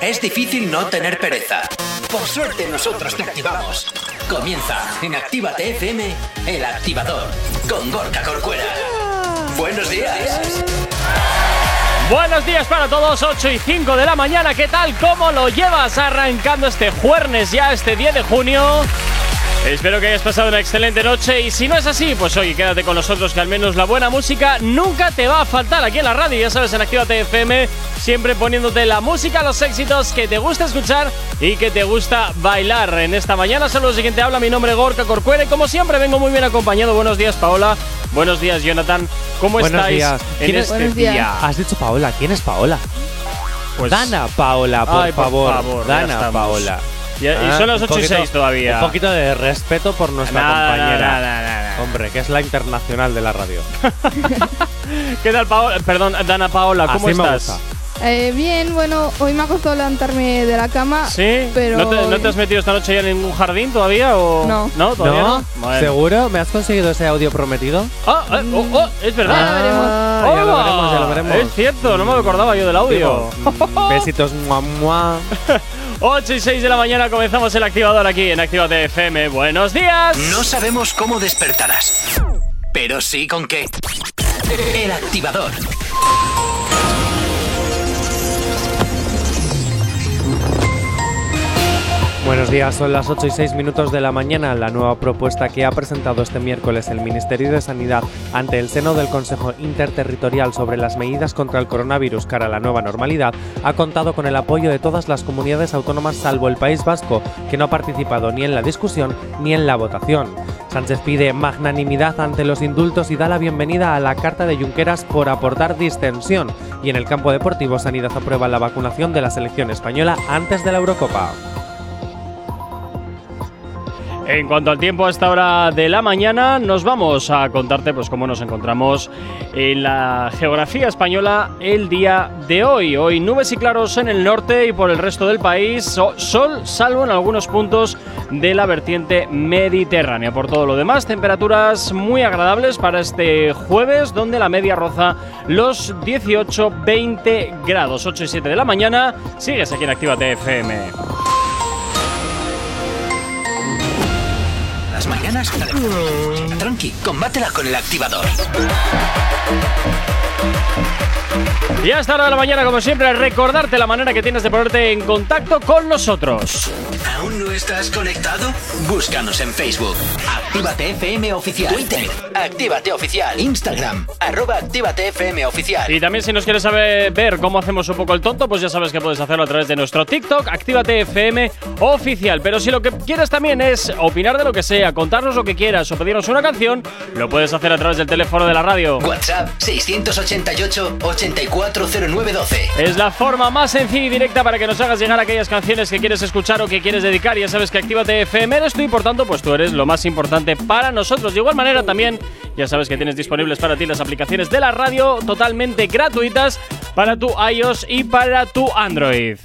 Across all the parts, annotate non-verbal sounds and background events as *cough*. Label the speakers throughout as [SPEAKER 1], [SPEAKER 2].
[SPEAKER 1] es difícil no tener pereza. Por suerte nosotros te activamos. Comienza en Actívate FM, el activador, con Gorka Corcuera. Buenos días.
[SPEAKER 2] Buenos días para todos, 8 y 5 de la mañana. ¿Qué tal? ¿Cómo lo llevas arrancando este jueves ya, este 10 de junio? Espero que hayas pasado una excelente noche y si no es así, pues oye, quédate con nosotros que al menos la buena música nunca te va a faltar aquí en la radio, ya sabes, en Actívate FM, siempre poniéndote la música, los éxitos que te gusta escuchar y que te gusta bailar. En esta mañana, saludos de quien te habla, mi nombre es Gorka Corcuera y como siempre vengo muy bien acompañado. Buenos días, Paola. Buenos días, Jonathan. ¿Cómo
[SPEAKER 3] Buenos
[SPEAKER 2] estáis
[SPEAKER 3] días.
[SPEAKER 2] en
[SPEAKER 3] ¿Quién es-
[SPEAKER 2] este
[SPEAKER 4] Buenos días.
[SPEAKER 2] día?
[SPEAKER 3] Has dicho Paola. ¿Quién es Paola?
[SPEAKER 2] Pues-
[SPEAKER 3] Dana Paola, por
[SPEAKER 2] Ay, por
[SPEAKER 3] favor. Dana
[SPEAKER 2] estamos.
[SPEAKER 3] Paola.
[SPEAKER 2] Y
[SPEAKER 3] Ah,
[SPEAKER 2] son las
[SPEAKER 3] un
[SPEAKER 2] 8 y
[SPEAKER 3] poquito-
[SPEAKER 2] 6 todavía.
[SPEAKER 3] Un poquito de respeto por nuestra
[SPEAKER 2] Nada,
[SPEAKER 3] compañera.
[SPEAKER 2] nada, nada, nada.
[SPEAKER 3] Hombre, que es la internacional de la radio. *laughs*
[SPEAKER 2] ¿Qué tal, Paola? Perdón, Dana Paola, ¿cómo
[SPEAKER 3] Así
[SPEAKER 2] estás?
[SPEAKER 4] Eh, bien, bueno, hoy me ha costado levantarme de la cama.
[SPEAKER 2] ¿Sí?
[SPEAKER 4] Pero.
[SPEAKER 2] ¿No, te, no te has metido esta noche ya en ningún jardín todavía? O...
[SPEAKER 4] No.
[SPEAKER 2] ¿No? ¿Todavía no?
[SPEAKER 3] ¿No?
[SPEAKER 2] Bueno.
[SPEAKER 3] ¿Seguro? ¿Me has conseguido ese audio prometido?
[SPEAKER 2] Ah, eh, oh, oh, es verdad.
[SPEAKER 4] Ya lo veremos.
[SPEAKER 3] Ah, ya lo
[SPEAKER 2] Hola.
[SPEAKER 3] veremos, ya lo veremos.
[SPEAKER 2] Es cierto, no me acordaba yo del audio.
[SPEAKER 3] Digo, mm, besitos, mua, mua. *laughs*
[SPEAKER 2] 8 y 6 de la mañana comenzamos el activador aquí en Actívate FM. ¡Buenos días!
[SPEAKER 1] No sabemos cómo despertarás, pero sí con qué. El activador.
[SPEAKER 3] Buenos días, son las 8 y 6 minutos de la mañana. La nueva propuesta que ha presentado este miércoles el Ministerio de Sanidad ante el seno del Consejo Interterritorial sobre las medidas contra el coronavirus cara a la nueva normalidad ha contado con el apoyo de todas las comunidades autónomas salvo el País Vasco, que no ha participado ni en la discusión ni en la votación. Sánchez pide magnanimidad ante los indultos y da la bienvenida a la Carta de Junqueras por aportar distensión. Y en el campo deportivo, Sanidad aprueba la vacunación de la selección española antes de la Eurocopa.
[SPEAKER 2] En cuanto al tiempo a esta hora de la mañana, nos vamos a contarte pues cómo nos encontramos en la geografía española el día de hoy. Hoy nubes y claros en el norte y por el resto del país, so- sol salvo en algunos puntos de la vertiente mediterránea. Por todo lo demás, temperaturas muy agradables para este jueves, donde la media roza los 18-20 grados. 8 y 7 de la mañana, sigues aquí en Actívate FM.
[SPEAKER 1] Mañanas. Tranqui, combátela con el activador.
[SPEAKER 2] Y hasta hora de la mañana, como siempre, recordarte la manera que tienes de ponerte en contacto con nosotros.
[SPEAKER 1] ¿Aún no estás conectado? Búscanos en Facebook. Actívate FM Oficial. Twitter. Actívate Oficial. Instagram. Arroba Actívate FM Oficial.
[SPEAKER 2] Y también si nos quieres saber ver cómo hacemos un poco el tonto, pues ya sabes que puedes hacerlo a través de nuestro TikTok, Actívate FM Oficial. Pero si lo que quieres también es opinar de lo que sea, contarnos lo que quieras o pedirnos una canción, lo puedes hacer a través del teléfono de la radio.
[SPEAKER 1] WhatsApp 688 840912.
[SPEAKER 2] Es la forma más sencilla y directa para que nos hagas llegar aquellas canciones que quieres escuchar o que quieres dedicar. Ya sabes que Actívate FM eres tú y por tanto, pues tú eres lo más importante para nosotros. De igual manera también, ya sabes que tienes disponibles para ti las aplicaciones de la radio totalmente gratuitas para tu iOS y para tu Android.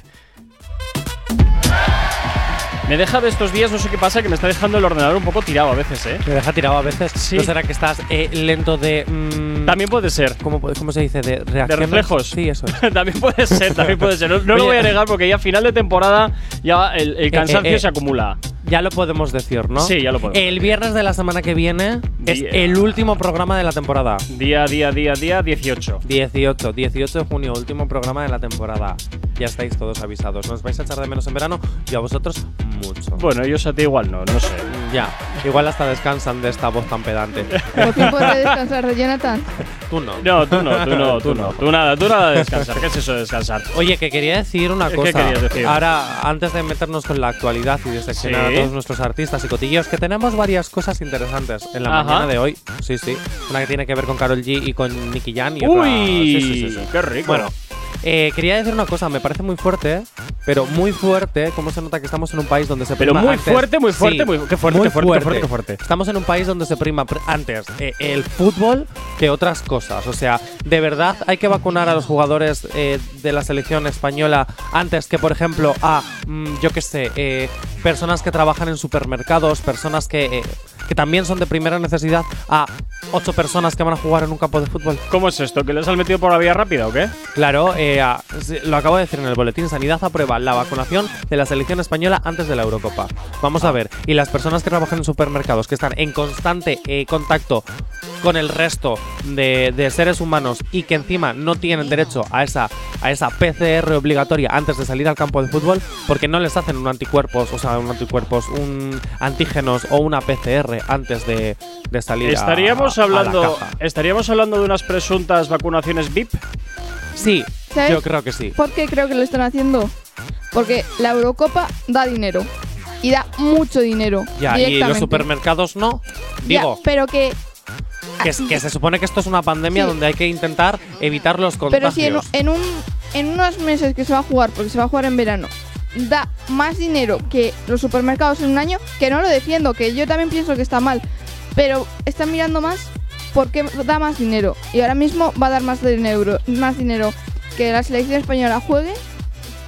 [SPEAKER 2] Me deja de estos días, no sé qué pasa, que me está dejando el ordenador un poco tirado a veces, ¿eh?
[SPEAKER 3] Me deja tirado a veces.
[SPEAKER 2] Sí.
[SPEAKER 3] ¿No será que estás eh, lento de. mm,
[SPEAKER 2] También puede ser.
[SPEAKER 3] ¿cómo, cómo se dice? De
[SPEAKER 2] De
[SPEAKER 3] reacciones.
[SPEAKER 2] reflejos.
[SPEAKER 3] Sí, eso es. *laughs*
[SPEAKER 2] también puede ser, también puede ser. No, no lo voy a negar porque ya a final de temporada ya el, el cansancio
[SPEAKER 3] eh, eh.
[SPEAKER 2] se acumula.
[SPEAKER 3] Ya lo podemos decir, ¿no?
[SPEAKER 2] Sí, ya lo podemos.
[SPEAKER 3] El viernes de la semana que viene es
[SPEAKER 2] Día.
[SPEAKER 3] el último programa de la temporada.
[SPEAKER 2] Día, día, día, día 18.
[SPEAKER 3] 18, 18 de junio, último programa de la temporada. Ya estáis todos avisados. ¿Nos vais a echar de menos en verano? Y a vosotros, mucho.
[SPEAKER 2] Bueno, ellos a ti igual no, no sé.
[SPEAKER 3] Ya, igual hasta descansan de esta voz tan pedante.
[SPEAKER 4] Por fin podré descansar de Jonathan.
[SPEAKER 3] Tú no.
[SPEAKER 2] No, tú no, tú no, tú no. Tú nada, tú nada de descansar. ¿Qué es eso de descansar?
[SPEAKER 3] Oye, que quería decir una
[SPEAKER 2] ¿Qué
[SPEAKER 3] cosa.
[SPEAKER 2] querías decir?
[SPEAKER 3] Ahora, antes de meternos con la actualidad y de seccionar
[SPEAKER 2] Sí.
[SPEAKER 3] a todos nuestros artistas y cotilleos, que tenemos varias cosas interesantes en la
[SPEAKER 2] Ajá.
[SPEAKER 3] mañana de hoy. Sí, sí. Una que tiene que ver con Carol G y con Nicky Jam. Y otra-
[SPEAKER 2] ¡Uy!
[SPEAKER 3] Sí, sí, sí, sí.
[SPEAKER 2] ¡Qué rico!
[SPEAKER 3] Bueno, eh, quería decir una cosa. Me parece muy fuerte, pero muy fuerte. Cómo se nota que estamos en un país donde se
[SPEAKER 2] Pero
[SPEAKER 3] prima
[SPEAKER 2] muy
[SPEAKER 3] antes-
[SPEAKER 2] fuerte, muy fuerte,
[SPEAKER 3] Sí,
[SPEAKER 2] muy- qué fuerte,
[SPEAKER 3] muy
[SPEAKER 2] qué fuerte, qué fuerte, qué fuerte.
[SPEAKER 3] Estamos en un país donde se prima pr- antes eh, el fútbol que otras cosas. O sea, de verdad hay que vacunar a los jugadores eh, de la selección española antes que, por ejemplo, a, mm, yo qué sé, eh, personas que trabajan en supermercados, personas que... que también son de primera necesidad, a ocho personas que van a jugar en un campo de fútbol.
[SPEAKER 2] ¿Cómo es esto? ¿Que les han metido por la vía rápida o qué?
[SPEAKER 3] Claro, eh, a- lo acabo de decir en el boletín. Sanidad aprueba la vacunación de la selección española antes de la Eurocopa. Vamos a ver. Y las personas que trabajan en supermercados, que están en constante eh, contacto con el resto de, de seres humanos y que encima no tienen derecho a esa, a esa PCR obligatoria antes de salir al campo de fútbol, porque no les hacen un anticuerpos, o sea, un anticuerpos, un antígenos o una PCR antes de, de salir a-
[SPEAKER 2] Estaríamos
[SPEAKER 3] a la
[SPEAKER 2] hablando,
[SPEAKER 3] caja.
[SPEAKER 2] estaríamos hablando de unas presuntas vacunaciones VIP.
[SPEAKER 3] Sí,
[SPEAKER 4] ¿Sabes?
[SPEAKER 3] yo creo que sí.
[SPEAKER 4] ¿Por qué creo que lo están haciendo? Porque la Eurocopa da dinero. Y da mucho dinero.
[SPEAKER 3] Ya, y los supermercados no.
[SPEAKER 4] Ya,
[SPEAKER 3] Digo,
[SPEAKER 4] pero que.
[SPEAKER 3] que, se supone que esto es una pandemia
[SPEAKER 4] Sí.
[SPEAKER 3] donde hay que intentar evitar los
[SPEAKER 4] Pero
[SPEAKER 3] contagios.
[SPEAKER 4] si en, en, un, en unos meses que se va a jugar, porque se va a jugar en verano, da más dinero que los supermercados en un año, que no lo defiendo, que yo también pienso que está mal. Pero están mirando más porque da más dinero. Y ahora mismo va a dar más dinero, más dinero que la selección española juegue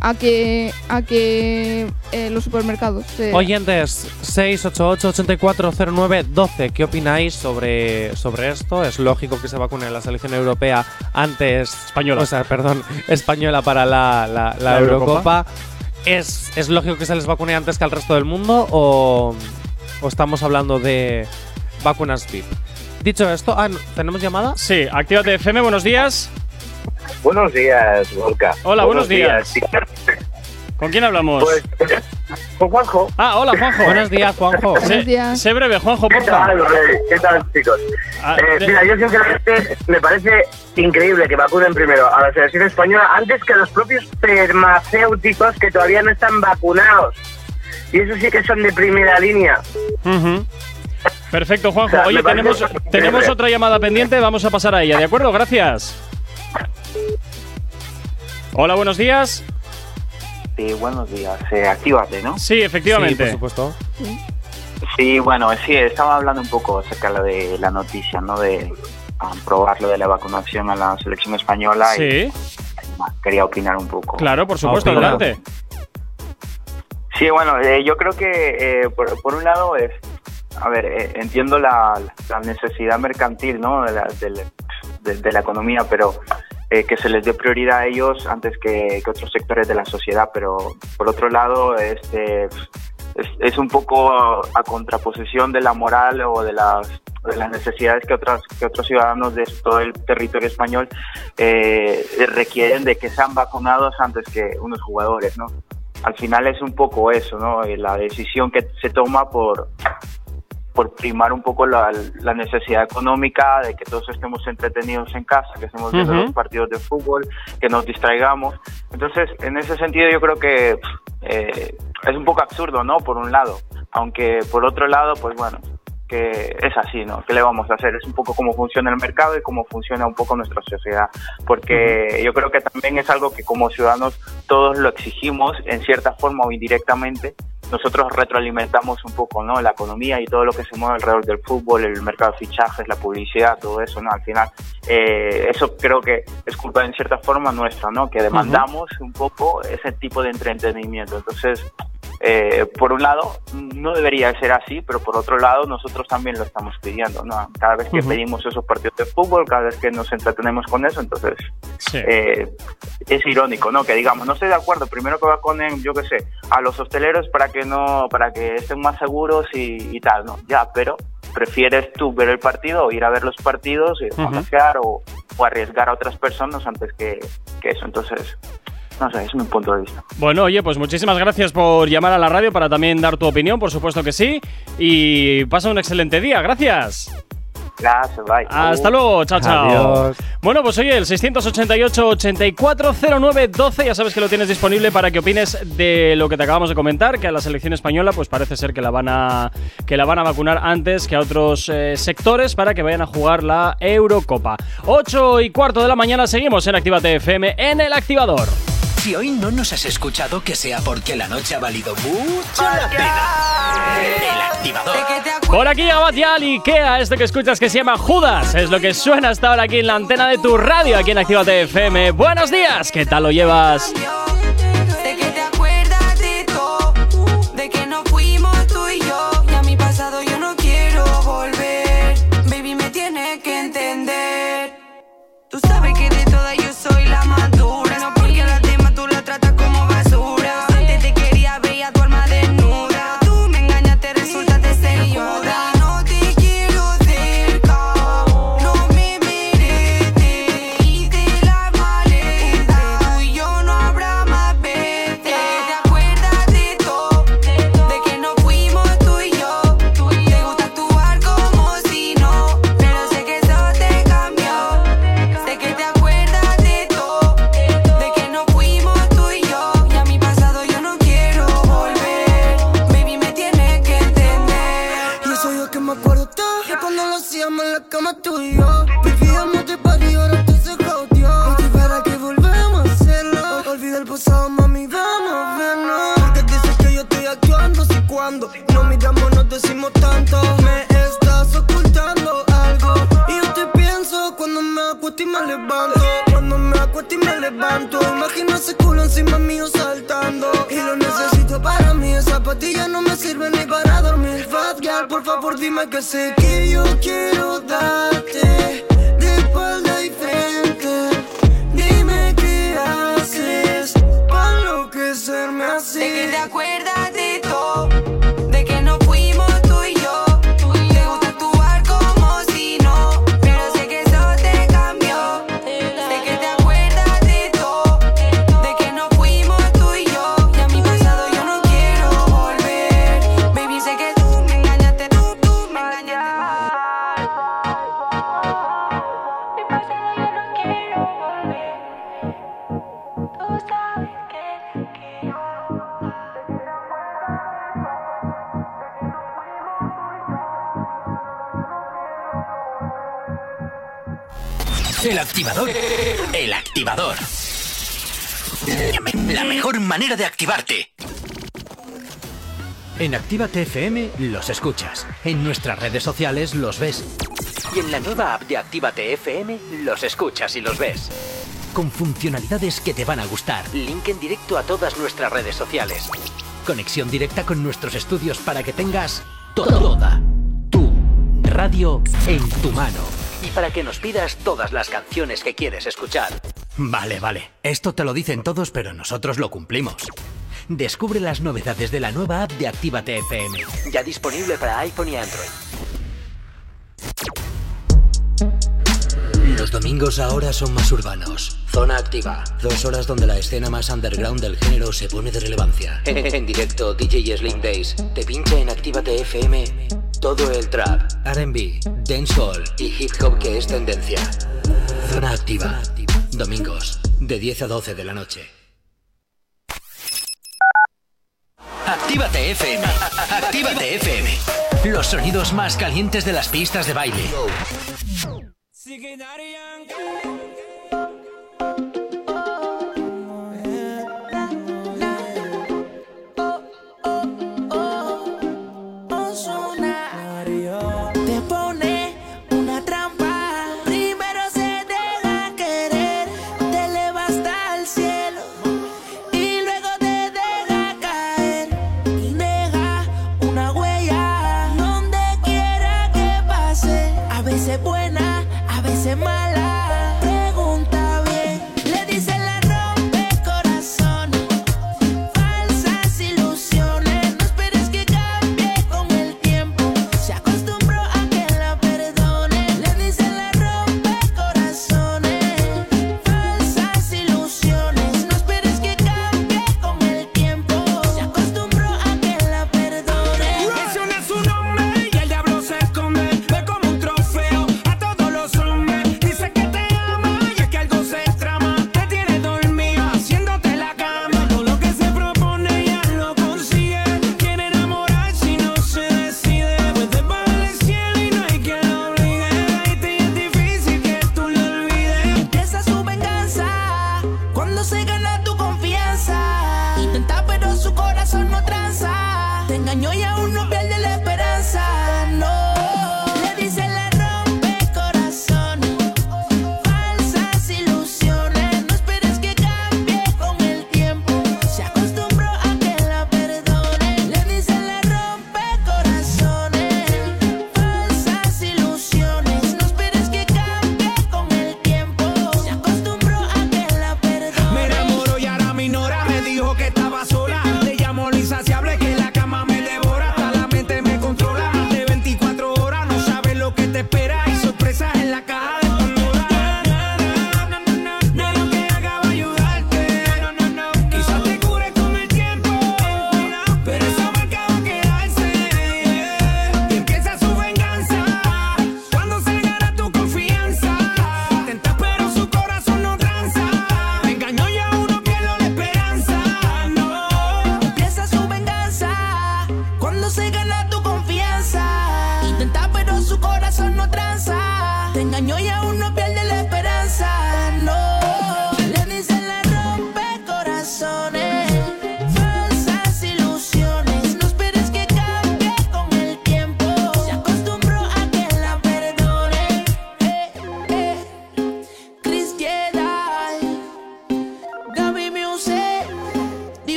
[SPEAKER 4] a que, a que eh, los supermercados. se-
[SPEAKER 3] Oyentes, 688-8409-12, ¿qué opináis sobre, sobre esto? ¿Es lógico que se vacune la selección europea antes.
[SPEAKER 2] Española.
[SPEAKER 3] O sea, perdón, española para la, la- la
[SPEAKER 2] La
[SPEAKER 3] Eurocopa? ¿Es, ¿Es lógico que se les vacune antes que al resto del mundo? ¿O, o estamos hablando de vacunas VIP? Dicho esto, ah, ¿tenemos llamada?
[SPEAKER 2] Sí, Actívate FM, buenos días.
[SPEAKER 5] Buenos días, Gorka.
[SPEAKER 2] Hola, buenos días. ¿Con quién hablamos?
[SPEAKER 5] Pues, con Juanjo.
[SPEAKER 2] ah, hola, Juanjo.
[SPEAKER 3] Buenos días, Juanjo.
[SPEAKER 2] Sé,
[SPEAKER 4] Buenos días.
[SPEAKER 2] sé breve, Juanjo,
[SPEAKER 5] ¿Qué
[SPEAKER 2] porfa.
[SPEAKER 5] tal, eh? ¿Qué tal, chicos?
[SPEAKER 2] Ah,
[SPEAKER 5] Eh,
[SPEAKER 2] de-
[SPEAKER 5] mira, yo sinceramente me parece increíble que vacunen primero a la selección española antes que a los propios farmacéuticos que todavía no están vacunados. Y eso sí que son de primera línea.
[SPEAKER 2] Ujú. Perfecto, Juanjo.
[SPEAKER 5] O sea,
[SPEAKER 2] Oye, tenemos, tenemos otra llamada pendiente, vamos a pasar a ella, ¿de acuerdo? Gracias. Hola, buenos días.
[SPEAKER 6] Sí, buenos días. Eh, actívate, ¿no?
[SPEAKER 2] Sí,
[SPEAKER 3] Sí,
[SPEAKER 2] efectivamente.
[SPEAKER 3] por supuesto.
[SPEAKER 6] Sí, bueno, sí, estaba hablando un poco acerca de la noticia, ¿no? De ah, probar lo de la vacunación a la selección española y
[SPEAKER 2] Sí,
[SPEAKER 6] ah, quería opinar un poco.
[SPEAKER 2] claro, por supuesto, adelante.
[SPEAKER 6] Sí, bueno, eh, yo creo que eh, por, por un lado es, a ver, eh, entiendo la, necesidad mercantil, ¿no? De la, de- de la economía, pero eh, que se les dé prioridad a ellos antes que, otros sectores de la sociedad. Pero por otro lado, este es, un poco a, contraposición de la moral o de las de las necesidades que otras que otros ciudadanos de todo el territorio español eh, requieren de que sean vacunados antes que unos jugadores, ¿no? al final es un poco eso, ¿no? Y La decisión que se toma por, por primar un poco la, la necesidad económica de que todos estemos entretenidos en casa, que estemos viendo
[SPEAKER 2] Ujú.
[SPEAKER 6] los partidos de fútbol, que nos distraigamos. Entonces, en ese sentido yo creo que eh, es un poco absurdo, ¿no? Por un lado, aunque por otro lado, pues bueno, que es así, ¿no? ¿Qué le vamos a hacer? Es un poco cómo funciona el mercado y cómo funciona un poco nuestra sociedad, porque yo creo que también es algo que como ciudadanos todos lo exigimos en cierta forma o indirectamente. Nosotros retroalimentamos un poco, ¿no? La economía y todo lo que se mueve alrededor del fútbol, el mercado de fichajes, la publicidad, todo eso, ¿no? Al final, eh, eso creo que es culpa en cierta forma nuestra, ¿no? Que demandamos un poco ese tipo de entretenimiento. Entonces, eh, por un lado, no debería ser así, pero por otro lado, nosotros también lo estamos pidiendo, ¿no? Cada vez que pedimos esos partidos de fútbol, cada vez que nos entretenemos con eso, entonces
[SPEAKER 2] Sí.
[SPEAKER 6] eh, es irónico, ¿no? Que digamos, no estoy de acuerdo, primero que vacunen, yo qué sé, a los hosteleros para que no, para que estén más seguros y, y tal, ¿no? Ya, pero prefieres tú ver el partido o ir a ver los partidos y
[SPEAKER 2] Ujú.
[SPEAKER 6] contagiar o, o arriesgar a otras personas antes que, que eso. Entonces, no sé, es mi punto de vista.
[SPEAKER 2] Bueno, oye, pues muchísimas gracias por llamar a la radio para también dar tu opinión, por supuesto que sí. Y pasa un excelente día, gracias.
[SPEAKER 6] Gracias, bye.
[SPEAKER 2] Hasta luego, chao, chao.
[SPEAKER 3] Adiós.
[SPEAKER 2] Bueno, pues oye, el 688-8409-12, ya sabes que lo tienes disponible para que opines de lo que te acabamos de comentar, que a la selección española pues parece ser que la van a, que la van a vacunar antes que a otros eh, sectores para que vayan a jugar la Eurocopa. 8 y cuarto de la mañana seguimos en Actívate FM en el activador.
[SPEAKER 1] Si hoy no nos has escuchado, que sea porque la noche ha valido mucho la pena. El activador.
[SPEAKER 2] Por aquí llegaba ya el Ikea, este que escuchas que se llama Judas. Es lo que suena hasta ahora aquí en la antena de tu radio, aquí en Actívate FM. Buenos días, ¿qué tal lo llevas?
[SPEAKER 7] Mami, vamos, vernos. Porque dices que yo estoy actuando, si cuando no miramos nos decimos tanto. Me estás ocultando algo. Y yo te pienso cuando me acuesto y me levanto. Cuando me acuesto y me levanto. Imagino ese culo encima mío saltando. Y lo necesito para mí. Esa patilla no me sirve ni para dormir. Fat girl, por favor, dime que sé que yo quiero darte. Enloquecerme así.
[SPEAKER 8] De que te acuerdas de
[SPEAKER 9] El activador. El activador. La mejor manera de activarte. En Actívate FM los escuchas. En nuestras redes sociales los ves. Y en la nueva app de Actívate FM los escuchas y los ves. Con funcionalidades que te van a gustar. Link en directo a todas nuestras redes sociales. Conexión directa con nuestros estudios para que tengas toda tu radio en tu mano. Para que nos pidas todas las canciones que quieres escuchar. Vale, vale. Esto te lo dicen todos, pero nosotros lo cumplimos. Descubre las novedades de la nueva app de Actívate FM. Ya disponible para iPhone y Android. Los domingos ahora son más urbanos. Zona activa. Dos horas donde la escena más underground del género se pone de relevancia. *laughs* En directo, DJ Slim Days te pincha en Actívate FM todo el trap, RB, dancehall y hip hop que es tendencia. Zona activa. Domingos, de 10 a 12 de la noche. Actívate FM. Actívate FM. Los sonidos más calientes de las pistas de baile.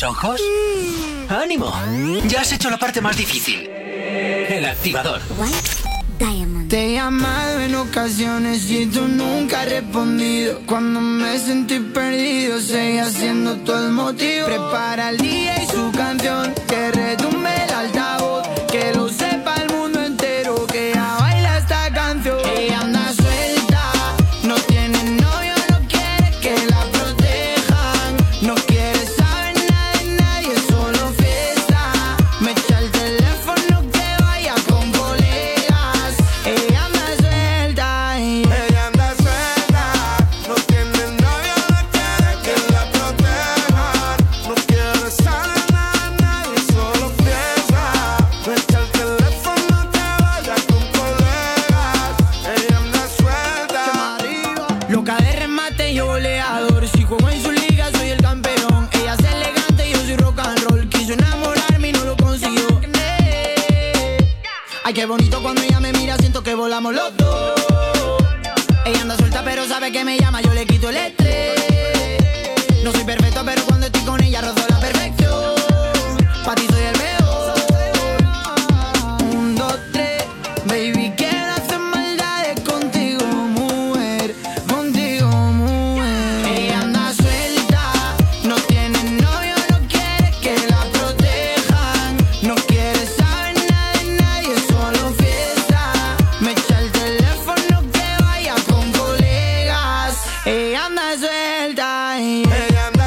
[SPEAKER 1] Los ojos? ¡Ánimo! Ya has hecho la parte más difícil. El activador.
[SPEAKER 10] Te he llamado en ocasiones y tú nunca has respondido. Cuando me sentí perdido, seguí haciendo todo el motivo. Prepara el día y su canción, que Anda suelta.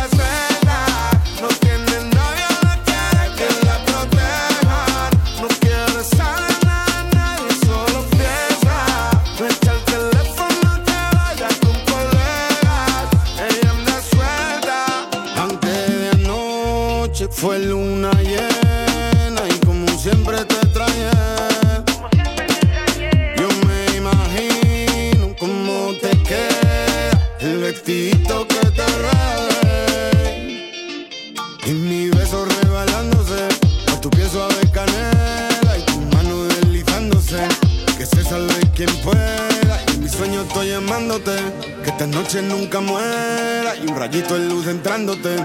[SPEAKER 10] Esta noche nunca muera. Y un rayito de luz entrándote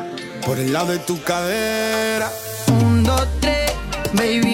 [SPEAKER 10] por el lado de tu cadera. Un, dos, tres, baby,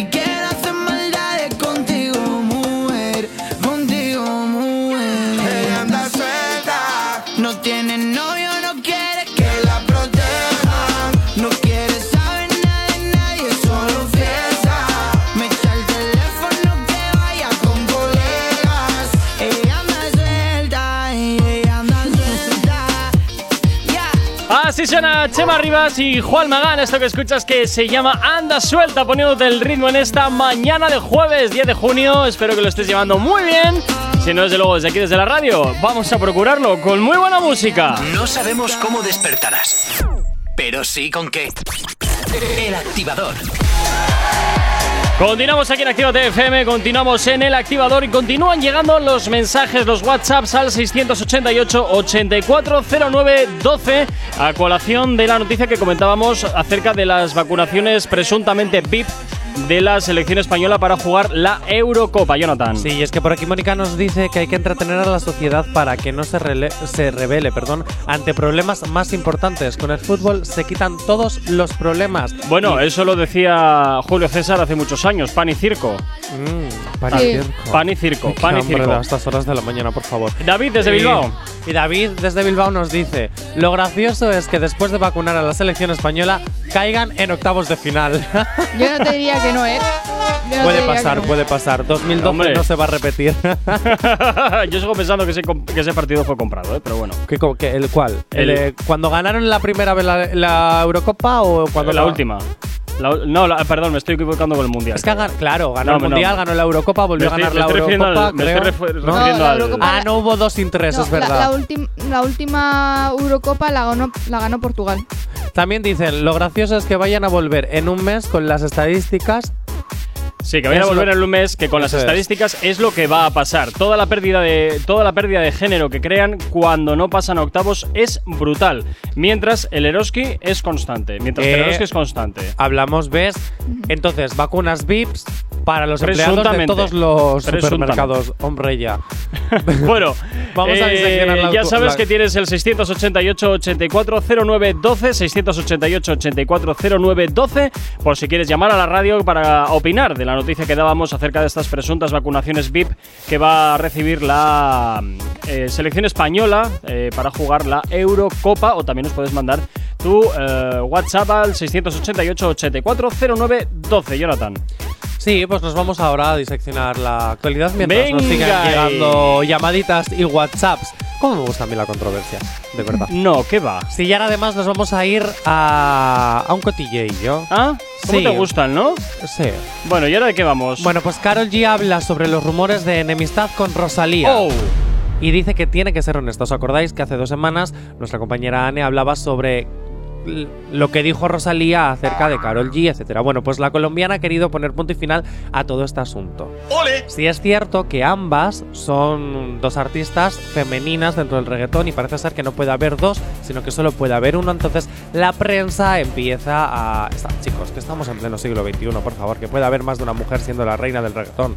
[SPEAKER 2] Suena Chema Rivas y Juan Magán. Esto que escuchas que se llama Anda Suelta, poniéndote el ritmo en esta mañana de jueves 10 de junio. Espero que lo estés llevando muy bien. Si no, desde luego, desde aquí, desde la radio, vamos a procurarlo con muy buena música.
[SPEAKER 1] No sabemos cómo despertarás, pero sí con qué. El activador.
[SPEAKER 2] Continuamos aquí en Actívate FM, continuamos en el activador y continúan llegando los mensajes, los WhatsApps al 688-8409-12 a colación de la noticia que comentábamos acerca de las vacunaciones presuntamente VIP de la selección española para jugar la Eurocopa, Jonathan.
[SPEAKER 3] Sí, y es que por aquí Mónica nos dice que hay que entretener a la sociedad para que no se, se revele perdón, ante problemas más importantes. Con el fútbol se quitan todos los problemas.
[SPEAKER 2] Bueno, eso lo decía Julio César hace muchos años, pan y circo.
[SPEAKER 3] Mm, pan y
[SPEAKER 4] Sí.
[SPEAKER 3] circo.
[SPEAKER 2] Pan y circo,
[SPEAKER 3] Qué
[SPEAKER 2] pan y circo.
[SPEAKER 3] a estas horas de la mañana, por favor.
[SPEAKER 2] David desde Bilbao.
[SPEAKER 3] Y David desde Bilbao nos dice, lo gracioso es que después de vacunar a la selección española caigan en octavos de final.
[SPEAKER 4] Yo no te diría *laughs* que no, ¿eh? Yo
[SPEAKER 3] puede pasar,
[SPEAKER 4] no.
[SPEAKER 3] puede pasar. 2012
[SPEAKER 2] Hombre.
[SPEAKER 3] no se va a repetir. *laughs*
[SPEAKER 2] Yo sigo pensando que ese, que ese partido fue comprado, ¿eh? pero bueno.
[SPEAKER 3] ¿Qué, qué- ¿El cuál?
[SPEAKER 2] El-
[SPEAKER 3] El, eh, ¿Cuando ganaron la primera vez la, la Eurocopa o cuando
[SPEAKER 2] la última. La no, la- perdón, me estoy equivocando con el mundial.
[SPEAKER 3] Es que, claro, ganó
[SPEAKER 2] No,
[SPEAKER 3] el
[SPEAKER 2] no.
[SPEAKER 3] Mundial, ganó la Eurocopa, volvió
[SPEAKER 2] estoy-
[SPEAKER 3] a ganar la Eurocopa,
[SPEAKER 2] al- me estoy refiriendo
[SPEAKER 4] la
[SPEAKER 2] al-
[SPEAKER 3] Ah, no hubo dos sin tres,
[SPEAKER 4] No,
[SPEAKER 3] es
[SPEAKER 4] la-
[SPEAKER 3] verdad.
[SPEAKER 4] La, ultim- la última Eurocopa la ganó, la ganó Portugal.
[SPEAKER 3] También dicen, lo gracioso es que vayan a volver en un mes con las estadísticas.
[SPEAKER 2] Sí, que vayan a volver en un mes, que con las estadísticas es. lo que va a pasar. Toda la pérdida de toda la pérdida de género que crean cuando no pasan a octavos es brutal. Mientras el Eroski es constante. Mientras que el
[SPEAKER 3] Eh,
[SPEAKER 2] Eroski es constante.
[SPEAKER 3] Hablamos, ¿ves? Entonces, vacunas VIPs, Para los empleados de todos los supermercados. Hombre, ya. *laughs*
[SPEAKER 2] Bueno, *laughs*
[SPEAKER 3] Vamos a
[SPEAKER 2] eh,
[SPEAKER 3] la
[SPEAKER 2] ya sabes
[SPEAKER 3] la-
[SPEAKER 2] que tienes el 688-840912, 688-840912, por si quieres llamar a la radio para opinar de la noticia que dábamos acerca de estas presuntas vacunaciones VIP que va a recibir la eh, selección española eh, para jugar la Eurocopa o también nos puedes mandar tu WhatsApp al 688-840912, Jonathan.
[SPEAKER 3] Sí, pues nos vamos ahora a diseccionar la actualidad mientras nos
[SPEAKER 2] Venga, y-
[SPEAKER 3] llegando llamaditas y WhatsApps. ¿Cómo me gusta a mí la controversia? De verdad.
[SPEAKER 2] No, ¿qué va?
[SPEAKER 3] Sí, y ahora además nos vamos a ir a, a un cotilleillo.
[SPEAKER 2] ¿Ah? ¿Cómo
[SPEAKER 3] Sí.
[SPEAKER 2] te gustan, no?
[SPEAKER 3] Sí.
[SPEAKER 2] Bueno, ¿y ahora de qué vamos?
[SPEAKER 3] Bueno, pues Carol G habla sobre los rumores de enemistad con Rosalía.
[SPEAKER 2] Oh.
[SPEAKER 3] Y dice que tiene que ser honesta. ¿Os acordáis que hace dos semanas nuestra compañera Anne hablaba sobre lo que dijo Rosalía acerca de Carol G, etcétera? Bueno, pues la colombiana ha querido poner punto y final a todo este asunto. Sí es cierto que ambas son dos artistas femeninas dentro del reggaetón y parece ser que no puede haber dos, sino que solo puede haber uno. Entonces la prensa empieza a... Está- chicos, que estamos en pleno siglo XXI, por favor, que puede haber más de una mujer siendo la reina del reggaetón.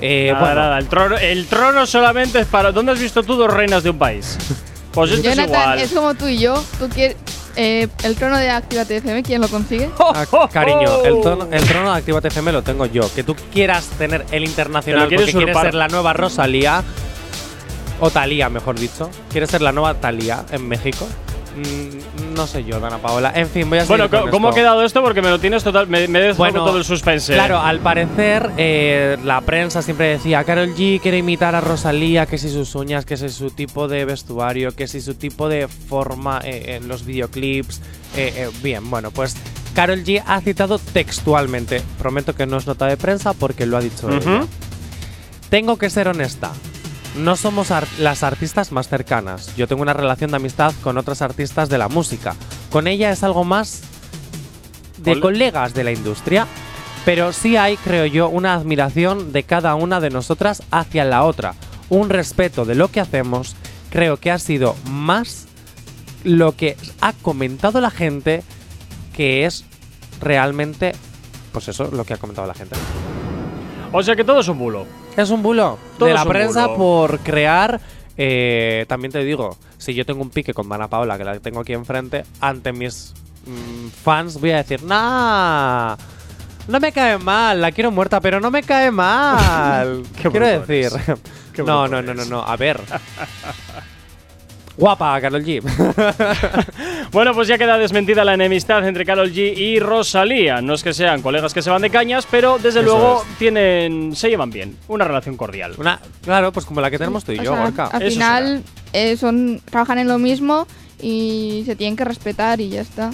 [SPEAKER 3] Eh,
[SPEAKER 2] Nada,
[SPEAKER 3] bueno,
[SPEAKER 2] nada, el trono, el trono solamente es para. ¿Dónde has visto tú dos reinas de un país? Pues esto es
[SPEAKER 4] Jonathan,
[SPEAKER 2] igual.
[SPEAKER 4] es como tú y yo. Tú quieres eh, el trono de Actívate FM, ¿quién lo consigue? *laughs* *laughs*
[SPEAKER 2] ¡Oh,
[SPEAKER 3] Ah, cariño,
[SPEAKER 2] oh!
[SPEAKER 3] el, trono de Actívate FM lo tengo yo. Que tú quieras tener el
[SPEAKER 2] Te
[SPEAKER 3] internacional
[SPEAKER 2] quieres
[SPEAKER 3] porque quieres ser la nueva Rosalía, o Talía, mejor dicho. Quieres ser la nueva Talía en México. Mm, no sé yo, Dana Paola. En fin, voy a
[SPEAKER 2] Bueno,
[SPEAKER 3] con
[SPEAKER 2] ¿cómo ha
[SPEAKER 3] esto.
[SPEAKER 2] quedado esto? Porque me lo tienes total. Me, me
[SPEAKER 3] Bueno,
[SPEAKER 2] todo el suspense.
[SPEAKER 3] Claro, al parecer eh, la prensa siempre decía Carol G quiere imitar a Rosalía, que si sus uñas, que si su tipo de vestuario, que si su tipo de forma eh, en los videoclips. eh, eh, bien, bueno, pues Carol G ha citado textualmente. Prometo que no es nota de prensa porque lo ha dicho
[SPEAKER 2] Ujú.
[SPEAKER 3] ella. Tengo que ser honesta. No somos ar- las artistas más cercanas. Yo tengo una relación de amistad con otras artistas de la música. Con ella es algo más de
[SPEAKER 2] Ole.
[SPEAKER 3] colegas de la industria, pero sí hay, creo yo, una admiración de cada una de nosotras hacia la otra. Un respeto de lo que hacemos. Creo que ha sido más lo que ha comentado la gente que es realmente, pues eso, lo que ha comentado la gente.
[SPEAKER 2] O sea que todo es un bulo.
[SPEAKER 3] Es un bulo
[SPEAKER 2] Todo
[SPEAKER 3] de
[SPEAKER 2] es
[SPEAKER 3] la
[SPEAKER 2] un
[SPEAKER 3] prensa
[SPEAKER 2] bulo.
[SPEAKER 3] por crear. eh, también te digo, si yo tengo un pique con Dana Paola, que la tengo aquí enfrente, ante mis mm, fans voy a decir, nah, no me cae mal, la quiero muerta, pero no me cae mal. *laughs*
[SPEAKER 2] Qué
[SPEAKER 3] quiero
[SPEAKER 2] bruto
[SPEAKER 3] decir.
[SPEAKER 2] eres. Qué
[SPEAKER 3] no,
[SPEAKER 2] bruto
[SPEAKER 3] no, no, no,
[SPEAKER 2] eres.
[SPEAKER 3] no. A ver. *laughs* Guapa, Carol G. *laughs*
[SPEAKER 2] Bueno, pues ya queda desmentida la enemistad entre Carol G y Rosalía. No es que sean colegas que se van de cañas, pero desde
[SPEAKER 3] Eso
[SPEAKER 2] luego
[SPEAKER 3] es.
[SPEAKER 2] tienen, se llevan bien. Una relación cordial.
[SPEAKER 3] Una, claro, pues como la que tenemos tú y
[SPEAKER 4] O
[SPEAKER 3] yo,
[SPEAKER 4] sea,
[SPEAKER 3] Gorka.
[SPEAKER 4] Al
[SPEAKER 2] Eso
[SPEAKER 4] final eh, son trabajan en lo mismo y se tienen que respetar y ya está.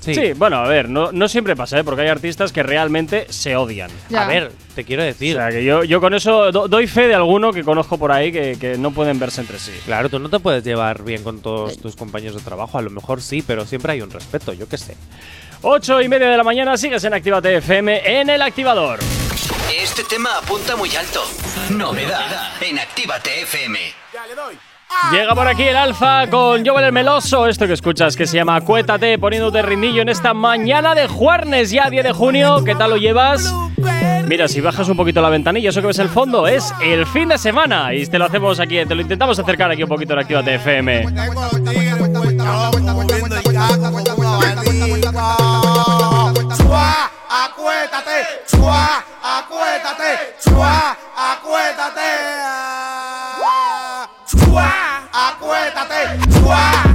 [SPEAKER 2] Sí. bueno, a ver, no, no siempre pasa, ¿eh? porque hay artistas que realmente se odian.
[SPEAKER 4] Ya.
[SPEAKER 3] A ver, te quiero
[SPEAKER 2] O
[SPEAKER 3] decir.
[SPEAKER 2] sea, que yo, yo con eso do- doy fe de alguno que conozco por ahí que, que no pueden verse entre sí.
[SPEAKER 3] Claro, tú no te puedes llevar bien con todos tus compañeros de trabajo. A lo mejor sí, pero siempre hay un respeto, yo qué sé.
[SPEAKER 2] 8 y media de la mañana, sigues en Actívate FM en el activador.
[SPEAKER 1] Este tema apunta muy alto. Novedad en Actívate FM.
[SPEAKER 2] Llega por aquí el Alfa con Joel el Meloso. Esto que escuchas que se llama Acuétate, poniéndote rindillo en esta mañana de Juernes, ya 10 de junio. ¿Qué tal lo llevas? Mira, si bajas un poquito la ventanilla, eso que ves el fondo es el fin de semana. Y te lo hacemos aquí, te lo intentamos acercar aquí un poquito en Actívate FM.
[SPEAKER 11] Chua, acuéstate, chua, acuéstate, chua,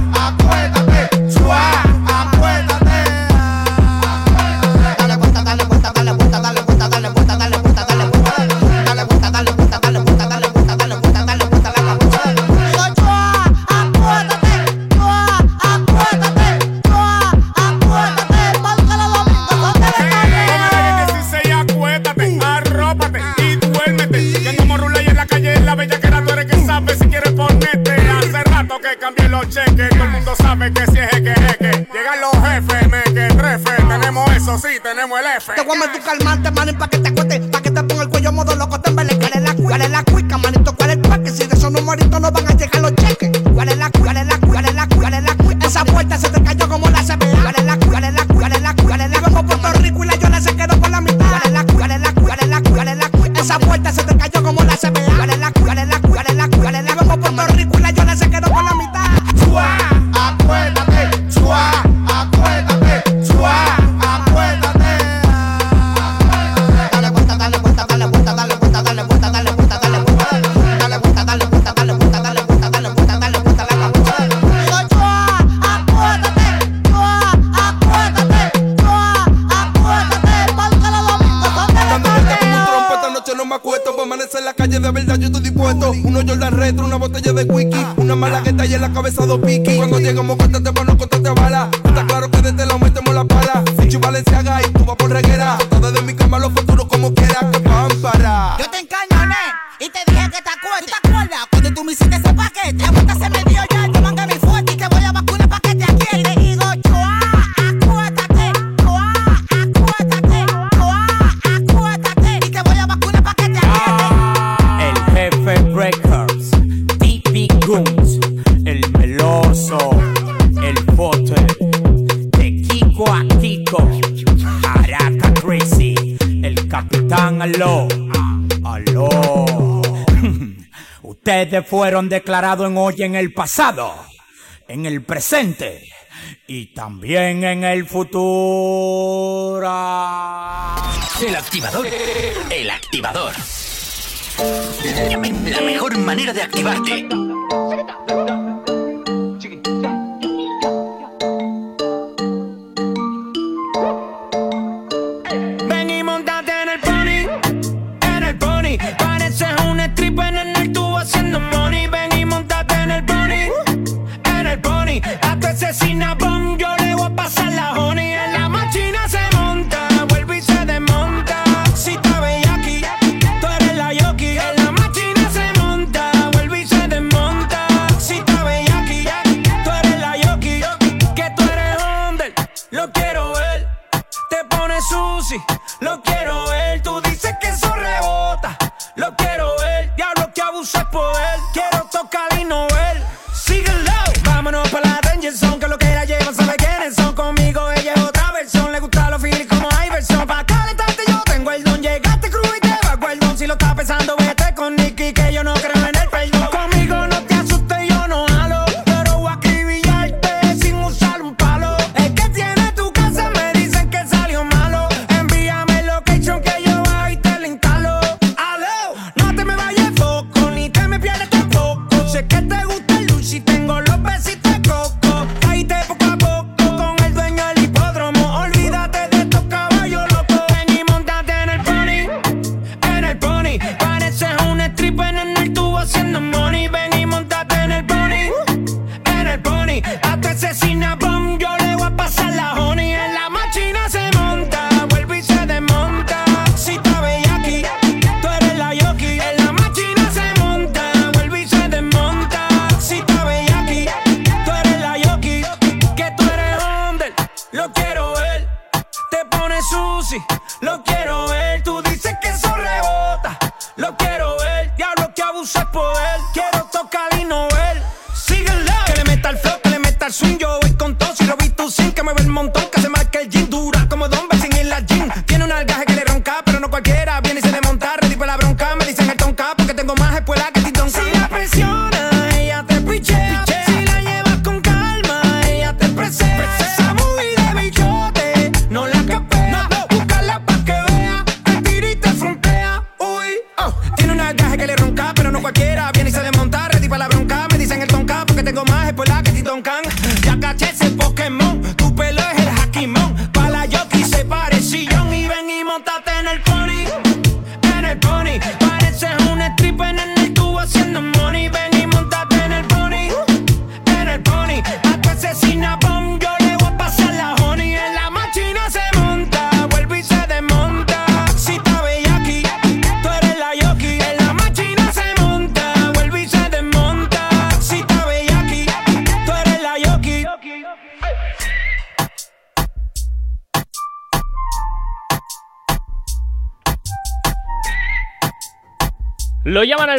[SPEAKER 12] declarado en
[SPEAKER 1] hoy en el pasado, en el presente y también en el futuro.
[SPEAKER 13] El activador. El activador. La mejor manera de activarte.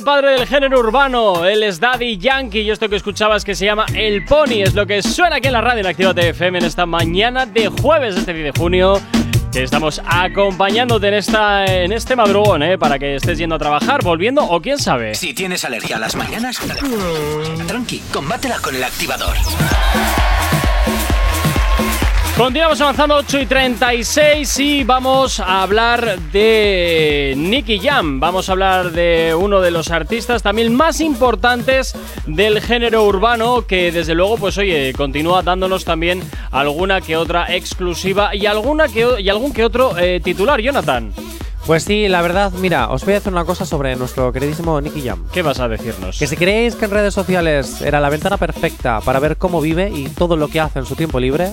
[SPEAKER 2] padre del género urbano, él es Daddy Yankee y esto que escuchabas que se llama El Pony es lo que suena aquí en la radio en Actívate FM en esta mañana de jueves, este de junio. Que estamos acompañándote en, esta, en este madrugón, ¿eh? Para que estés yendo a trabajar, volviendo o quién sabe.
[SPEAKER 13] Si tienes alergia a las mañanas, mm. tranqui, combátela con el activador.
[SPEAKER 2] Continuamos avanzando 8 y 36 y vamos a hablar de Nicky Jam. Vamos a hablar de uno de los artistas también más importantes del género urbano que desde luego pues oye, continúa dándonos también alguna que otra exclusiva y alguna que y algún que otro eh, titular, Jonathan.
[SPEAKER 3] Pues sí, la verdad, mira, os voy a hacer una cosa sobre nuestro queridísimo Nicky Jam.
[SPEAKER 2] ¿Qué vas a decirnos?
[SPEAKER 3] Que si creéis que en redes sociales era la ventana perfecta para ver cómo vive y todo lo que hace en su tiempo libre,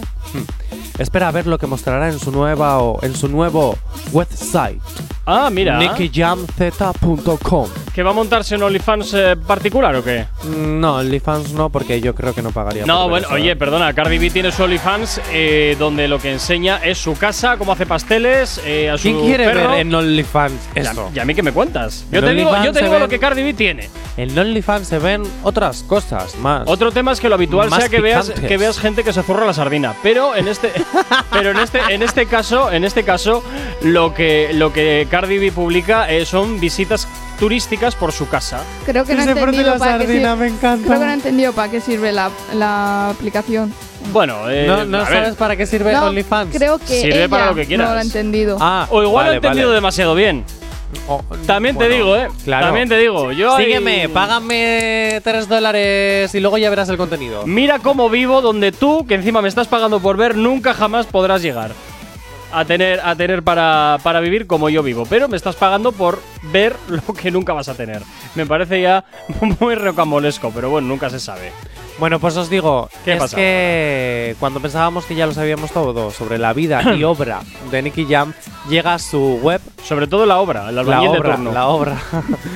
[SPEAKER 3] espera a ver lo que mostrará en su nueva o en su nuevo website.
[SPEAKER 2] Ah, mira.
[SPEAKER 3] NickyJamZ.com.
[SPEAKER 2] ¿Que va a montarse un OnlyFans eh, particular o qué?
[SPEAKER 3] No, OnlyFans no, porque yo creo que no pagaría.
[SPEAKER 2] No,
[SPEAKER 3] por
[SPEAKER 2] bueno,
[SPEAKER 3] eso.
[SPEAKER 2] oye, perdona, Cardi B tiene su OnlyFans eh, donde lo que enseña es su casa, cómo hace pasteles, eh, a su
[SPEAKER 3] ¿Quién quiere
[SPEAKER 2] perro.
[SPEAKER 3] ver en OnlyFans eso?
[SPEAKER 2] ¿Y a mí qué me cuentas? Yo
[SPEAKER 3] En
[SPEAKER 2] te digo, yo te
[SPEAKER 3] se
[SPEAKER 2] digo lo que Cardi B tiene.
[SPEAKER 3] En OnlyFans se ven otras cosas más.
[SPEAKER 2] Otro tema es que lo habitual sea que veas, que veas gente que se zurra la sardina. Pero en este, *laughs* pero en este, en este caso, en este caso, lo que, lo que Cardi B publica eh, son visitas turísticas por su casa.
[SPEAKER 4] Creo que no entendido
[SPEAKER 3] la sardina me encanta.
[SPEAKER 4] Creo que no he entendido para qué sirve la, la aplicación.
[SPEAKER 2] Bueno, eh,
[SPEAKER 3] no no
[SPEAKER 2] a ver,
[SPEAKER 3] sabes para qué sirve
[SPEAKER 4] No,
[SPEAKER 3] OnlyFans.
[SPEAKER 4] Creo que
[SPEAKER 2] Sirve
[SPEAKER 4] ella
[SPEAKER 2] para lo que quieras.
[SPEAKER 4] no lo ha entendido.
[SPEAKER 3] Ah,
[SPEAKER 2] o igual lo he
[SPEAKER 3] vale,
[SPEAKER 2] entendido
[SPEAKER 3] vale.
[SPEAKER 2] demasiado bien.
[SPEAKER 3] Oh,
[SPEAKER 2] También te
[SPEAKER 3] bueno,
[SPEAKER 2] digo, eh.
[SPEAKER 3] claro.
[SPEAKER 2] También te digo. Yo ahí-
[SPEAKER 3] Sígueme, págame 3 dólares y luego ya verás el contenido.
[SPEAKER 2] Mira cómo vivo donde tú, que encima me estás pagando por ver, nunca jamás podrás llegar a tener, a tener para, para vivir como yo vivo. Pero me estás pagando por ver *laughs* lo que nunca vas a tener. Me parece ya *laughs* muy rocambolesco, pero bueno, nunca se sabe.
[SPEAKER 3] Bueno, pues os digo,
[SPEAKER 2] ¿Qué
[SPEAKER 3] es
[SPEAKER 2] pasa?
[SPEAKER 3] que cuando pensábamos que ya lo sabíamos todo sobre la vida y *clears throat* obra de Nicky Jam, llega a su web
[SPEAKER 2] Sobre todo la obra, el
[SPEAKER 3] la
[SPEAKER 2] albañil de
[SPEAKER 3] obra,
[SPEAKER 2] turno.
[SPEAKER 3] la obra.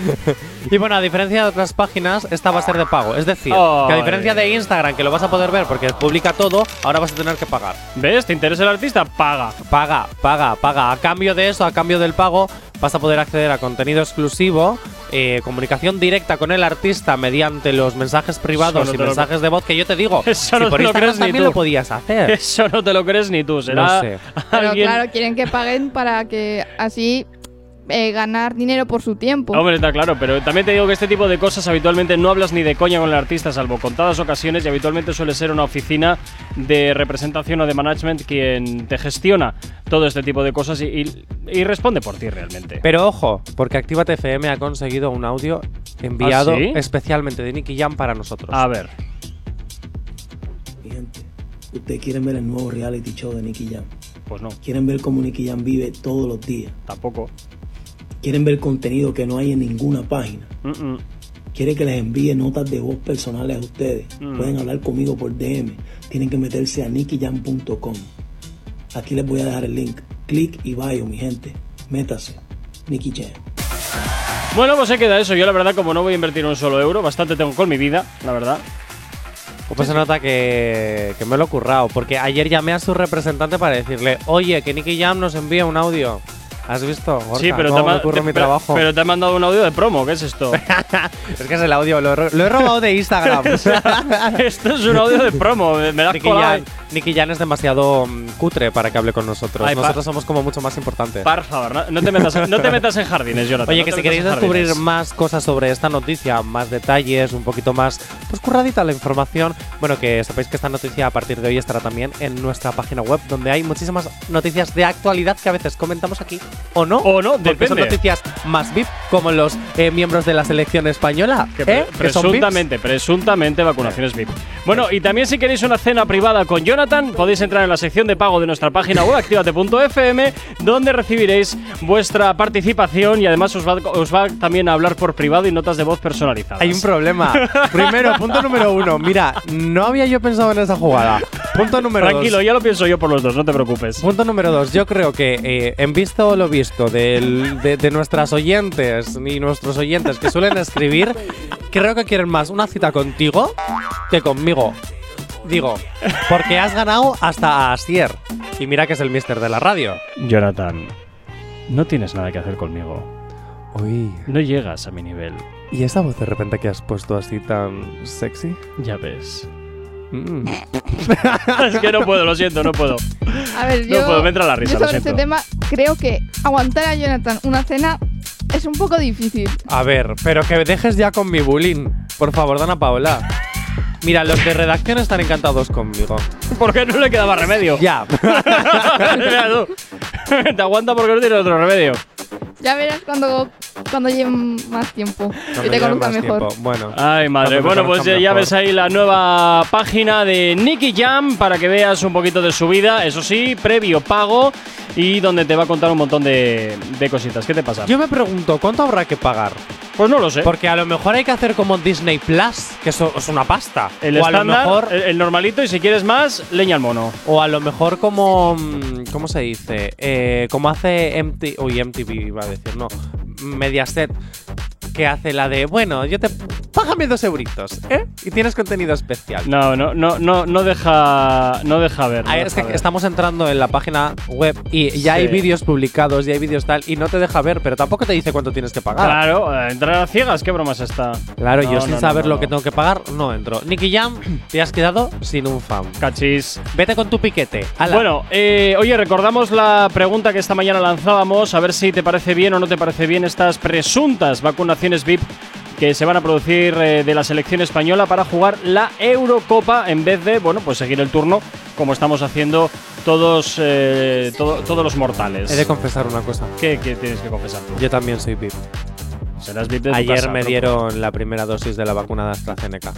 [SPEAKER 3] *laughs* y bueno, a diferencia de otras páginas, esta va a ser de pago. Es decir,
[SPEAKER 2] Ay.
[SPEAKER 3] que a diferencia de Instagram, que lo vas a poder ver porque publica todo, ahora vas a tener que pagar.
[SPEAKER 2] ¿Ves? ¿Te interesa el artista? Paga.
[SPEAKER 3] Paga, paga, paga. A cambio de eso, a cambio del pago, vas a poder acceder a contenido exclusivo, eh, comunicación directa con el artista mediante los mensajes privados y
[SPEAKER 2] lo
[SPEAKER 3] mensajes de voz que yo te digo. *laughs*
[SPEAKER 2] Eso
[SPEAKER 3] si
[SPEAKER 2] no
[SPEAKER 3] por
[SPEAKER 2] te lo crees ni
[SPEAKER 3] también
[SPEAKER 2] tú.
[SPEAKER 3] lo podías hacer. *laughs*
[SPEAKER 2] Eso no te lo crees ni tú. Será
[SPEAKER 3] No sé. *laughs*
[SPEAKER 4] Pero claro, quieren que paguen para que así eh, ganar dinero por su tiempo.
[SPEAKER 2] Hombre, está claro, pero también te digo que este tipo de cosas habitualmente no hablas ni de coña con el artista, salvo contadas ocasiones, y habitualmente suele ser una oficina de representación o de management quien te gestiona todo este tipo de cosas y, y- y responde por ti realmente.
[SPEAKER 3] Pero ojo, porque Actívate FM ha conseguido un audio enviado
[SPEAKER 2] ¿Ah, sí?
[SPEAKER 3] especialmente de Nicky Jam para nosotros.
[SPEAKER 2] A ver.
[SPEAKER 14] Mi gente, ustedes quieren ver el nuevo reality show de Nicky Jam.
[SPEAKER 2] Pues no.
[SPEAKER 14] Quieren ver cómo Nicky Jam vive todos los días.
[SPEAKER 2] Tampoco.
[SPEAKER 14] Quieren ver contenido que no hay en ninguna página.
[SPEAKER 2] Mm-mm.
[SPEAKER 14] Quieren que les envíe notas de voz personales a ustedes.
[SPEAKER 2] Mm.
[SPEAKER 14] Pueden hablar conmigo por DM. Tienen que meterse a nickyjam.com. Aquí les voy a dejar el link. Click y bio, mi gente. Métase. Nicky Jam.
[SPEAKER 2] Bueno, pues se queda eso. Yo la verdad, como no voy a invertir un solo euro, bastante tengo con mi vida, la verdad.
[SPEAKER 3] Pues se nota que, que me lo he currado, porque ayer llamé a su representante para decirle, oye, que Nicky Jam nos envía un audio. ¿Has visto? Gorka,
[SPEAKER 2] sí, pero te,
[SPEAKER 3] cómo me
[SPEAKER 2] te-
[SPEAKER 3] mi trabajo.
[SPEAKER 2] pero te he mandado un audio de promo. ¿Qué es esto? *laughs*
[SPEAKER 3] es que es el audio, lo, lo he robado de Instagram. *laughs*
[SPEAKER 2] esto es un audio de promo. Me, has
[SPEAKER 3] Nicky Nicky Jam es demasiado mm, cutre para que hable con nosotros.
[SPEAKER 2] Ay,
[SPEAKER 3] nosotros somos como mucho más importantes.
[SPEAKER 2] Por favor, no, no te metas, no te metas en jardines, Jonathan.
[SPEAKER 3] Oye,
[SPEAKER 2] no
[SPEAKER 3] que si queréis descubrir
[SPEAKER 2] jardines.
[SPEAKER 3] más cosas sobre esta noticia, más detalles, un poquito más, pues curradita la información, bueno, que sepáis que esta noticia a partir de hoy estará también en nuestra página web, donde hay muchísimas noticias de actualidad que a veces comentamos aquí, o no.
[SPEAKER 2] O no,
[SPEAKER 3] porque son
[SPEAKER 2] depende.
[SPEAKER 3] noticias más VIP, como los eh, miembros de la selección española.
[SPEAKER 2] Que
[SPEAKER 3] ¿eh?
[SPEAKER 2] pre-
[SPEAKER 3] Que son VIPs.
[SPEAKER 2] presuntamente, presuntamente vacunaciones VIP. Bueno, y también si queréis una cena privada con Jonathan, podéis entrar en la sección de pago de nuestra página web, *laughs* activate.fm, donde recibiréis vuestra participación y además os va, os va también a hablar por privado y notas de voz personalizadas.
[SPEAKER 3] Hay un problema. Primero, punto número uno. Mira, no había yo pensado en esa jugada. Punto número dos.
[SPEAKER 2] Tranquilo, ya lo pienso yo por los dos, no te preocupes.
[SPEAKER 3] Punto número dos. Yo creo que eh, en visto lo visto del- de, de nuestras oyentes y nuestros oyentes que suelen escribir, creo que quieren más una cita contigo que conmigo. Digo, porque has ganado hasta a Asier. Y mira que es el mister de la radio.
[SPEAKER 2] Jonathan, no tienes nada que hacer conmigo.
[SPEAKER 3] Uy.
[SPEAKER 2] No llegas a mi nivel.
[SPEAKER 3] ¿Y esa voz de repente que has puesto así tan sexy?
[SPEAKER 2] Ya ves.
[SPEAKER 3] Mm. *laughs*
[SPEAKER 2] es que no puedo, lo siento, no puedo.
[SPEAKER 4] A ver,
[SPEAKER 2] No
[SPEAKER 4] yo,
[SPEAKER 2] puedo, me entra la risa,
[SPEAKER 4] yo
[SPEAKER 2] lo
[SPEAKER 4] sobre este tema creo que aguantar a Jonathan una cena es un poco difícil.
[SPEAKER 3] A ver, pero que dejes ya con mi bullying. Por favor, Dana Paola. Mira, los de redacción están encantados conmigo.
[SPEAKER 2] Porque no le quedaba remedio.
[SPEAKER 3] Ya. *laughs*
[SPEAKER 2] Mira tú. Te aguanta porque no tiene otro remedio.
[SPEAKER 4] Ya verás cuando cuando lleven más tiempo.
[SPEAKER 3] Cuando
[SPEAKER 4] te conozcan mejor.
[SPEAKER 3] tiempo. Bueno.
[SPEAKER 2] Ay, madre. Bueno, pues ya
[SPEAKER 3] mejor.
[SPEAKER 2] ves ahí la nueva página de Nicky Jam para que veas un poquito de su vida. Eso sí, previo pago y donde te va a contar un montón de, de cositas. ¿Qué te pasa?
[SPEAKER 3] Yo me pregunto, ¿cuánto habrá que pagar?
[SPEAKER 2] Pues no lo sé.
[SPEAKER 3] Porque a lo mejor hay que hacer como Disney Plus, que eso es una pasta.
[SPEAKER 2] el
[SPEAKER 3] o a lo
[SPEAKER 2] estándar,
[SPEAKER 3] mejor
[SPEAKER 2] el, el normalito, y si quieres más, leña al mono.
[SPEAKER 3] O a lo mejor como. mm, ¿Cómo se dice? Eh, como hace MTV. Uy, MTV iba a decir, no. Mediaset. Que hace la de. Bueno, yo te. Págame dos euritos, ¿eh? Y tienes contenido especial.
[SPEAKER 2] No, no, no, no, no deja, no deja ver. no
[SPEAKER 3] Ah,
[SPEAKER 2] deja
[SPEAKER 3] es que
[SPEAKER 2] ver.
[SPEAKER 3] estamos entrando en la página web y ya hay vídeos publicados, ya hay vídeos tal, y no te deja ver, pero tampoco te dice cuánto tienes que pagar.
[SPEAKER 2] Claro, eh, entrar a ciegas, qué bromas está.
[SPEAKER 3] Claro,
[SPEAKER 2] No,
[SPEAKER 3] yo sin
[SPEAKER 2] no,
[SPEAKER 3] saber lo que tengo que pagar, no entro. Nicky Jam, te has quedado sin un fan.
[SPEAKER 2] Cachis.
[SPEAKER 3] Vete con tu piquete. Ala.
[SPEAKER 2] Bueno, eh, oye, recordamos la pregunta que esta mañana lanzábamos, a ver si te parece bien o no te parece bien estas presuntas vacunaciones VIP que se van a producir eh, de la selección española para jugar la Eurocopa en vez de, bueno, pues seguir el turno como estamos haciendo todos, eh, todo- todos los mortales.
[SPEAKER 3] He de confesar una cosa.
[SPEAKER 2] ¿Qué, qué tienes que confesar?
[SPEAKER 3] Yo también soy VIP.
[SPEAKER 2] Serás VIP de tu
[SPEAKER 3] Ayer
[SPEAKER 2] casa,
[SPEAKER 3] me
[SPEAKER 2] ¿no?
[SPEAKER 3] dieron la primera dosis de la vacuna de AstraZeneca.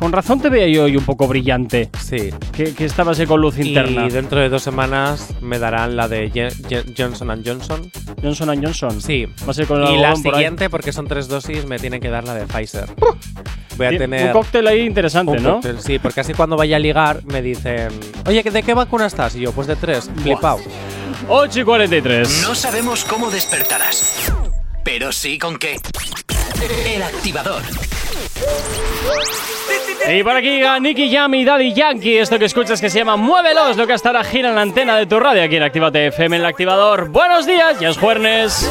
[SPEAKER 2] Con razón te veía yo hoy un poco brillante.
[SPEAKER 3] Sí.
[SPEAKER 2] Que, que estabas ahí con luz interna.
[SPEAKER 3] Y dentro de dos semanas me darán la de Je- Je- Johnson Johnson.
[SPEAKER 2] Johnson Johnson.
[SPEAKER 3] Sí.
[SPEAKER 2] Va a ser con el
[SPEAKER 3] Y la
[SPEAKER 2] por ahí.
[SPEAKER 3] siguiente, porque son tres dosis, me tienen que dar la de Pfizer. Voy a tener.
[SPEAKER 2] Un cóctel ahí interesante,
[SPEAKER 3] un
[SPEAKER 2] ¿no?
[SPEAKER 3] cóctel, sí, porque así cuando vaya a ligar me dicen, oye, ¿de qué vacuna estás? Y yo, pues de tres, flipao.
[SPEAKER 2] 8 y 43.
[SPEAKER 1] No sabemos cómo despertarás, pero sí con qué. El activador.
[SPEAKER 2] Y por aquí Nicky Jam y Daddy Yankee. Esto que escuchas que se llama Muévelo es lo que hasta ahora gira en la antena de tu radio aquí en Actívate FM en el activador. Buenos días, ya es jueves.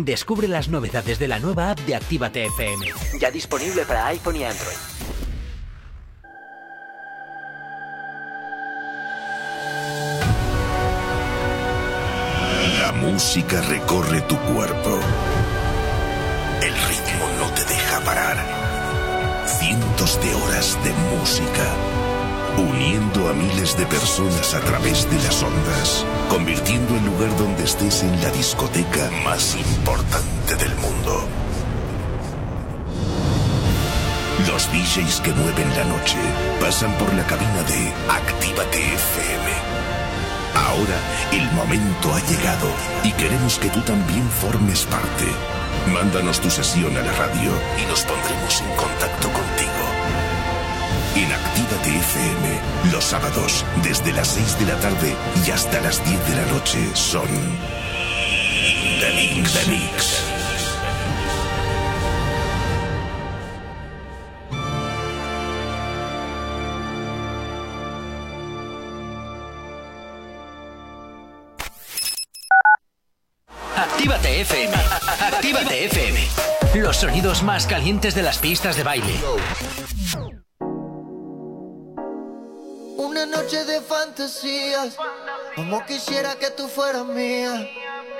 [SPEAKER 1] Descubre las novedades de la nueva app de Actívate FM. Ya disponible para iPhone y Android.
[SPEAKER 15] La música recorre tu cuerpo. El ritmo no te deja parar. Cientos de horas de música. Uniendo a miles de personas a través de las ondas. Convirtiendo el lugar donde estés en la discoteca más importante del mundo. Los DJs que mueven la noche pasan por la cabina de Actívate FM. Ahora el momento ha llegado y queremos que tú también formes parte. Mándanos tu sesión a la radio y nos pondremos en contacto FM, los sábados, desde las 6 de la tarde y hasta las 10 de la noche, son. The Mix. The Mix.
[SPEAKER 1] Actívate FM. Actívate FM. Los sonidos más calientes de las pistas de baile.
[SPEAKER 16] Fantasías, como quisiera que tú fueras mía.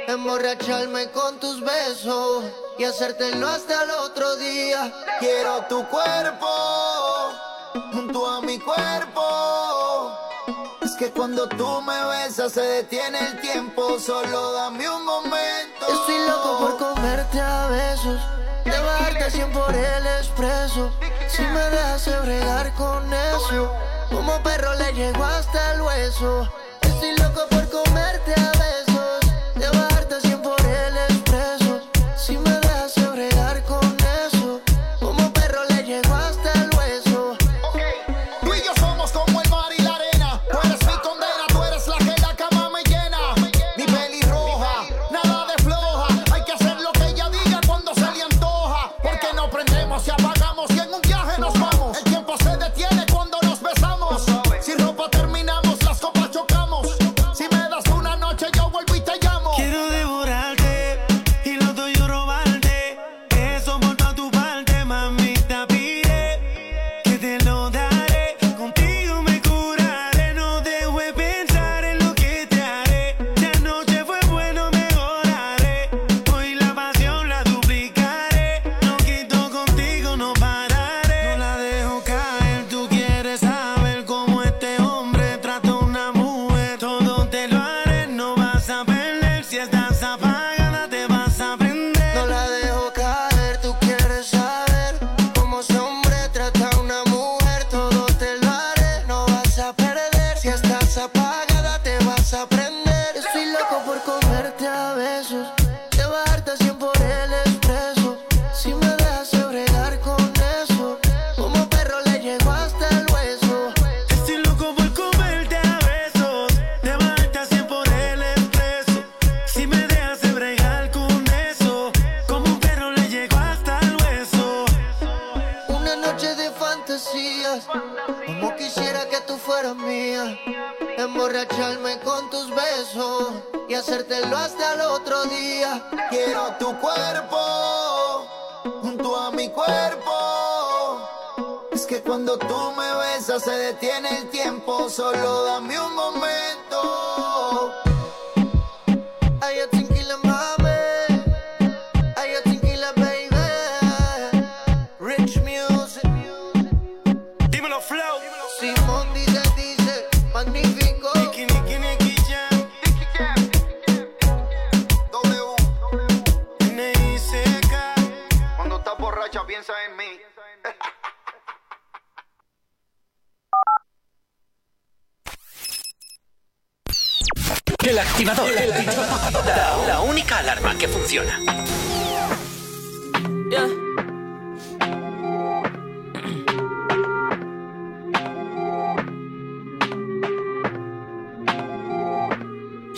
[SPEAKER 16] Emborracharme con tus besos y hacértelo hasta el otro día. Quiero tu cuerpo junto a mi cuerpo. Es que cuando tú me besas se detiene el tiempo, solo dame un momento. Estoy loco por comerte a besos, de bajarte 100 por el expreso. Si me dejas bregar con eso, como perro le llego hasta el hueso. Estoy loco por comerte a besos,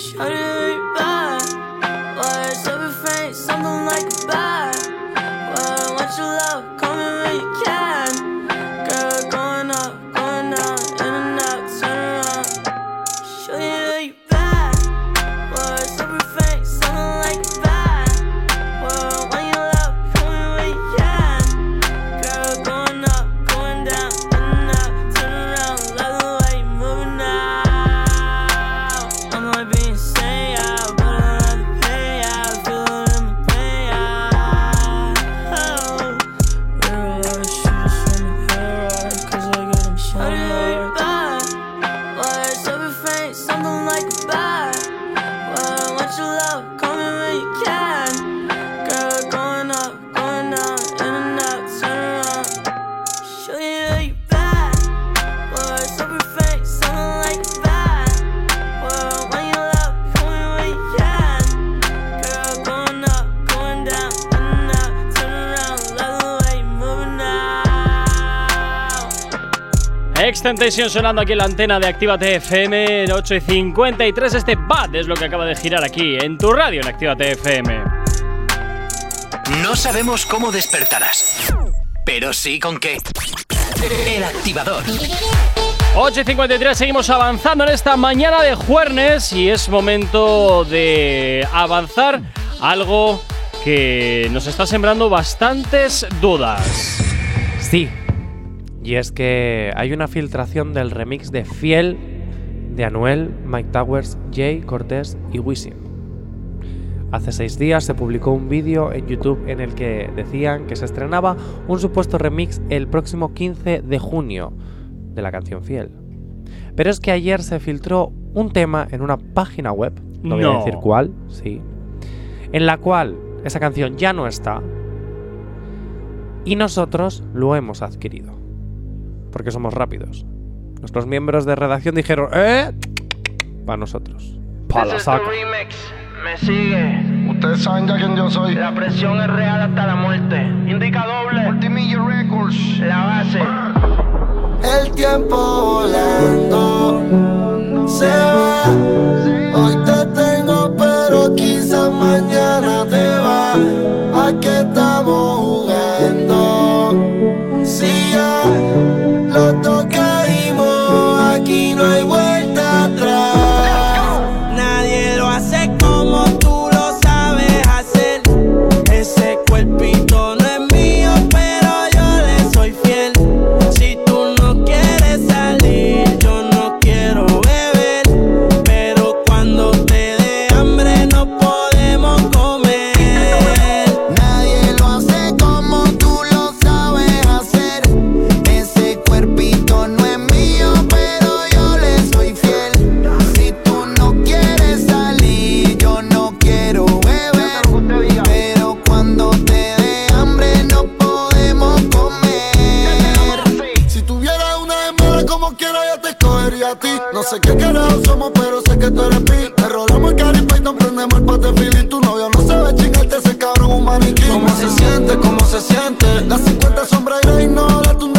[SPEAKER 17] Shut it
[SPEAKER 2] sonando aquí en la antena de Actívate FM en 8 y 53. Este BAD es lo que acaba de girar aquí en tu radio en Actívate FM.
[SPEAKER 1] No sabemos cómo despertarás, pero sí con qué. El activador.
[SPEAKER 2] 8 y 53, seguimos avanzando en esta mañana de jueves y es momento de avanzar algo que nos está sembrando bastantes dudas.
[SPEAKER 3] Sí. Y es que hay una filtración del remix de Fiel de Anuel, Mike Towers, Jay Cortés y Wisin. Hace seis días se publicó un vídeo en YouTube en el que decían que se estrenaba un supuesto remix el próximo 15 de junio de la canción Fiel. Pero es que ayer se filtró un tema en una página web, no voy a decir cuál, sí, en la cual esa canción ya no está y nosotros lo hemos adquirido. Porque somos rápidos. Nuestros miembros de redacción dijeron, ¿eh? Para nosotros. Pa' la saca.
[SPEAKER 16] remix, me sigue. Ustedes saben ya quién yo soy. La presión es real hasta la muerte. Indica doble. Multimillion Records. La base.
[SPEAKER 18] El tiempo volando se va. Hoy te tengo, pero quizás mañana te va. ¿A qué estamos jugando? Si ya los dos caímos, aquí no hay vuelta
[SPEAKER 17] No
[SPEAKER 18] sé qué carajo somos, pero sé que tú eres mí. Te rolamos el cari Python, prendemos el pate feeling. Tu novio no sabe chingarte ese cabrón un maniquí. ¿Cómo se siente? ¿Cómo se siente? Las 50 sombras y no date un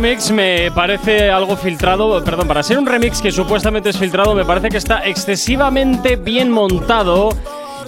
[SPEAKER 2] remix me parece algo filtrado, perdón, para ser un remix que supuestamente es filtrado me parece que está excesivamente bien montado.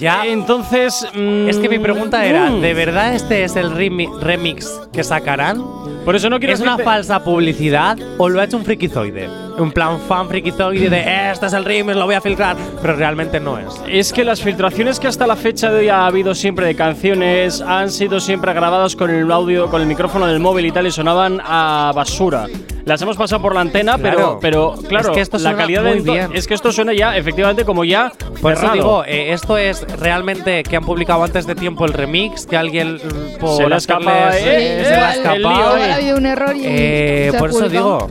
[SPEAKER 3] Ya.
[SPEAKER 2] Entonces... mm,
[SPEAKER 3] Es que mi pregunta era,
[SPEAKER 2] mm.
[SPEAKER 3] ¿de verdad este es el remi- remix que sacarán?
[SPEAKER 2] Por eso no quiero
[SPEAKER 3] ¿Es una
[SPEAKER 2] decirte-
[SPEAKER 3] falsa publicidad o lo ha hecho un frikizoide? Un plan fan frikizoide de este es el remix, lo voy a filtrar, pero realmente no es.
[SPEAKER 2] Es que las filtraciones que hasta la fecha de hoy ha habido siempre de canciones han sido siempre grabadas con el audio, con el micrófono del móvil y tal y sonaban a basura. Las hemos pasado por la antena,
[SPEAKER 3] Claro.
[SPEAKER 2] pero, pero claro,
[SPEAKER 3] Es que esto
[SPEAKER 2] la calidad
[SPEAKER 3] muy
[SPEAKER 2] del to-
[SPEAKER 3] bien.
[SPEAKER 2] es que esto suena ya, efectivamente, como ya.
[SPEAKER 3] Por eso digo, eh, esto es realmente que han publicado antes de tiempo el remix, que alguien por
[SPEAKER 2] Se le escapa, eh,
[SPEAKER 3] eh, se ha
[SPEAKER 2] eh,
[SPEAKER 3] escapado.
[SPEAKER 4] Igual ha habido un error y
[SPEAKER 3] Eh,
[SPEAKER 4] se ha
[SPEAKER 3] por eso digo,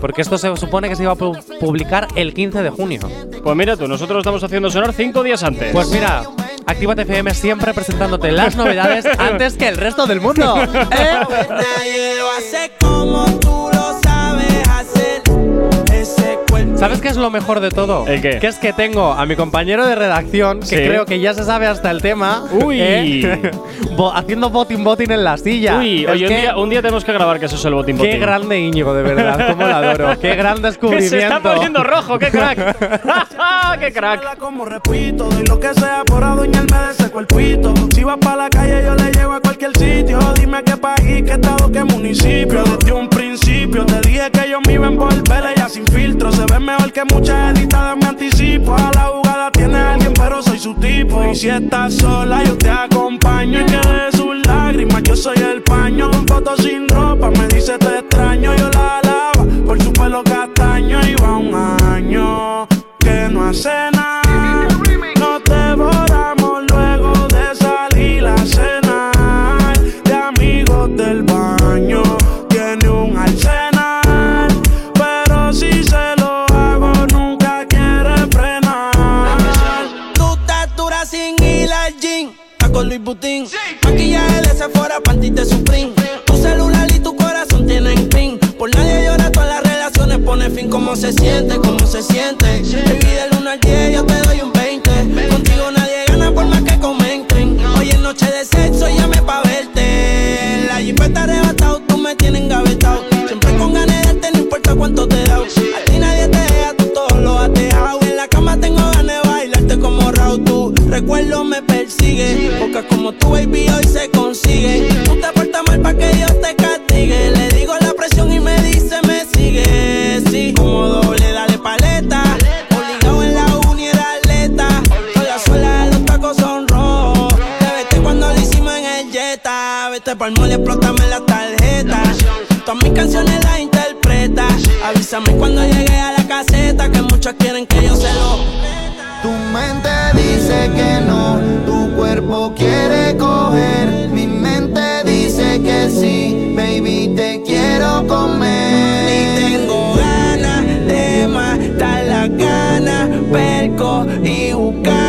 [SPEAKER 3] porque esto se supone que se iba a pu- publicar el 15 de junio.
[SPEAKER 2] Pues mira tú, nosotros estamos haciendo sonar cinco días antes.
[SPEAKER 3] Pues mira, Actívate FM siempre presentándote las novedades *laughs* antes que el resto del mundo. *laughs* ¿Eh?
[SPEAKER 19] ¿Sabes
[SPEAKER 3] qué es lo mejor de todo?
[SPEAKER 2] ¿El qué?
[SPEAKER 3] Que es que tengo a mi compañero de redacción, que
[SPEAKER 2] Sí.
[SPEAKER 3] creo que ya se sabe hasta el tema,
[SPEAKER 2] Uy.
[SPEAKER 3] ¿eh? *laughs* Bo- haciendo botín botín en la silla.
[SPEAKER 2] Uy, oye, un día, un día tenemos que grabar que eso es el botín
[SPEAKER 3] Qué
[SPEAKER 2] botín.
[SPEAKER 3] grande Íñigo, de verdad, cómo lo adoro. Qué *laughs* gran
[SPEAKER 2] Que
[SPEAKER 3] descubrimiento.
[SPEAKER 2] se está poniendo rojo, qué crack. *laughs* ¡Qué crack!
[SPEAKER 20] Como repito, doy lo que sea por adueñarme de ese cuerpito. Si vas para la calle, yo le llevo a cualquier sitio. Dime qué país, qué estado, qué municipio. Desde un principio te dije que yo me iba a envolver ella sin filtro. Se ve mejor que muchas editadas, me anticipo. A la jugada tiene alguien, pero soy su tipo. Y si estás sola, yo te acompaño. Y que de sus lágrimas, yo soy el paño. Con fotos sin ropa, me dice te extraño. Yo la alaba por su pelo castaño. Y va un año que no hace nada.
[SPEAKER 19] Está Luis Butín. Maquillaje de Sephora, panty de Supreme. Tu celular y tu corazón tienen pin. Por nadie llora, todas las relaciones pone fin. ¿Cómo se siente? ¿Cómo se siente? Baby, del 1 al 10 yo te doy un 20. Contigo nadie gana por más que comenten. Hoy es noche de sexo, llame pa' verte. La jipeta arrebatado, tú me tienes engavetado. Siempre con ganas de darte, no importa cuánto te da. A ti nadie te deja, tú todo lo has. En la cama tengo ganas de bailarte como Raúl. Tu recuerdo me Porque como tu baby hoy se consigue. Tú te portas mal pa' que Dios te castigue. Le digo la presión y me dice me sigue. Sí, como doble, dale paleta. Obligado en la uni era atleta. Con la suela de los tacos son rojos. Te vete cuando lo hicimos en el Jetta. Vete pa'l mole, explótame la tarjeta. Todas mis canciones las interpreta. Avísame cuando llegue a la caseta. Que muchos quieren que yo se lo.
[SPEAKER 16] Tu mente dice que no, cuerpo quiere coger. Mi mente dice que sí, baby, te quiero comer.
[SPEAKER 19] Y tengo ganas de matar las ganas. Perco y Buchanan,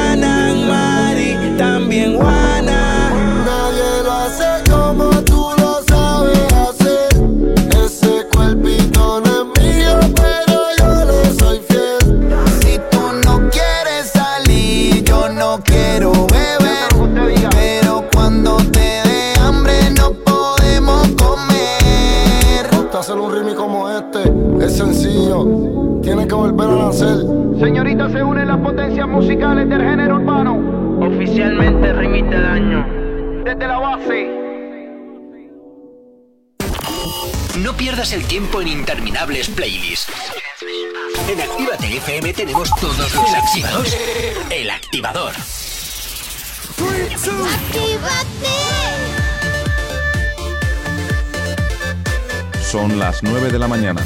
[SPEAKER 20] Desde la base.
[SPEAKER 1] No pierdas el tiempo en interminables playlists. En Actívate FM tenemos todos los activadores. El activador.
[SPEAKER 21] Son las 9 de la mañana.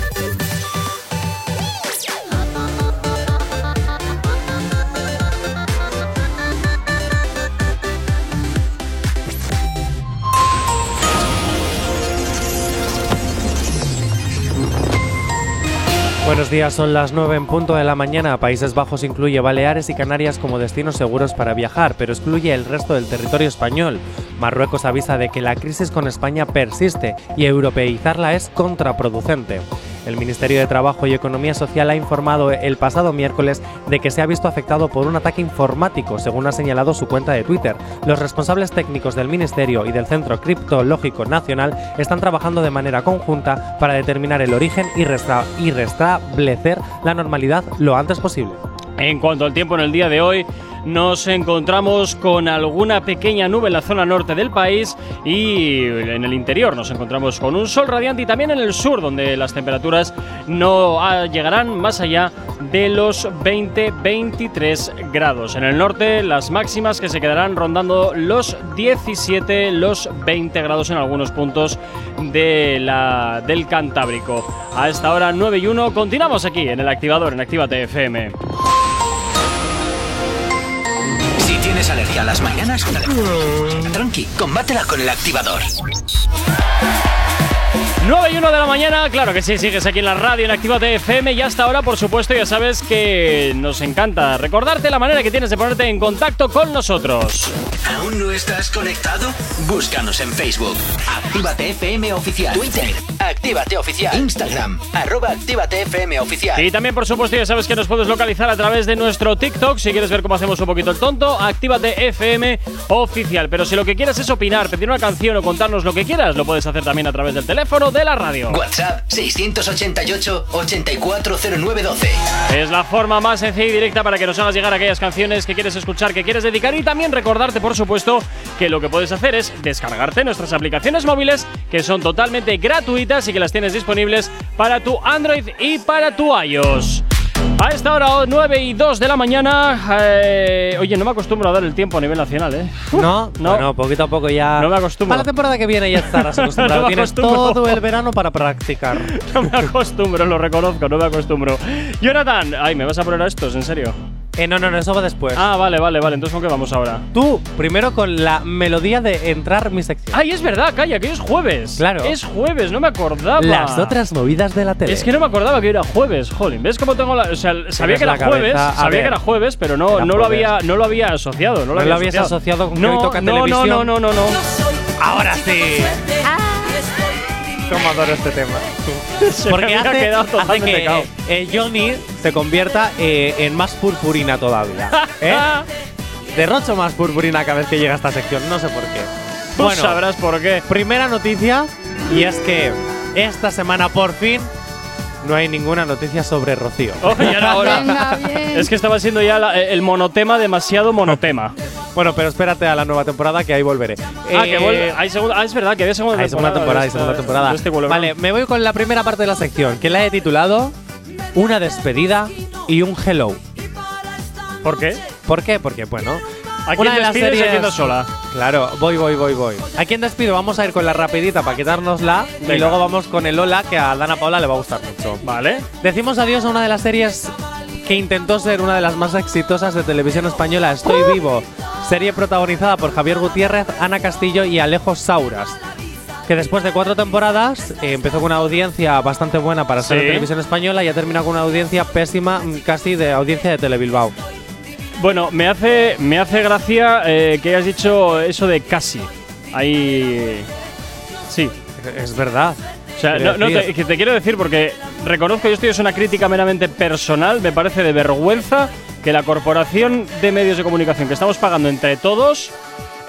[SPEAKER 3] Buenos días, son las 9 en punto de la mañana. Países Bajos incluye Baleares y Canarias como destinos seguros para viajar, pero excluye el resto del territorio español. Marruecos avisa de que la crisis con España persiste y europeizarla es contraproducente. El Ministerio de Trabajo y Economía Social ha informado el pasado miércoles de que se ha visto afectado por un ataque informático, según ha señalado su cuenta de Twitter. Los responsables técnicos del Ministerio y del Centro Criptológico Nacional están trabajando de manera conjunta para determinar el origen y, restablecer la normalidad lo antes posible.
[SPEAKER 2] En cuanto al tiempo en el día de hoy, nos encontramos con alguna pequeña nube en la zona norte del país y en el interior nos encontramos con un sol radiante y también en el sur donde las temperaturas no ah, llegarán más allá de los 20-23 grados. En el norte las máximas que se quedarán rondando los 17, los 20 grados en algunos puntos de la, del Cantábrico. A esta hora 9 y 1 continuamos aquí en el activador en Actívate FM.
[SPEAKER 1] A las mañanas, tranqui, combátela con el activador.
[SPEAKER 2] 9 y 1 de la mañana, claro que sí, sigues aquí en la radio en Actívate FM y hasta ahora, por supuesto, ya sabes que nos encanta recordarte la manera que tienes de ponerte en contacto con nosotros.
[SPEAKER 1] ¿Aún no estás conectado? Búscanos en Facebook. Actívate FM Oficial. Twitter. Actívate Oficial. Instagram. Arroba Actívate FM Oficial.
[SPEAKER 2] Y también, por supuesto, ya sabes que nos puedes localizar a través de nuestro TikTok. Si quieres ver cómo hacemos un poquito el tonto, Actívate FM Oficial. Pero si lo que quieres es opinar, pedir una canción o contarnos lo que quieras, lo puedes hacer también a través del teléfono de la radio.
[SPEAKER 1] WhatsApp 688-840912.
[SPEAKER 2] Es la forma más sencilla y directa para que nos hagas llegar aquellas canciones que quieres escuchar, que quieres dedicar y también recordarte, por supuesto, que lo que puedes hacer es descargarte nuestras aplicaciones móviles que son totalmente gratuitas y que las tienes disponibles para tu Android y para tu iOS. A esta hora, 9 y 2 de la mañana. eh, oye, no me acostumbro a dar el tiempo a nivel nacional, ¿eh?
[SPEAKER 3] No,
[SPEAKER 2] No.
[SPEAKER 3] Bueno, poquito a poco ya.
[SPEAKER 2] No me acostumbro.
[SPEAKER 3] Para la temporada que viene ya estarás *laughs* acostumbrado.
[SPEAKER 2] No me
[SPEAKER 3] Tienes todo el verano para practicar. *laughs*
[SPEAKER 2] No me acostumbro, lo reconozco, no me acostumbro. Jonathan, ay, ¿me vas a poner a estos? ¿En serio?
[SPEAKER 3] Eh, no, no, no, eso va después.
[SPEAKER 2] Ah, vale, vale, vale. Entonces, ¿con qué vamos ahora?
[SPEAKER 3] Tú, primero con la melodía de entrar mi sección.
[SPEAKER 2] Ay, es verdad, calla, que hoy es jueves.
[SPEAKER 3] Claro.
[SPEAKER 2] Es jueves, no me acordaba.
[SPEAKER 3] Las otras movidas de la tele.
[SPEAKER 2] Es que no me acordaba que era jueves, jolín. ¿Ves cómo tengo la.? O sea, sabía que era jueves, sabía
[SPEAKER 3] ver.
[SPEAKER 2] que era jueves, pero no, no, lo había, no lo había asociado. No lo,
[SPEAKER 3] ¿No
[SPEAKER 2] había
[SPEAKER 3] lo habías asociado con que
[SPEAKER 2] no,
[SPEAKER 3] hoy toca
[SPEAKER 2] no,
[SPEAKER 3] televisión?
[SPEAKER 2] No, no, no, no, no.
[SPEAKER 3] Ahora sí. Cómo adoro este tema. *laughs* Porque hace,
[SPEAKER 2] quedado
[SPEAKER 3] hace
[SPEAKER 2] totalmente
[SPEAKER 3] que eh, Johnny se convierta eh, en más purpurina todavía. *laughs* ¿eh? Derrocho más purpurina cada vez que llega a esta sección, no sé por qué.
[SPEAKER 2] Tú sabrás por qué.
[SPEAKER 3] Primera noticia, y es que esta semana por fin no hay ninguna noticia sobre Rocío.
[SPEAKER 2] Oh, ya era hora.
[SPEAKER 4] Venga, bien.
[SPEAKER 2] Es que estaba siendo ya la- el monotema demasiado monotema.
[SPEAKER 3] Bueno, pero espérate a la nueva temporada que ahí volveré.
[SPEAKER 2] ah, que
[SPEAKER 3] Eh,
[SPEAKER 2] vuelve. Hay segunda, ah, es verdad que había segunda
[SPEAKER 3] Hay segunda temporada,
[SPEAKER 2] de
[SPEAKER 3] hay segunda
[SPEAKER 2] esta-
[SPEAKER 3] temporada.
[SPEAKER 2] de este Vuelve
[SPEAKER 3] Vale, me voy con la primera parte de la sección, que la he titulado Una despedida y un hello.
[SPEAKER 2] ¿Por qué?
[SPEAKER 3] ¿Por qué? Porque, bueno.
[SPEAKER 2] ¿A quién despides y a quién das sola?
[SPEAKER 3] Claro, voy, voy, voy, voy. ¿A quién despido? Vamos a ir con la rapidita para quitárnosla y luego vamos con el hola que a Dana Paula le va a gustar mucho.
[SPEAKER 2] Vale.
[SPEAKER 3] Decimos adiós a una de las series que intentó ser una de las más exitosas de televisión española, Estoy. Vivo. Serie protagonizada por Javier Gutiérrez, Ana Castillo y Alejo Sauras. Que después de cuatro temporadas eh, empezó con una audiencia bastante buena para ser
[SPEAKER 2] Sí.
[SPEAKER 3] de televisión española y ha terminado con una audiencia pésima, mm, casi de audiencia de Telebilbao.
[SPEAKER 2] Bueno, me hace, me hace gracia eh, que hayas dicho eso de casi. Ahí. Sí.
[SPEAKER 3] Es verdad.
[SPEAKER 2] O sea, no, no te, que te quiero decir porque reconozco que esto es una crítica meramente personal. Me parece de vergüenza que la corporación de medios de comunicación que estamos pagando entre todos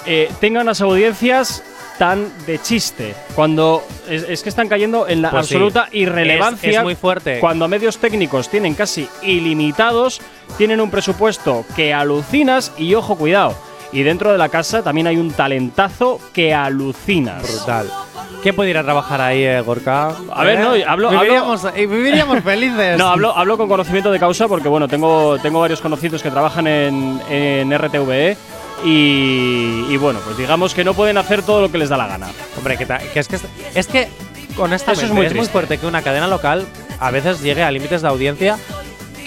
[SPEAKER 2] eh, tenga unas audiencias tan de chiste. Cuando es, es que están cayendo en la
[SPEAKER 3] Pues sí.
[SPEAKER 2] absoluta irrelevancia.
[SPEAKER 3] Es- es muy fuerte.
[SPEAKER 2] Cuando medios técnicos tienen casi ilimitados, tienen un presupuesto que alucinas y ojo, cuidado. Y dentro de la casa también hay un talentazo que alucinas.
[SPEAKER 3] Brutal. ¿Quién puede ir a trabajar ahí, eh, Gorka?
[SPEAKER 2] A ver,
[SPEAKER 3] ¿Eh?
[SPEAKER 2] no, hablo-
[SPEAKER 3] Viviríamos, viviríamos *laughs* felices.
[SPEAKER 2] No, hablo, hablo con conocimiento de causa porque, bueno, tengo, tengo varios conocidos que trabajan en, en RTVE y, y, bueno, pues digamos que no pueden hacer todo lo que les da la gana.
[SPEAKER 3] Hombre, que, que es que es que honestamente
[SPEAKER 2] Eso es muy
[SPEAKER 3] es muy
[SPEAKER 2] triste.
[SPEAKER 3] fuerte que una cadena local a veces llegue a límites de audiencia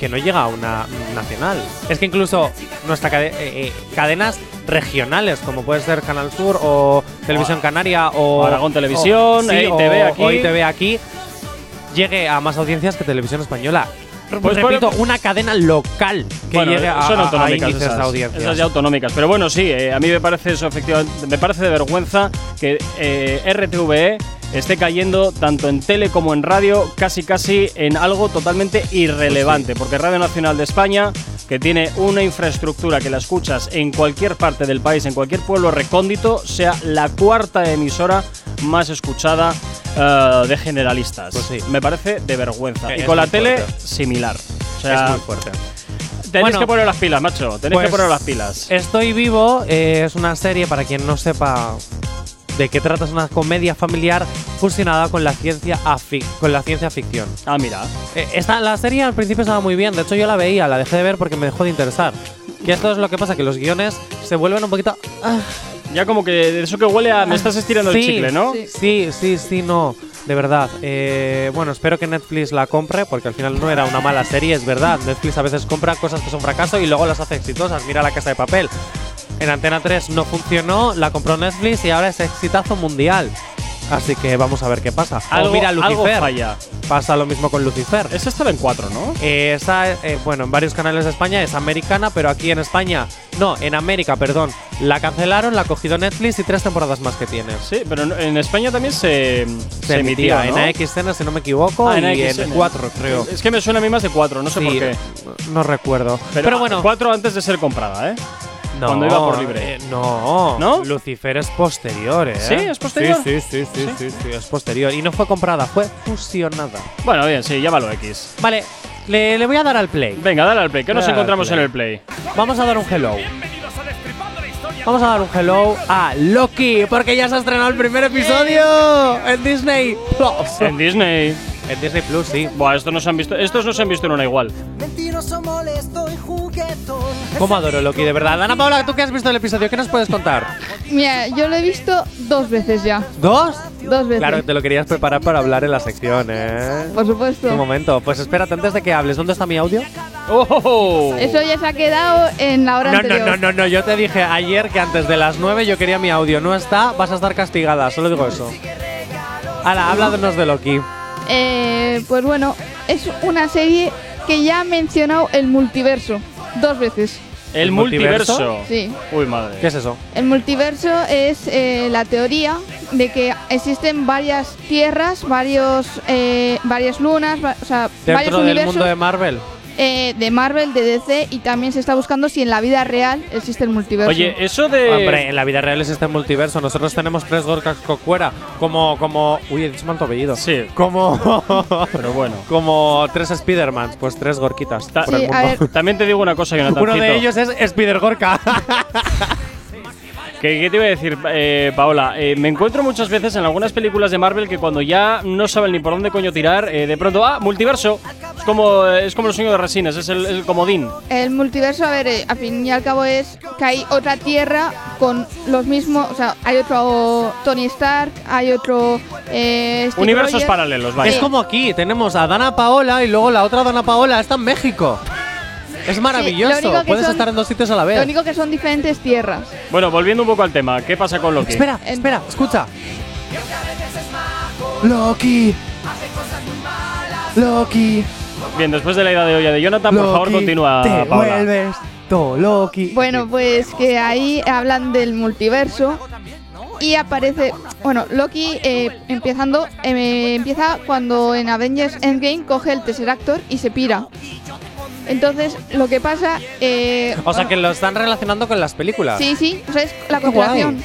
[SPEAKER 3] que no llega a una nacional. Es que incluso nuestra cade- eh, eh, cadenas regionales como puede ser Canal Sur o Televisión Canaria o
[SPEAKER 2] Aragón Televisión,
[SPEAKER 3] o- sí,
[SPEAKER 2] EITV
[SPEAKER 3] o-
[SPEAKER 2] aquí.
[SPEAKER 3] o ITV aquí llegue a más audiencias que Televisión Española.
[SPEAKER 2] Pues
[SPEAKER 3] repito, una cadena local que
[SPEAKER 2] bueno,
[SPEAKER 3] llegue a,
[SPEAKER 2] son
[SPEAKER 3] a- a
[SPEAKER 2] autonómicas
[SPEAKER 3] índices
[SPEAKER 2] esas,
[SPEAKER 3] de audiencia.
[SPEAKER 2] esas ya autonómicas. Pero bueno, sí, eh, a mí me parece eso, efectivamente, me parece de vergüenza que RTVE esté cayendo tanto en tele como en radio, casi casi en algo totalmente irrelevante. Porque Radio Nacional de España, que tiene una infraestructura que la escuchas en cualquier parte del país, en cualquier pueblo recóndito, sea la cuarta emisora más escuchada eh, de generalistas.
[SPEAKER 3] Pues sí.
[SPEAKER 2] Me parece de vergüenza. Y con la tele,
[SPEAKER 3] fuerte.
[SPEAKER 2] similar. O sea,
[SPEAKER 3] es muy fuerte.
[SPEAKER 2] Tenéis
[SPEAKER 3] Bueno,
[SPEAKER 2] que poner las pilas, macho. Tenéis
[SPEAKER 3] pues,
[SPEAKER 2] que poner las pilas.
[SPEAKER 3] Estoy vivo eh, es una serie, para quien no sepa de qué trata, una comedia familiar fusionada con la ciencia, con la ciencia ficción.
[SPEAKER 2] Ah, mira.
[SPEAKER 3] Eh, esta, la serie al principio estaba muy bien, de hecho yo la veía, la dejé de ver porque me dejó de interesar. Y esto es lo que pasa, que los guiones se vuelven un poquito... ah,
[SPEAKER 2] Ya como que de eso que huele a. Me estás estirando el
[SPEAKER 3] Sí,
[SPEAKER 2] chicle, ¿no?
[SPEAKER 3] Sí, sí, sí, no. De verdad. Eh, bueno, espero que Netflix la compre porque al final no era una mala serie, es verdad. Netflix a veces compra cosas que son fracaso y luego las hace exitosas. Mira la casa de papel. En Antena 3 no funcionó, la compró Netflix y ahora es exitazo mundial. Así que vamos a ver qué pasa.
[SPEAKER 2] Algo-
[SPEAKER 3] o mira
[SPEAKER 2] algo
[SPEAKER 3] Lucifer.
[SPEAKER 2] falla.
[SPEAKER 3] Pasa lo mismo con Lucifer.
[SPEAKER 2] Esa estaba en cuatro, ¿no?
[SPEAKER 3] Eh, esa, eh, bueno, en varios canales de España es americana, pero aquí en España, no, en América, perdón, la cancelaron, la ha cogido Netflix y tres temporadas más que tiene.
[SPEAKER 2] Sí, pero en- España también se,
[SPEAKER 3] Se emitía
[SPEAKER 2] ¿no?
[SPEAKER 3] en AXN, si no me equivoco,
[SPEAKER 2] Ah,
[SPEAKER 3] y
[SPEAKER 2] AXN.
[SPEAKER 3] en 4, creo.
[SPEAKER 2] Es que me suena a mí más de cuatro, no sé
[SPEAKER 3] Sí,
[SPEAKER 2] por qué.
[SPEAKER 3] No recuerdo.
[SPEAKER 2] Pero,
[SPEAKER 3] Pero, bueno,
[SPEAKER 2] Cuatro antes de ser comprada, ¿eh?
[SPEAKER 3] No,
[SPEAKER 2] Cuando iba por libre.
[SPEAKER 3] eh, no,
[SPEAKER 2] ¿No?
[SPEAKER 3] Lucifer es posterior, ¿eh?
[SPEAKER 2] ¿Sí? ¿Es posterior?
[SPEAKER 3] Sí, sí, sí, sí, sí, sí, es posterior. Y no fue comprada, fue fusionada.
[SPEAKER 2] Bueno, bien, sí, llámalo X.
[SPEAKER 3] Vale, le, le voy a dar al play.
[SPEAKER 2] Venga, dale al play. ¿Qué nos encontramos
[SPEAKER 3] play.
[SPEAKER 2] en el play?
[SPEAKER 3] Vamos a dar un hello. Vamos a dar un hello a Loki, porque ya se ha estrenado el primer episodio en Disney Plus.
[SPEAKER 2] En Disney.
[SPEAKER 3] En Disney Plus, sí.
[SPEAKER 2] Buah, estos no se han visto, estos no se han visto en una igual.
[SPEAKER 10] Mentiroso, molesto y.
[SPEAKER 3] ¿Cómo adoro Loki, de verdad? Ana Paula, ¿tú qué has visto el episodio? ¿Qué nos puedes contar?
[SPEAKER 4] Mira, yo lo he visto dos veces ya.
[SPEAKER 3] ¿Dos?
[SPEAKER 4] Dos veces.
[SPEAKER 3] Claro, te lo querías preparar para hablar en la sección, ¿eh?
[SPEAKER 4] Por supuesto.
[SPEAKER 3] Un momento, pues espérate antes de que hables. ¿Dónde está mi audio?
[SPEAKER 2] ¡Oh!
[SPEAKER 4] Eso ya se ha quedado en la hora
[SPEAKER 3] No, no,
[SPEAKER 4] anterior.
[SPEAKER 3] no, no, no, yo te dije ayer que antes de las 9 yo quería mi audio. No está, vas a estar castigada, solo digo eso. Hala, háblanos de Loki.
[SPEAKER 4] Eh, pues bueno, es una serie que ya ha mencionado el multiverso dos veces.
[SPEAKER 2] El
[SPEAKER 3] ¿El
[SPEAKER 2] multiverso.
[SPEAKER 3] multiverso?
[SPEAKER 4] Sí.
[SPEAKER 2] Uy, madre.
[SPEAKER 3] ¿Qué es eso?
[SPEAKER 4] El multiverso es eh, la teoría de que existen varias tierras, varios, eh, varias lunas, va- o sea, varios
[SPEAKER 3] Dentro del
[SPEAKER 4] universos
[SPEAKER 3] mundo de Marvel.
[SPEAKER 4] Eh, de Marvel, de DC y también se está buscando si en la vida real existe el multiverso.
[SPEAKER 2] Oye, eso de.
[SPEAKER 3] Hombre, en la vida real existe el multiverso. Nosotros tenemos tres Gorkas Cocuera. Como, como. Uy, he dicho mal tu apellido.
[SPEAKER 2] Sí.
[SPEAKER 3] Como. *laughs*
[SPEAKER 2] Pero bueno.
[SPEAKER 3] como tres Spidermans. Pues tres Gorquitas.
[SPEAKER 2] Ta-
[SPEAKER 3] por el
[SPEAKER 4] Sí,
[SPEAKER 3] mundo.
[SPEAKER 2] También te digo una cosa, Jonathan.
[SPEAKER 3] Uno de ellos es Spider Gorka. *laughs*
[SPEAKER 2] ¿Qué, qué te iba a decir, eh, Paola? Eh, me encuentro muchas veces en algunas películas de Marvel que cuando ya no saben ni por dónde coño tirar, eh, de pronto, ¡ah, multiverso! Es como, es como el sueño de resines, es el, el comodín.
[SPEAKER 4] El multiverso, a ver, eh, al fin y al cabo es que hay otra tierra con los mismos, o sea, hay otro Tony Stark, hay otro eh,
[SPEAKER 2] Universos
[SPEAKER 4] Rogers.
[SPEAKER 2] paralelos, vaya.
[SPEAKER 3] Es como aquí. Tenemos a Dana Paola y luego la otra Dana Paola está en México. Es maravilloso. Puedes
[SPEAKER 4] son-
[SPEAKER 3] estar en dos sitios a la vez.
[SPEAKER 4] Lo único que son diferentes tierras.
[SPEAKER 2] Bueno, volviendo un poco al tema, ¿qué pasa con Loki?
[SPEAKER 3] Espera, espera, escucha. Loki. Loki.
[SPEAKER 2] Bien, después de la idea de olla de Jonathan, por favor, continúa,
[SPEAKER 3] te
[SPEAKER 2] Paola.
[SPEAKER 3] vuelves to Loki.
[SPEAKER 4] Bueno, pues que ahí hablan del multiverso y aparece, bueno, Loki eh, empezando, eh, empieza cuando en Avengers Endgame coge el Tesseractor y se pira. Entonces, lo que pasa, eh,
[SPEAKER 3] O sea que lo están relacionando con las películas.
[SPEAKER 4] sí, sí, o sea, es la
[SPEAKER 3] Qué
[SPEAKER 4] continuación.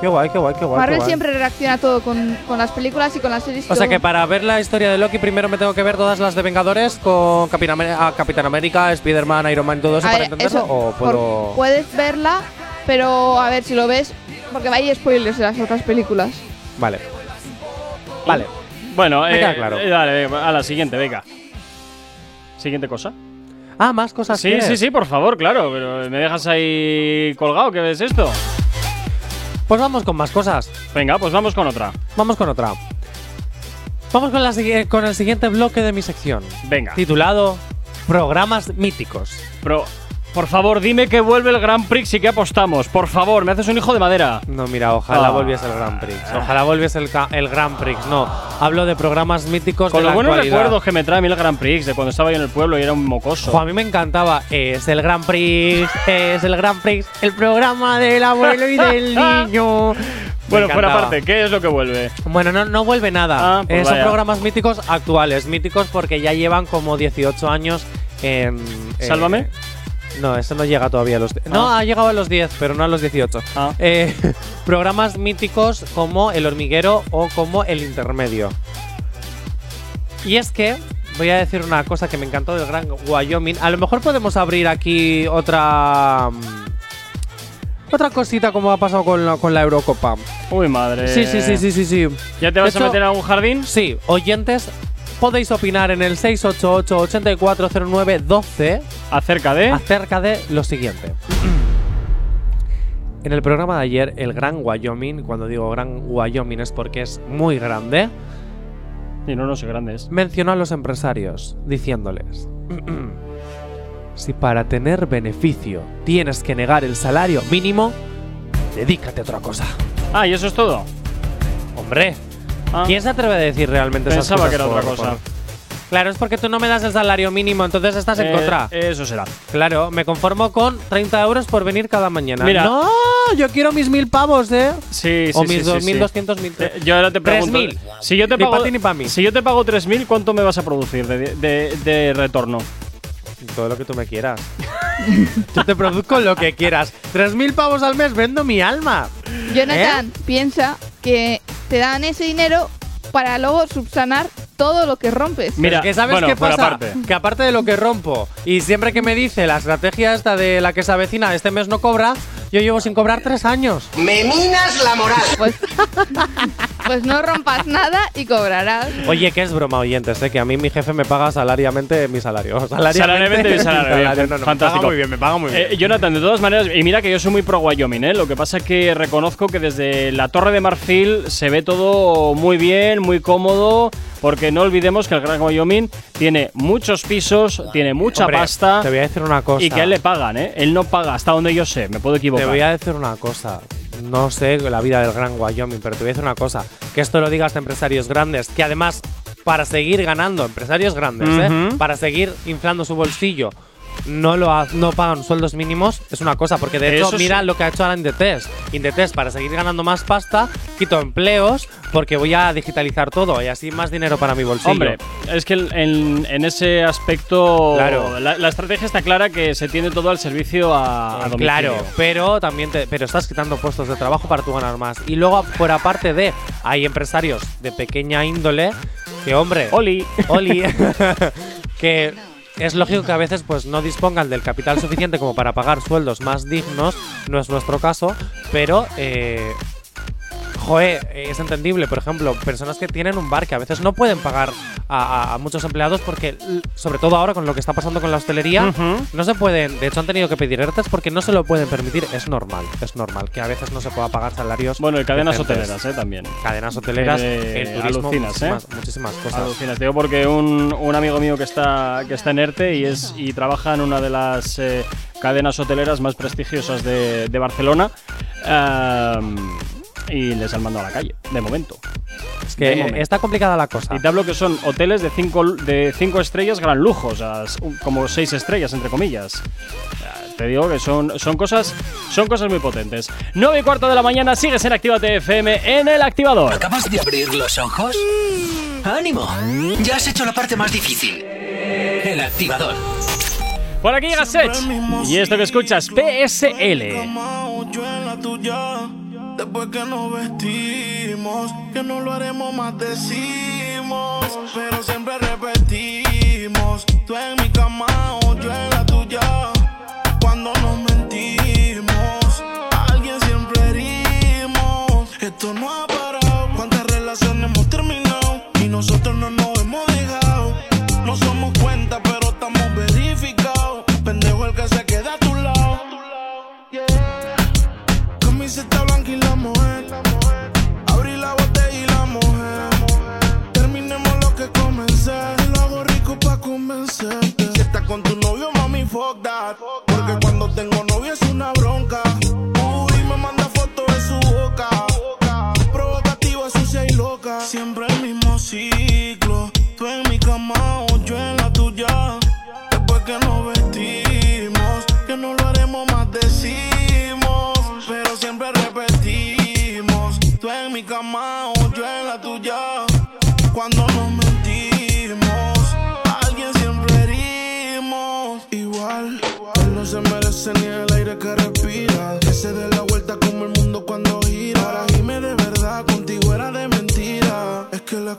[SPEAKER 3] Qué guay, qué guay, qué guay. qué
[SPEAKER 4] Marvel
[SPEAKER 3] guay.
[SPEAKER 4] siempre reacciona todo con, con las películas y con las series.
[SPEAKER 3] O sea que para ver la historia de Loki primero me tengo que ver todas las de Vengadores con Capitán, Amer- ah, Capitán América, Spider-Man, Iron Man y todo eso
[SPEAKER 4] A
[SPEAKER 3] para
[SPEAKER 4] ver,
[SPEAKER 3] entenderlo.
[SPEAKER 4] eso,
[SPEAKER 3] o puedo.
[SPEAKER 4] puedes verla, pero a ver si lo ves, porque hay spoilers de las otras películas.
[SPEAKER 3] Vale. Vale.
[SPEAKER 2] Bueno, eh,
[SPEAKER 3] claro.
[SPEAKER 2] eh, dale, a la siguiente, venga. Siguiente cosa.
[SPEAKER 3] Ah, más cosas.
[SPEAKER 2] Sí,
[SPEAKER 3] quieres?
[SPEAKER 2] sí, sí, por favor, claro, pero me dejas ahí colgado, ¿qué ves esto?
[SPEAKER 3] Pues vamos con más cosas.
[SPEAKER 2] Venga, pues vamos con otra.
[SPEAKER 3] Vamos con otra. Vamos con, la, con el siguiente bloque de mi sección.
[SPEAKER 2] Venga.
[SPEAKER 3] Titulado Programas míticos.
[SPEAKER 2] Pero, por favor, dime que vuelve el Grand Prix y que apostamos. Por favor, me haces un hijo de madera.
[SPEAKER 3] No, mira, ojalá
[SPEAKER 2] Ah.
[SPEAKER 3] volviese el Grand Prix. Ojalá volviese el, el Grand Prix. No, hablo de programas míticos
[SPEAKER 2] Con
[SPEAKER 3] de
[SPEAKER 2] los buenos
[SPEAKER 3] actualidad.
[SPEAKER 2] recuerdos que me trae a mí el Grand Prix de cuando estaba yo en el pueblo y era un mocoso.
[SPEAKER 3] A mí me encantaba. Es el Grand Prix, es el Grand Prix, el programa del abuelo y del *laughs* niño. *laughs*
[SPEAKER 2] Bueno, fuera parte, ¿qué es lo que vuelve?
[SPEAKER 3] Bueno, no, no vuelve nada.
[SPEAKER 2] Ah, pues
[SPEAKER 3] Eh, son programas míticos actuales. Míticos porque ya llevan como 18 años en. eh,
[SPEAKER 2] ¿Sálvame?
[SPEAKER 3] No, eso no llega todavía a los. No,
[SPEAKER 2] Ah.
[SPEAKER 3] ha llegado a los 10, pero no a los 18.
[SPEAKER 2] Ah.
[SPEAKER 3] Eh, *laughs* programas míticos como El Hormiguero o como El Intermedio. Y es que voy a decir una cosa que me encantó del Gran Wyoming. A lo mejor podemos abrir aquí otra. mm, Otra cosita como ha pasado con la, con la Eurocopa.
[SPEAKER 2] Uy, madre.
[SPEAKER 3] Sí, sí, sí, sí, sí, sí.
[SPEAKER 2] ¿Ya te vas a meter a un jardín?
[SPEAKER 3] Sí, oyentes, podéis opinar en el 688-8409-12
[SPEAKER 2] acerca de
[SPEAKER 3] acerca de lo siguiente. *clears throat* En el programa de ayer, el Gran Wyoming, cuando digo Gran Wyoming es porque es muy grande,
[SPEAKER 2] Y no, no sé grandes.
[SPEAKER 3] mencionó a los empresarios diciéndoles: *clears throat* Si para tener beneficio tienes que negar el salario mínimo, dedícate a otra cosa.
[SPEAKER 2] Ah, ¿y eso es todo?
[SPEAKER 3] Hombre, ¿quién se atreve a decir realmente esas
[SPEAKER 2] Pensaba
[SPEAKER 3] cosas
[SPEAKER 2] que era
[SPEAKER 3] por-
[SPEAKER 2] otra cosa.
[SPEAKER 3] por- Claro, es porque tú no me das el salario mínimo, entonces estás en
[SPEAKER 2] Eh,
[SPEAKER 3] contra.
[SPEAKER 2] Eso será.
[SPEAKER 3] Claro, me conformo con 30 euros por venir cada mañana.
[SPEAKER 2] Mira.
[SPEAKER 3] no, yo quiero mis mil pavos, ¿eh?
[SPEAKER 2] Sí, sí,
[SPEAKER 3] o
[SPEAKER 2] sí,
[SPEAKER 3] mis
[SPEAKER 2] sí,
[SPEAKER 3] dos
[SPEAKER 2] sí.
[SPEAKER 3] mil doscientos mil.
[SPEAKER 2] Eh, yo ahora te pregunto.
[SPEAKER 3] 3.000.
[SPEAKER 2] Si yo te
[SPEAKER 3] Ni
[SPEAKER 2] pago,
[SPEAKER 3] pa' ti ni pa' mí.
[SPEAKER 2] Si yo te pago 3.000, ¿cuánto me vas a producir de, de- de retorno?
[SPEAKER 3] Todo lo que tú me quieras. *laughs* yo te produzco lo que quieras. 3.000 pavos al mes, vendo mi alma.
[SPEAKER 4] Jonathan
[SPEAKER 3] ¿Eh?
[SPEAKER 4] piensa que te dan ese dinero para luego subsanar todo lo que rompes.
[SPEAKER 3] Es que sabes qué pasa, que aparte de lo que rompo y siempre que me dice la estrategia esta de la que se avecina este mes no cobra, yo llevo sin cobrar tres años.
[SPEAKER 4] Me minas la moral. Pues, *laughs* pues no rompas nada y cobrarás.
[SPEAKER 3] Oye, que es broma, oyentes, ¿eh? que a mí mi jefe me paga salariamente mi salario. *laughs* Salariamente,
[SPEAKER 2] Salariamente mi salario. bien,
[SPEAKER 3] No, no,
[SPEAKER 2] fantástico.
[SPEAKER 3] Me paga muy bien, me paga muy bien.
[SPEAKER 2] Eh, Jonathan, de todas maneras, y mira que yo soy muy pro Wyoming, ¿eh? Lo que pasa es que reconozco que desde la Torre de Marfil se ve todo muy bien, muy cómodo, porque no olvidemos que el Gran Wyoming tiene muchos pisos, tiene mucha
[SPEAKER 3] Hombre,
[SPEAKER 2] pasta.
[SPEAKER 3] Te voy a decir una cosa.
[SPEAKER 2] Y que a él le pagan, ¿eh? Él no paga, hasta donde yo sé, me puedo equivocar.
[SPEAKER 3] Te voy a decir una cosa. No sé la vida del Gran Wyoming, pero te voy a decir una cosa. Que esto lo digas a empresarios grandes, que además, para seguir ganando, empresarios grandes, ¿eh? Para seguir inflando su bolsillo, no lo ha- no pagan sueldos mínimos, es una cosa. Porque de hecho,
[SPEAKER 2] Eso
[SPEAKER 3] mira
[SPEAKER 2] sí.
[SPEAKER 3] lo que ha hecho ahora Inditex. Inditex, para seguir ganando más pasta, quito empleos porque voy a digitalizar todo y así más dinero para mi bolsillo.
[SPEAKER 2] Hombre, es que en, en ese aspecto
[SPEAKER 3] Claro.
[SPEAKER 2] la, la estrategia está clara que se tiene todo al servicio a, a domicilio.
[SPEAKER 3] Claro, pero también te, pero estás quitando puestos de trabajo para tú ganar más. Y luego, por aparte de, hay empresarios de pequeña índole que, hombre,
[SPEAKER 2] Oli,
[SPEAKER 3] Oli, *laughs* *laughs* que es lógico que a veces pues no dispongan del capital suficiente como para pagar sueldos más dignos, no es nuestro caso, pero eh, Joder, es entendible, por ejemplo, personas que tienen un bar que a veces no pueden pagar a, a- a muchos empleados porque, sobre todo ahora con lo que está pasando con la hostelería, no se pueden, de hecho han tenido que pedir ERTES porque no se lo pueden permitir, es normal, es normal que a veces no se pueda pagar salarios.
[SPEAKER 2] Bueno, y cadenas
[SPEAKER 3] decentes.
[SPEAKER 2] hoteleras, ¿eh? También.
[SPEAKER 3] Cadenas hoteleras,
[SPEAKER 2] Eh,
[SPEAKER 3] el turismo,
[SPEAKER 2] alucinas, ¿eh?
[SPEAKER 3] muchísimas, muchísimas cosas.
[SPEAKER 2] Alucinas. Digo porque un, un amigo mío que está, que está en ERTE y, es, y trabaja en una de las eh, cadenas hoteleras más prestigiosas de, de Barcelona. ehm, y les han mandado a la calle, de momento.
[SPEAKER 3] Es que
[SPEAKER 2] momento.
[SPEAKER 3] está complicada la cosa.
[SPEAKER 2] Y te hablo que son hoteles de cinco, de cinco estrellas, gran lujo, o sea, como seis estrellas, entre comillas. Te digo que son, son, cosas, son cosas muy potentes. 9 y cuarto de la mañana, sigues en Actívate FM en el activador.
[SPEAKER 1] ¿Acabas de abrir los ojos? ¡Ánimo! Ya has hecho la parte más difícil. El activador.
[SPEAKER 2] Por aquí llega Sech. Y esto que escuchas, PSL.
[SPEAKER 11] Después que nos vestimos, que no lo haremos más decimos. Pero siempre repetimos. Tú en mi cama o yo en la tuya. Cuando nos mentimos, alguien siempre herimos. Esto no ha parado. ¿Cuántas relaciones hemos terminado? Y nosotros tengo no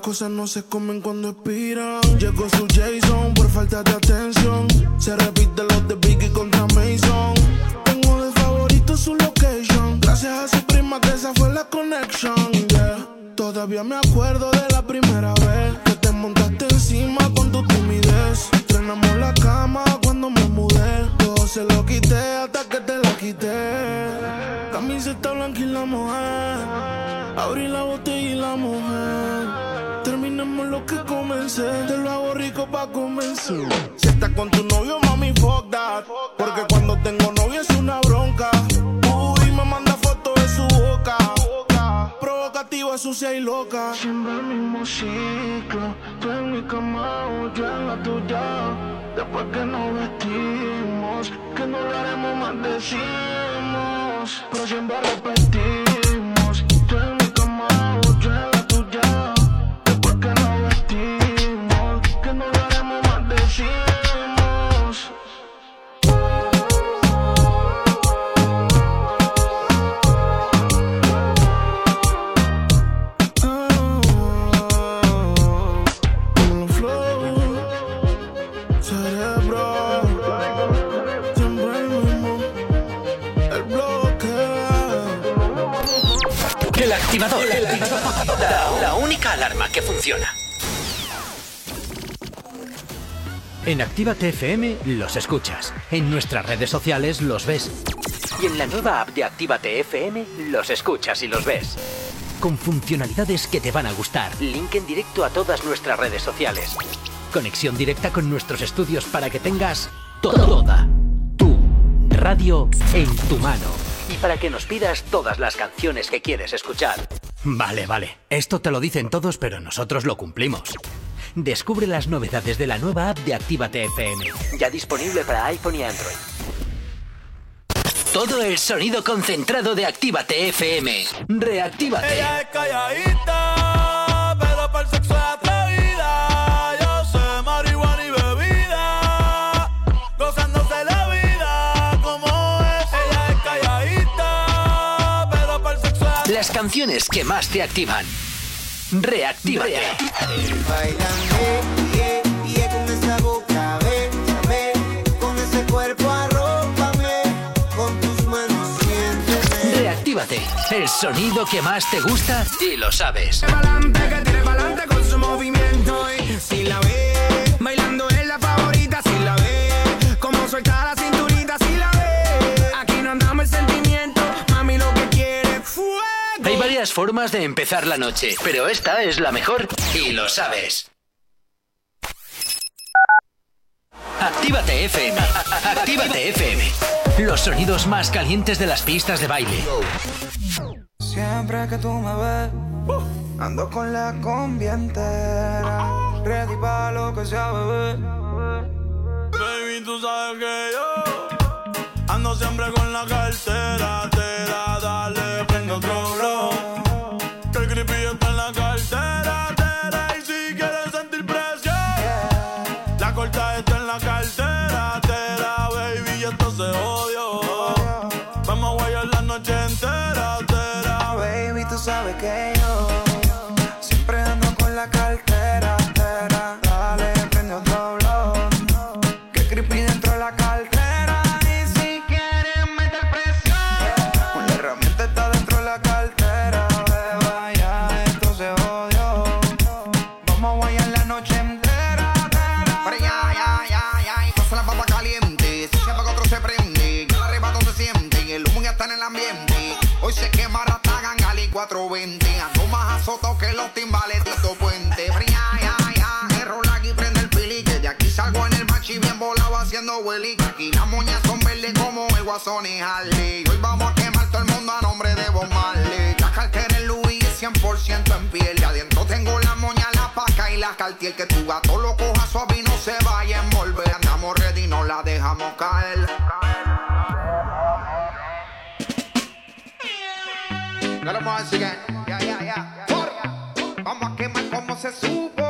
[SPEAKER 22] cosas no se comen cuando expiran. Llegó su Jason por falta de atención. Se repite los de Biggie contra Mason. Tengo de favorito su location. Gracias a su prima que esa fue la connection. yeah. Todavía me acuerdo de la primera vez que te montaste encima con tu timidez. Frenamos la cama cuando me mudé. Todo se lo quité hasta que te la quité. Camiseta blanca y la mujer. Abrí la botella y la mujer. Que comencé. Te lo hago rico pa' convencer. Si estás con tu novio, mami, fuck that. Porque cuando tengo novio es una bronca. Uy, me manda fotos de su boca. Provocativa, sucia y loca. Siempre el mismo ciclo. Tú en mi cama, o yo en la tuya. Después que nos vestimos, que no lo haremos más decimos. Pero siempre repetimos.
[SPEAKER 1] Funciona. En Actívate FM los escuchas. En nuestras redes sociales los ves. Y en la nueva app de Actívate FM los escuchas y los ves. Con funcionalidades que te van a gustar. Link en directo a todas nuestras redes sociales. Conexión directa con nuestros estudios para que tengas toda tu radio en tu mano. Y para que nos pidas todas las canciones que quieres escuchar. Vale, vale. Esto te lo dicen todos, pero nosotros lo cumplimos. Descubre las novedades de la nueva app de Actívate FM. Ya disponible para iPhone y Android. Todo el sonido concentrado de Actívate FM. Reactívate.
[SPEAKER 23] Ella es calladita,
[SPEAKER 1] Las canciones que más te activan. Reactívate.
[SPEAKER 16] Bailame, yeah, yeah, con esa boca, bésame, con ese cuerpo arrópame, con tus manos siénteme.
[SPEAKER 1] Reactívate. El sonido que más te gusta y lo sabes.
[SPEAKER 23] Pa'lante, que tire pa'lante con su movimiento. Y si la ve,
[SPEAKER 1] Hay varias formas de empezar la noche, pero esta es la mejor y lo sabes. Actívate FM. Actívate FM. Los sonidos más calientes de las pistas de baile.
[SPEAKER 24] Siempre que tú me ves, ando con la combi entera. Ready pa' lo que sea, bebé.
[SPEAKER 23] Baby, tú sabes que yo ando siempre con la cartera. Te da,
[SPEAKER 25] como el guasón y Harley. Hoy vamos a quemar todo el mundo a nombre de Bob Marley. La cartera en Louis es 100% en piel. Y adentro tengo la moña, la paca y la cartier. Que tu gato lo coja suave y no se vaya a envolver. Andamos ready, no la dejamos caer. Again. Ya, ya, ya. For. Vamos a quemar como se supone.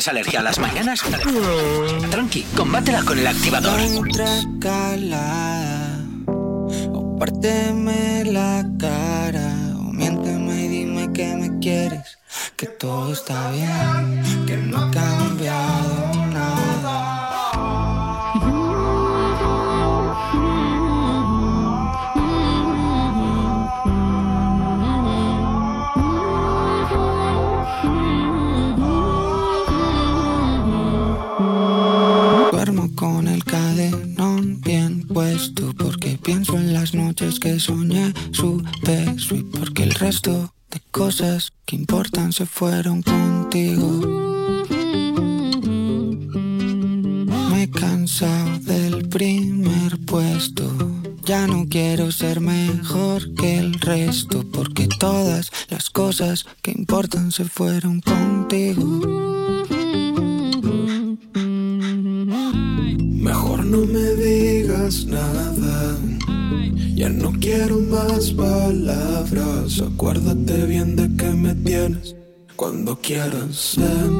[SPEAKER 1] Tienes alergia a las mañanas, tranqui, combátela con el activador.
[SPEAKER 25] Calada, o párteme la cara, o miénteme y dime que me quieres, que todo está bien, que no ha cambiado fueron contigo. Me he cansado del primer puesto. Ya no quiero ser mejor que el resto porque todas las cosas que importan se fueron contigo.
[SPEAKER 26] Mejor no me digas nada. Ya no quiero más palabras. Acuérdate Cuando quieras,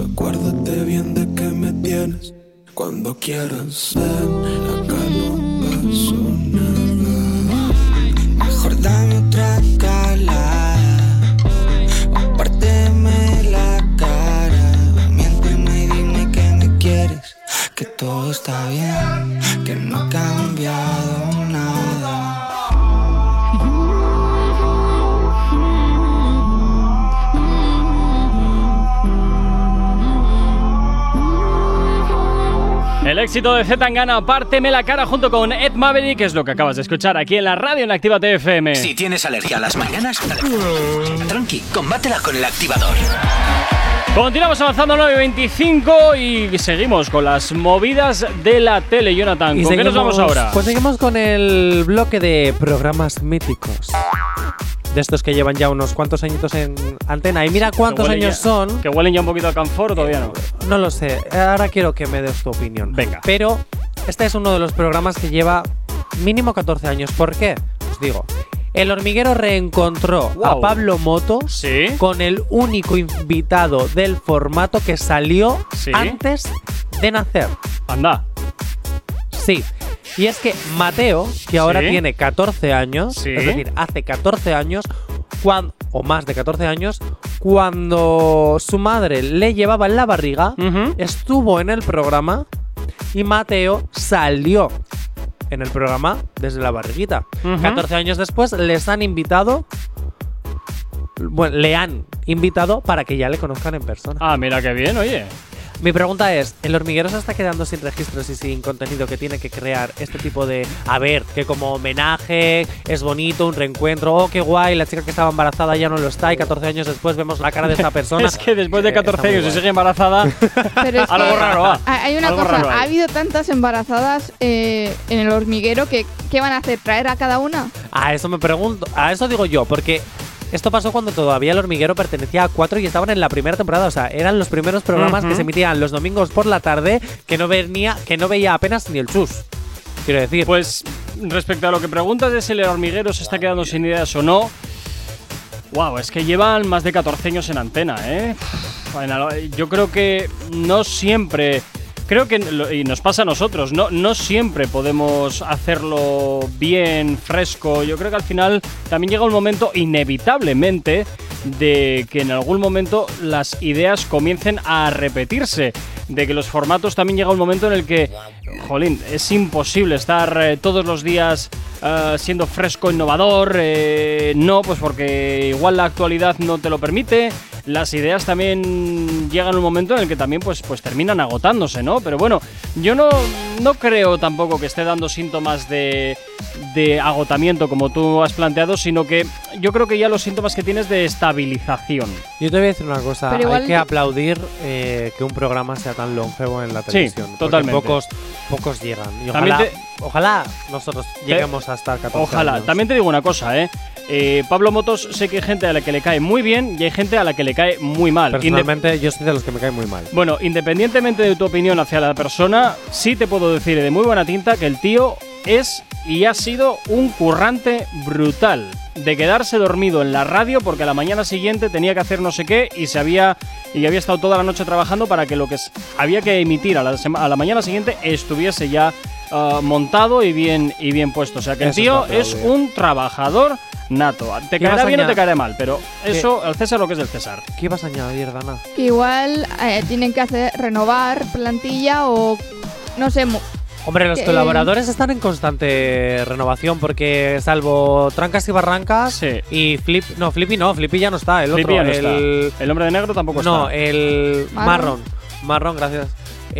[SPEAKER 26] Acuérdate bien de que me tienes. Cuando quieras, ven. Acá no pasó
[SPEAKER 2] El éxito de Zetangana, Párteme la cara junto con Ed Maverick, que es lo que acabas de escuchar aquí en la radio en Activa TFM.
[SPEAKER 1] Si tienes alergia a las mañanas, tranqui, combátela con el activador.
[SPEAKER 2] Continuamos avanzando 9.25 y seguimos con las movidas de la tele, Jonathan.
[SPEAKER 3] Y
[SPEAKER 2] ¿Con qué nos
[SPEAKER 3] seguimos-
[SPEAKER 2] vamos ahora?
[SPEAKER 3] Pues seguimos con el bloque de programas míticos. De estos que llevan ya unos cuantos añitos en antena. Y mira cuántos años
[SPEAKER 2] ya-
[SPEAKER 3] son.
[SPEAKER 2] Que huelen ya un poquito a canfor o todavía no.
[SPEAKER 3] No lo sé. Ahora quiero que me des tu opinión.
[SPEAKER 2] Venga.
[SPEAKER 3] Pero este es uno de los programas que lleva mínimo 14 años. ¿Por qué? Os digo. El hormiguero reencontró a. Pablo Moto
[SPEAKER 2] Sí.
[SPEAKER 3] con el único invitado del formato que salió
[SPEAKER 2] Sí.
[SPEAKER 3] antes de nacer.
[SPEAKER 2] Anda.
[SPEAKER 3] Sí. Y es que Mateo, que ahora
[SPEAKER 2] Sí.
[SPEAKER 3] tiene 14 años,
[SPEAKER 2] Sí.
[SPEAKER 3] es decir, hace 14 años, cuan- o más de 14 años, cuando su madre le llevaba en la barriga, estuvo en el programa y Mateo salió en el programa desde la barriguita.
[SPEAKER 2] Ujú.
[SPEAKER 3] 14 años después les han invitado, bueno, le han invitado para que ya le conozcan en persona.
[SPEAKER 2] Ah, mira qué bien, oye.
[SPEAKER 3] Mi pregunta es, ¿el hormiguero se está quedando sin registros y sin contenido que tiene que crear este tipo de... A ver, que como homenaje es bonito, un reencuentro, oh, qué guay, la chica que estaba embarazada ya no lo está y 14 años después vemos la cara de esta persona. *laughs*
[SPEAKER 2] es que después de
[SPEAKER 3] Eh, está
[SPEAKER 2] 14
[SPEAKER 3] muy
[SPEAKER 2] años y sigue embarazada, *laughs*
[SPEAKER 4] Pero es
[SPEAKER 2] algo
[SPEAKER 4] que
[SPEAKER 2] raro va.
[SPEAKER 4] ha- Hay una
[SPEAKER 2] Algo
[SPEAKER 4] cosa,
[SPEAKER 2] raro
[SPEAKER 4] ha habido tantas embarazadas eh, en el hormiguero que ¿qué van a hacer? ¿Traer a cada una?
[SPEAKER 3] A eso me pregunto, a eso digo yo, porque esto pasó cuando todavía el hormiguero pertenecía a cuatro y estaban en la primera temporada, o sea, eran los primeros programas que se emitían los domingos por la tarde que no venía, que no veía apenas ni el chus. Quiero decir,
[SPEAKER 2] Pues respecto a lo que preguntas de si el hormiguero se está quedando sin ideas o no, wow, es que llevan más de 14 años en antena, ¿eh? Bueno, yo creo que no siempre, creo que, y nos pasa a nosotros, no, no siempre podemos hacerlo bien, fresco. Yo creo que al final también llega un momento inevitablemente de que en algún momento las ideas comiencen a repetirse, de que los formatos también llega un momento en el que, jolín, es imposible estar eh, todos los días eh, siendo fresco, innovador, eh, no, pues porque igual la actualidad no te lo permite, las ideas también llegan un momento en el que también pues, pues terminan agotándose, ¿no? Pero bueno, yo no, no creo tampoco que esté dando síntomas de, de agotamiento como tú has planteado, sino que yo creo que ya los síntomas que tienes de estabilización.
[SPEAKER 3] yo te voy a decir una cosa,
[SPEAKER 4] Pero
[SPEAKER 3] hay que aplaudir eh, que un programa sea tan longevo en la
[SPEAKER 2] Sí,
[SPEAKER 3] televisión. porque
[SPEAKER 2] totalmente.
[SPEAKER 3] Pocos, pocos llegan. Y
[SPEAKER 2] También
[SPEAKER 3] ojalá,
[SPEAKER 2] te-
[SPEAKER 3] ojalá nosotros lleguemos hasta 14
[SPEAKER 2] Ojalá.
[SPEAKER 3] años.
[SPEAKER 2] También te digo una cosa, ¿eh? Eh, Pablo Motos sé que hay gente a la que le cae muy bien y hay gente a la que le cae muy mal.
[SPEAKER 3] Personalmente, yo soy de los que me cae muy mal.
[SPEAKER 2] bueno, independientemente de tu opinión hacia la persona, sí te puedo decir de muy buena tinta que el tío es y ha sido un currante brutal. De quedarse dormido en la radio porque a la mañana siguiente tenía que hacer no sé qué y se había y había estado toda la noche trabajando para que lo que había que emitir a la, sema- a la mañana siguiente estuviese ya ah, montado y bien y bien puesto. O sea que el tío
[SPEAKER 3] es
[SPEAKER 2] un trabajador nato. Te
[SPEAKER 3] ¿Qué vas
[SPEAKER 2] caerá bien o te caerá mal, pero
[SPEAKER 3] ¿Qué?
[SPEAKER 2] eso al César lo que es del César.
[SPEAKER 3] ¿Qué ibas a añadir, Dana?
[SPEAKER 4] Que igual eh, tienen que hacer renovar plantilla o no sé,
[SPEAKER 3] Hombre, los
[SPEAKER 4] Que-
[SPEAKER 3] colaboradores están en constante renovación porque salvo trancas y barrancas y Flip, no, Flippy no, Flippy ya no está, el
[SPEAKER 2] Flippy
[SPEAKER 3] otro,
[SPEAKER 2] no
[SPEAKER 3] el
[SPEAKER 2] está. El hombre de negro tampoco
[SPEAKER 3] no,
[SPEAKER 2] está.
[SPEAKER 3] el
[SPEAKER 4] Marrón.
[SPEAKER 3] marrón, marrón, gracias.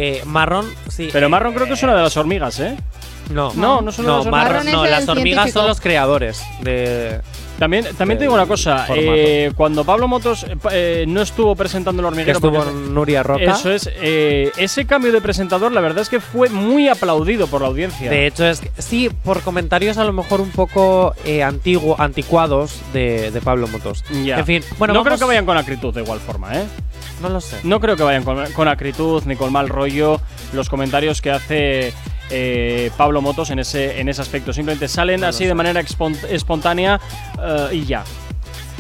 [SPEAKER 3] Eh, marrón, sí.
[SPEAKER 2] Pero
[SPEAKER 3] eh,
[SPEAKER 2] Marron creo que es una de las hormigas, ¿eh?
[SPEAKER 3] no,
[SPEAKER 2] No, no son
[SPEAKER 3] no,
[SPEAKER 2] las hormigas.
[SPEAKER 3] marrón,
[SPEAKER 4] Marrón
[SPEAKER 3] no,
[SPEAKER 4] es
[SPEAKER 3] las
[SPEAKER 4] el
[SPEAKER 3] hormigas
[SPEAKER 4] científico.
[SPEAKER 3] son los creadores de
[SPEAKER 2] También, también te digo una cosa, eh, cuando Pablo Motos eh, eh, no estuvo presentando el
[SPEAKER 3] que
[SPEAKER 2] hormiguero,
[SPEAKER 3] estuvo
[SPEAKER 2] porque-
[SPEAKER 3] Nuria Roca.
[SPEAKER 2] eso es, eh, ese cambio de presentador, la verdad es que fue muy aplaudido por la audiencia.
[SPEAKER 3] De hecho, es que, sí, por comentarios a lo mejor un poco antiguo, anticuados de, de Pablo Motos.
[SPEAKER 2] Ya.
[SPEAKER 3] En fin, bueno,
[SPEAKER 2] no
[SPEAKER 3] vamos-
[SPEAKER 2] creo que vayan con acritud de igual forma, ¿eh?
[SPEAKER 3] No lo sé.
[SPEAKER 2] No creo que vayan con, con acritud ni con mal rollo los comentarios que hace eh, Pablo Motos en ese, en ese aspecto. Simplemente salen así de manera expon- espontánea eh, y ya.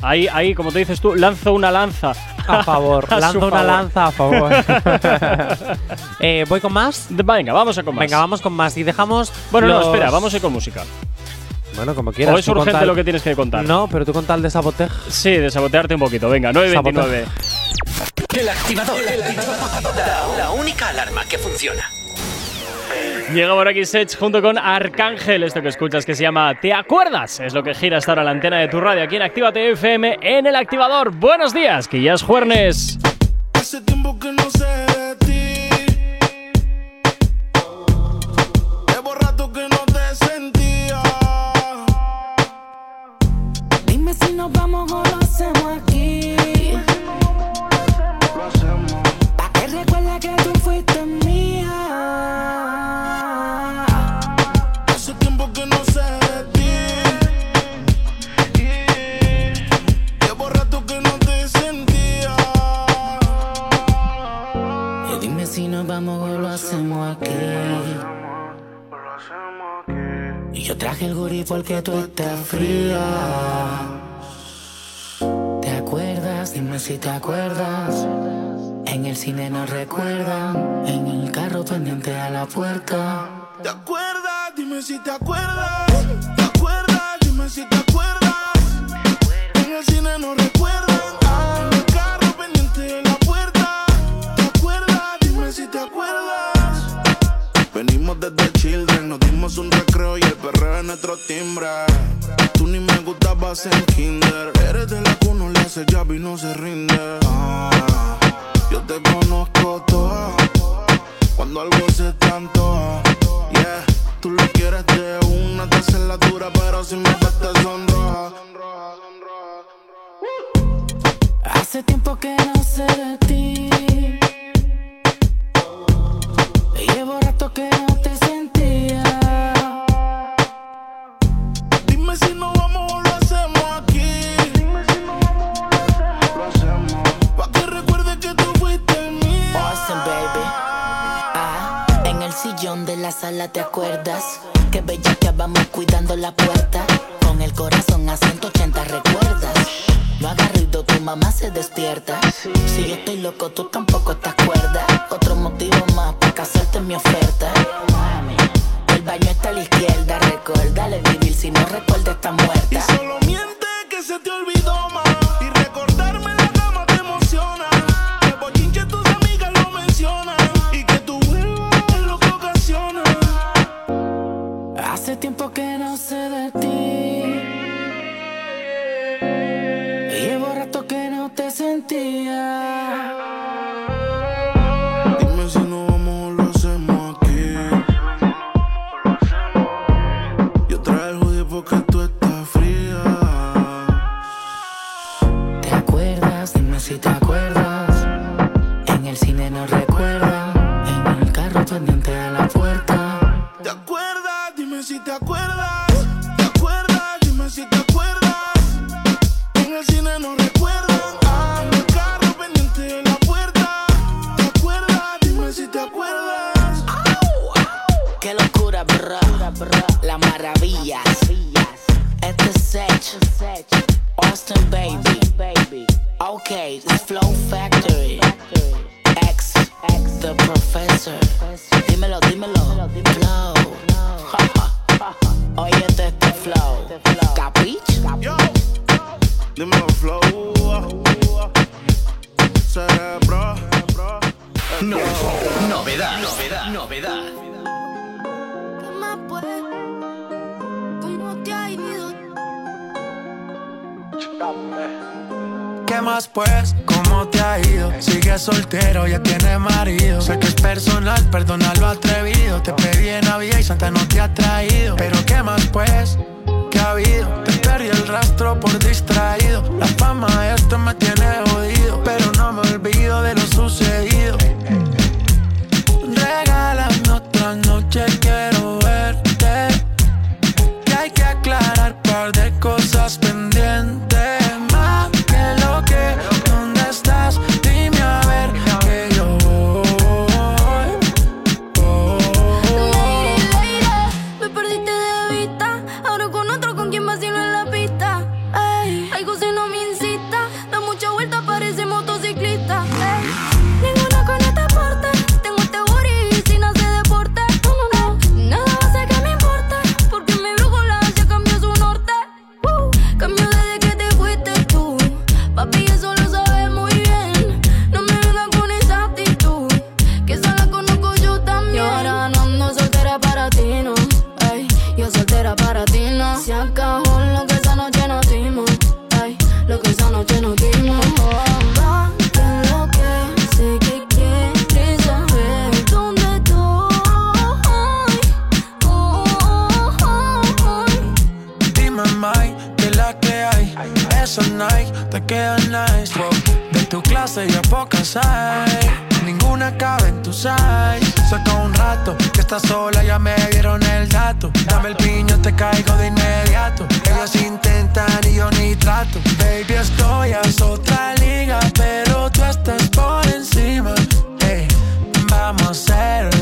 [SPEAKER 2] Ahí, ahí, como te dices tú, lanzo una lanza.
[SPEAKER 3] A favor, *laughs*
[SPEAKER 2] a
[SPEAKER 3] lanzo una
[SPEAKER 2] favor.
[SPEAKER 3] lanza a favor. *laughs* Eh, ¿Voy con más?
[SPEAKER 2] Venga, vamos a con más.
[SPEAKER 3] Venga, vamos con más. Y dejamos.
[SPEAKER 2] Bueno, no,
[SPEAKER 3] los-
[SPEAKER 2] espera, vamos a ir con música.
[SPEAKER 3] Bueno, como quieras.
[SPEAKER 2] ¿O es urgente
[SPEAKER 3] tal-
[SPEAKER 2] lo que tienes que contar?
[SPEAKER 3] No, pero tú con tal de sabotej.
[SPEAKER 2] Sí, de sabotearte un poquito. Venga, 929.
[SPEAKER 1] El activador. La, la única alarma que funciona.
[SPEAKER 2] Llega por aquí Sech junto con Arcángel, esto que escuchas que se llama ¿Te acuerdas? Es lo que gira hasta ahora la antena de tu radio aquí en Actívate FM en el activador. Buenos días, que ya es jueves.
[SPEAKER 22] Hace tiempo que no sé de ti. Llevo rato que no te sentía.
[SPEAKER 27] Dime si nos vamos o lo hacemos aquí. Traje el porque tú estás fría. ¿Te acuerdas? Dime si te acuerdas. En el cine nos recuerdan. En el carro pendiente a la puerta.
[SPEAKER 22] ¿Te acuerdas? Dime si te acuerdas. ¿Te acuerdas? Dime si te acuerdas. En el cine no recuerdan. Venimos desde Children, nos dimos un recreo y el perreo es nuestro timbre. Tú ni me gustabas en Kinder. Eres de la cuna, le hace llave y no se rinde. Ah, yo te conozco todo, Cuando algo se tanto, yeah. Tú lo quieres de una, te la dura, pero si me te sonroja.
[SPEAKER 17] Hace tiempo que no sé de ti.
[SPEAKER 26] quedan nice. Wow. De tu clase ya pocas hay. Ninguna cabe en tu size. Saca un rato que estás sola, ya me dieron el dato. Dame el piño, te caigo de inmediato. Ellos intentan y yo ni trato. Baby, estoy a otra liga, pero tú estás por encima. Hey, vamos a ser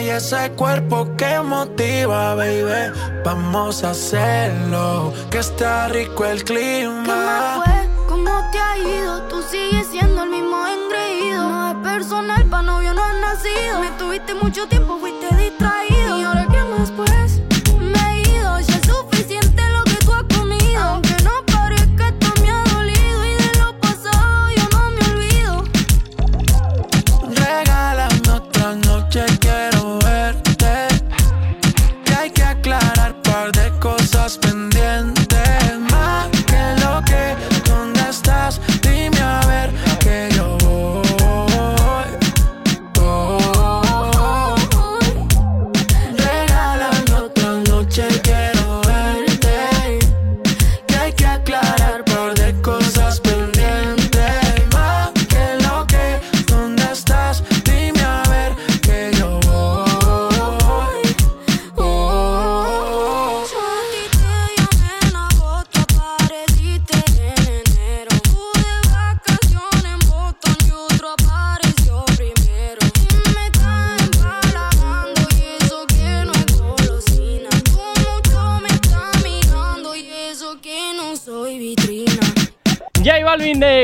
[SPEAKER 26] y ese cuerpo que motiva, baby. Vamos a hacerlo, que está rico el clima.
[SPEAKER 28] ¿Qué fue? ¿Cómo te ha ido? Tú sigues siendo el mismo engreído. No es personal, pa' novio no has nacido. Me tuviste mucho tiempo, fuiste distraído. ¿Y ahora qué más pues?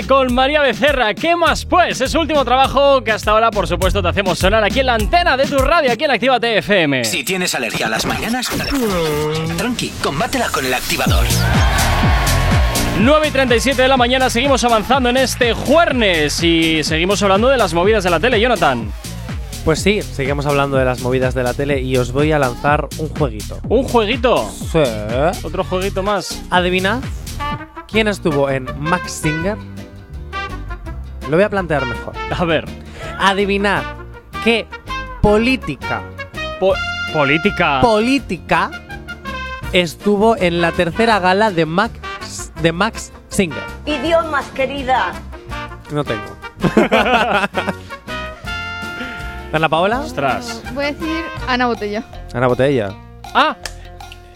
[SPEAKER 2] Con María Becerra. ¿Qué más pues? Es su último trabajo que hasta ahora, por supuesto, te hacemos sonar aquí en la antena de tu radio, aquí en Activa TFM.
[SPEAKER 1] Si tienes alergia a las mañanas, tranqui, combátela con el activador.
[SPEAKER 2] 9 y 37 de la mañana seguimos avanzando en este jueves y seguimos hablando de las movidas de la tele, Jonathan.
[SPEAKER 3] Pues sí, seguimos hablando de las movidas de la tele y os voy a lanzar un jueguito.
[SPEAKER 2] ¿Un jueguito?
[SPEAKER 3] Sí.
[SPEAKER 2] Otro jueguito más.
[SPEAKER 3] Adivina quién estuvo en Max Singer. Lo voy a plantear mejor.
[SPEAKER 2] A ver.
[SPEAKER 3] Adivinad qué política.
[SPEAKER 2] política.
[SPEAKER 3] Política estuvo en la tercera gala de Max, de Max Singer.
[SPEAKER 29] Idiomas, querida.
[SPEAKER 3] No tengo. *laughs* ¿Ana Paola?
[SPEAKER 2] Ostras.
[SPEAKER 4] Voy a decir Ana Botella.
[SPEAKER 3] Ana Botella.
[SPEAKER 2] Ah,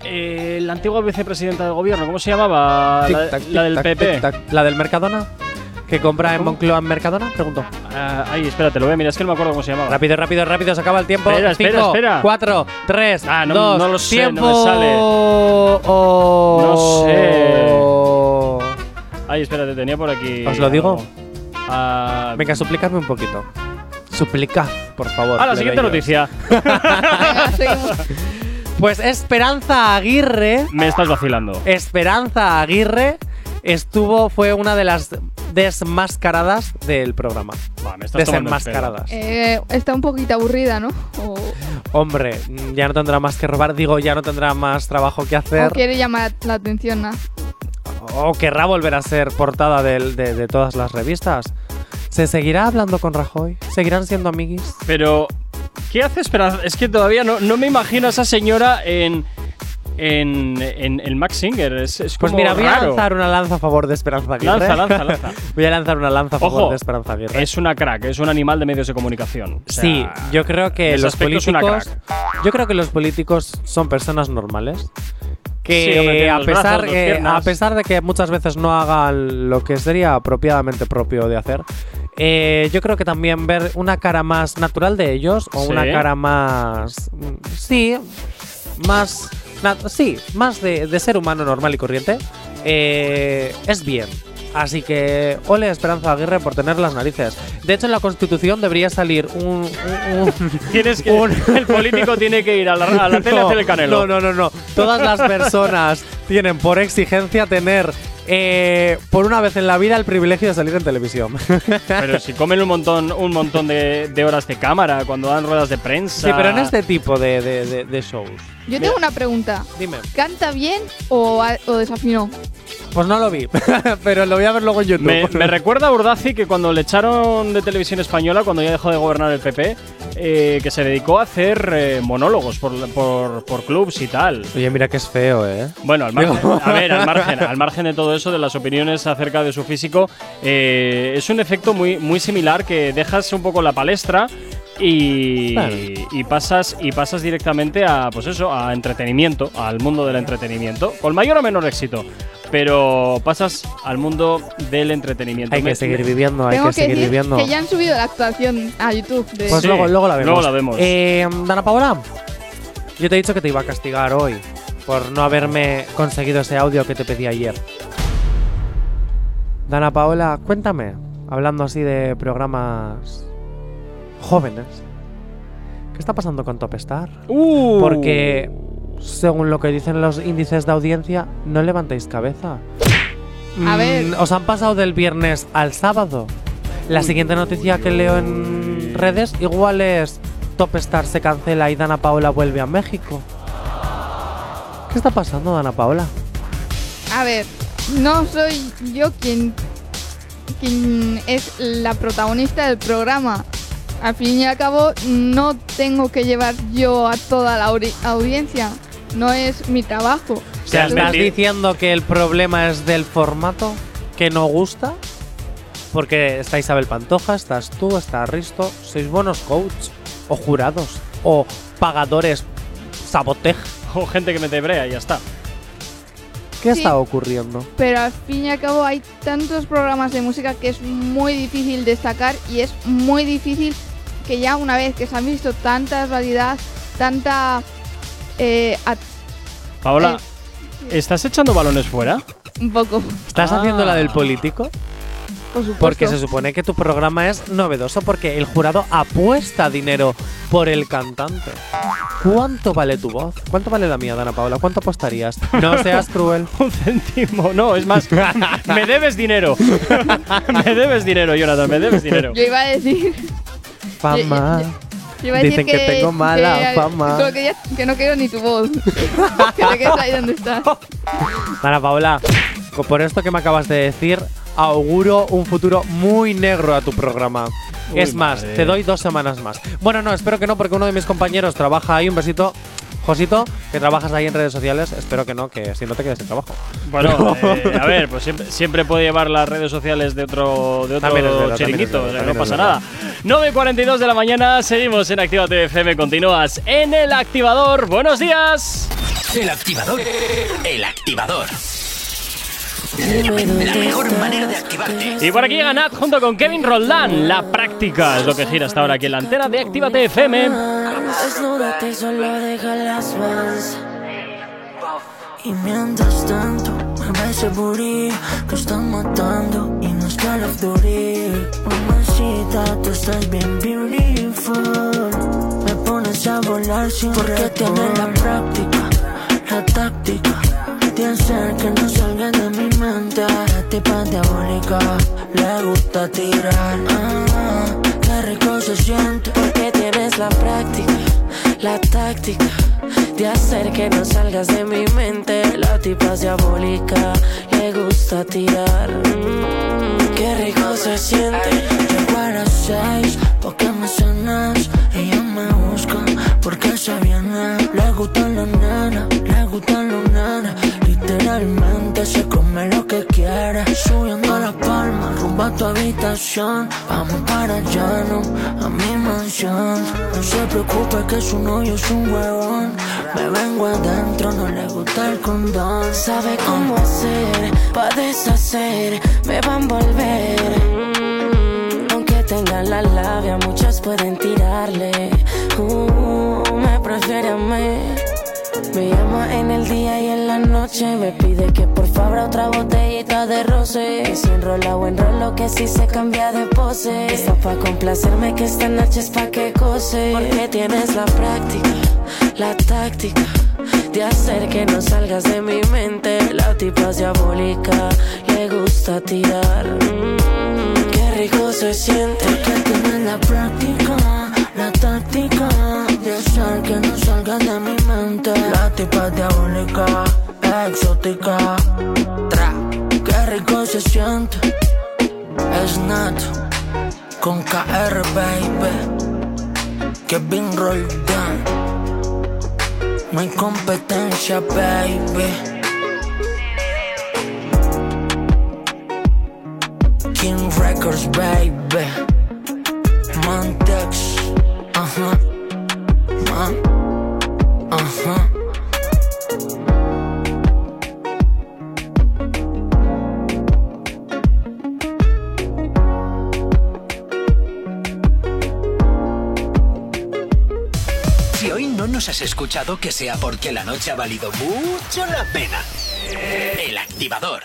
[SPEAKER 2] eh, la antigua vicepresidenta del gobierno, ¿cómo se llamaba? La, del PP.
[SPEAKER 3] ¿La del Mercadona? ¿Que compra en Moncloa en Mercadona? Pregunto.
[SPEAKER 2] Ah, ay, espérate, lo voy a mirar, es que no me acuerdo cómo se llamaba.
[SPEAKER 3] Rápido, rápido, rápido, se acaba el tiempo.
[SPEAKER 2] Espera, espera,
[SPEAKER 3] Cinco,
[SPEAKER 2] espera.
[SPEAKER 3] cuatro, tres,
[SPEAKER 2] Ah, no-
[SPEAKER 3] dos,
[SPEAKER 2] no lo sé,
[SPEAKER 3] tiempo.
[SPEAKER 2] no me sale.
[SPEAKER 3] Oh.
[SPEAKER 2] No sé. Ay, espérate, tenía por aquí.
[SPEAKER 3] ¿Os lo digo?
[SPEAKER 2] Ah,
[SPEAKER 3] Venga, suplicadme un poquito. Suplicad, por favor.
[SPEAKER 2] a la siguiente noticia. *laughs*
[SPEAKER 3] Pues Esperanza Aguirre.
[SPEAKER 2] Me estás vacilando.
[SPEAKER 3] Esperanza Aguirre estuvo, fue una de las desmascaradas del programa.
[SPEAKER 2] Va, me estás
[SPEAKER 3] Desenmascaradas.
[SPEAKER 4] Eh, está un poquito aburrida, ¿no? O,
[SPEAKER 3] Hombre, ya no tendrá más que robar, digo, ya no tendrá más trabajo que hacer.
[SPEAKER 4] o quiere llamar la atención, ¿no?
[SPEAKER 3] O querrá volver a ser portada de, de todas las revistas. ¿Se seguirá hablando con Rajoy? ¿Seguirán siendo amiguis?
[SPEAKER 2] Pero, ¿qué hace Esperanza? Es que todavía no, no me imagino a esa señora en. En, en el Max Singer. Es, es
[SPEAKER 3] Pues mira, voy a lanzar una lanza a favor de Esperanza Aguirre.
[SPEAKER 2] Lanza, lanza, lanza. *laughs*
[SPEAKER 3] voy a lanzar una lanza a favor
[SPEAKER 2] Ojo,
[SPEAKER 3] de Esperanza Aguirre.
[SPEAKER 2] es una crack, es un animal de medios de comunicación. O sea,
[SPEAKER 3] sí, yo creo que los
[SPEAKER 2] aspecto es una
[SPEAKER 3] políticos.
[SPEAKER 2] crack.
[SPEAKER 3] Yo creo que los políticos son personas normales. Que
[SPEAKER 2] Sí,
[SPEAKER 3] a pesar
[SPEAKER 2] brazos,
[SPEAKER 3] que a pesar de que muchas veces no hagan lo que sería apropiadamente propio de hacer, eh, yo creo que también ver una cara más natural de ellos o
[SPEAKER 2] Sí.
[SPEAKER 3] una cara más sí más sí más de, de ser humano normal y corriente eh, es bien. Así que ole a Esperanza Aguirre por tener las narices. De hecho, en la Constitución debería salir un, un- un- *laughs*
[SPEAKER 2] Tienes que, *laughs* el político tiene que ir a la, a la *laughs* tele a
[SPEAKER 3] no,
[SPEAKER 2] hacer el canelo.
[SPEAKER 3] No, no, no, no. Todas las personas tienen por exigencia tener eh, por una vez en la vida el privilegio de salir en televisión.
[SPEAKER 2] Pero si comen un montón, un montón de, de horas de cámara cuando dan ruedas de prensa.
[SPEAKER 3] sí, pero en este tipo de, de- de- de shows.
[SPEAKER 4] Yo tengo una pregunta.
[SPEAKER 3] Dime.
[SPEAKER 4] ¿Canta bien o, o desafinó?
[SPEAKER 3] Pues no lo vi, *laughs* pero lo voy a ver luego en YouTube.
[SPEAKER 2] Me, me recuerda a Urdazi que cuando le echaron de televisión española, cuando ya dejó de gobernar el PP, eh, que se dedicó a hacer eh, monólogos por, por, por clubs y tal.
[SPEAKER 3] Oye, mira que es feo, ¿eh?
[SPEAKER 2] Bueno, al margen, *laughs* a ver, al margen, al margen de todo eso, de las opiniones acerca de su físico, eh, es un efecto muy, muy similar que dejas un poco la palestra y,
[SPEAKER 3] Claro.
[SPEAKER 2] y pasas y pasas directamente a pues eso, a entretenimiento, al mundo del entretenimiento, con mayor o menor éxito, pero pasas al mundo del entretenimiento.
[SPEAKER 3] Hay que seguir viviendo, hay
[SPEAKER 4] Tengo
[SPEAKER 3] que
[SPEAKER 4] que,
[SPEAKER 3] seguir
[SPEAKER 4] decir
[SPEAKER 3] viviendo.
[SPEAKER 4] que ya han subido la actuación a YouTube. de-
[SPEAKER 3] Pues
[SPEAKER 2] Sí,
[SPEAKER 3] luego, luego la vemos.
[SPEAKER 2] luego la vemos.
[SPEAKER 3] Eh, Dana Paola, yo te he dicho que te iba a castigar hoy por no haberme conseguido ese audio que te pedí ayer. Dana Paola, cuéntame, hablando así de programas jóvenes, ¿qué está pasando con Top Star?
[SPEAKER 2] Uh.
[SPEAKER 3] Porque, según lo que dicen los índices de audiencia, no levantáis cabeza.
[SPEAKER 4] A ver.
[SPEAKER 3] Mm, ¿Os han pasado del viernes al sábado? La siguiente noticia que leo en redes igual es Top Star se cancela y Dana Paola vuelve a México. ¿Qué está pasando, Dana Paola?
[SPEAKER 4] A ver, no soy yo quien, quien es la protagonista del programa. Al fin y al cabo, no tengo que llevar yo a toda la audi- audiencia. No es mi trabajo.
[SPEAKER 3] O sea,
[SPEAKER 2] has
[SPEAKER 3] ¿estás diciendo que el problema es del formato? ¿Que no gusta? Porque está Isabel Pantoja, estás tú, está Risto. ¿Sois buenos coach? ¿O jurados? ¿O pagadores sabotej?
[SPEAKER 2] O gente que mete brea y ya está.
[SPEAKER 3] ¿Qué
[SPEAKER 4] Sí.
[SPEAKER 3] está ocurriendo?
[SPEAKER 4] Pero al fin y al cabo hay tantos programas de música que es muy difícil destacar y es muy difícil que ya una vez que se han visto tanta variedad, tanta... eh,
[SPEAKER 2] Paola, ¿estás echando balones fuera?
[SPEAKER 4] un poco.
[SPEAKER 3] ¿Estás
[SPEAKER 2] Ah.
[SPEAKER 3] haciendo la del político?
[SPEAKER 4] Por supuesto.
[SPEAKER 3] Porque se supone que tu programa es novedoso porque el jurado apuesta dinero por el cantante. ¿Cuánto vale tu voz? ¿Cuánto vale la mía, Dana Paula? ¿Cuánto apostarías? No *laughs* seas cruel.
[SPEAKER 2] Un céntimo, no, es más, *laughs* me debes dinero. *laughs* me debes dinero, Jonathan, me debes dinero.
[SPEAKER 4] Yo iba a decir.
[SPEAKER 3] Fama.
[SPEAKER 4] yo iba a decir
[SPEAKER 3] Dicen que tengo mala
[SPEAKER 4] que-
[SPEAKER 3] fama.
[SPEAKER 4] solo que, ya- que no quiero ni tu voz. *laughs* que te quedes ahí donde estás.
[SPEAKER 3] Dana Paula, co- por esto que me acabas de decir, auguro un futuro muy negro a tu programa.
[SPEAKER 2] Uy,
[SPEAKER 3] es más,
[SPEAKER 2] madre.
[SPEAKER 3] te doy dos semanas más. Bueno, no, espero que no, porque uno de mis compañeros trabaja ahí. Un besito. Josito, que trabajas ahí en redes sociales, espero que no, que si no te quedes sin trabajo.
[SPEAKER 2] Bueno, *laughs* eh, a ver, pues siempre, siempre puede llevar las redes sociales de otro, de otro
[SPEAKER 3] verdad,
[SPEAKER 2] chiringuito,
[SPEAKER 3] es verdad,
[SPEAKER 2] o sea,
[SPEAKER 3] también
[SPEAKER 2] no pasa nada. 9.42 de la mañana, seguimos en Actívate FM, continúas en el activador. ¡Buenos días!
[SPEAKER 1] El activador. El activador. La mejor manera de activarte.
[SPEAKER 2] Y por aquí llega Nat junto con Kevin Roldán. La práctica es lo que gira hasta ahora aquí en la antena de Actívate FM.
[SPEAKER 27] Desnúdate y solo deja las vans. Y mientras tanto, mueve ese booty que están matando y no es Call of Duty. Mamacita, tú estás bien beautiful. Me pones a volar sin Porque tienes la práctica, la táctica hacer que no salgan de mi mente. La tipa diabólica, le gusta tirar. Ah, qué rico se siente. Porque tienes la práctica, la táctica de hacer que no salgas de mi mente. La tipa diabólica, le gusta tirar. Mm, qué rico se siente. Llego a seis, porque me cenas. Ella me busca, porque se viene. Le gustan los nenas, le gustan los nenas. Literalmente se come lo que quiere. Subiendo la palma, rumbo a tu habitación. Vamos para allá, no, a mi mansión. No se preocupe que su novio es un huevón. Me vengo adentro, no le gusta el condón. Sabe cómo hacer, pa' deshacer, me va a envolver. Mm, Aunque tenga la labia, muchas pueden tirarle. Uh, me prefiere a mí. Me llama en el día y en la noche Me pide que por favor otra botellita de roce. Que si enrola o enrolo que si se cambia de pose. Está pa' complacerme que esta noche es pa' que cose Porque tienes la práctica, la táctica De hacer que no salgas de mi mente. La tipa es diabólica, le gusta tirar. Mm, rico se siente. Porque tienes la práctica, la táctica De hacer que no salgas de mi mente. La tipa diabólica, exótica. Tra, qué rico se siente. Es Nat Con KR baby. Kevin Roldán No hay competencia baby Records, baby. Montex,
[SPEAKER 1] hoy no nos has escuchado, que sea porque la noche ha valido mucho la pena. El activador.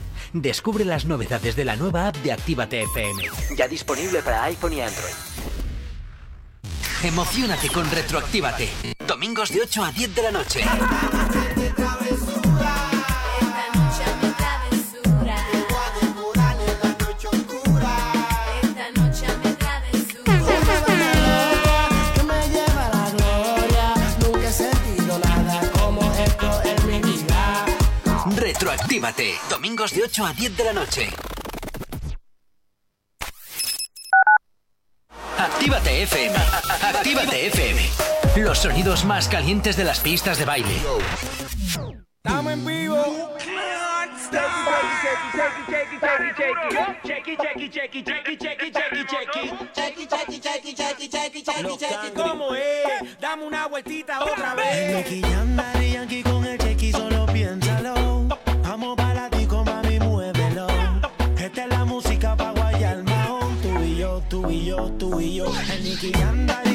[SPEAKER 1] Descubre las novedades de la nueva app de Actívate FM. Ya disponible para iPhone y Android. Emocionate con Retroactívate. Domingos de 8 a 10 de la noche. Actívate. Domingos de 8 a 10 de la noche. Actívate FM. Actívate FM. Los sonidos más calientes de las pistas de baile.
[SPEAKER 11] Estamos en vivo.
[SPEAKER 30] ¿Cómo es? Dame una vueltita otra vez.
[SPEAKER 13] with you. And Nicky and I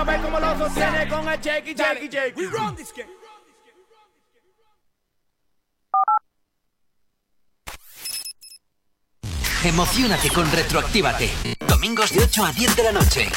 [SPEAKER 13] a
[SPEAKER 30] ver cómo lo sostiene con el shake, shake, shake. We run.
[SPEAKER 31] Emocionate con Retroactívate. Domingos de 8 a 10 de la noche.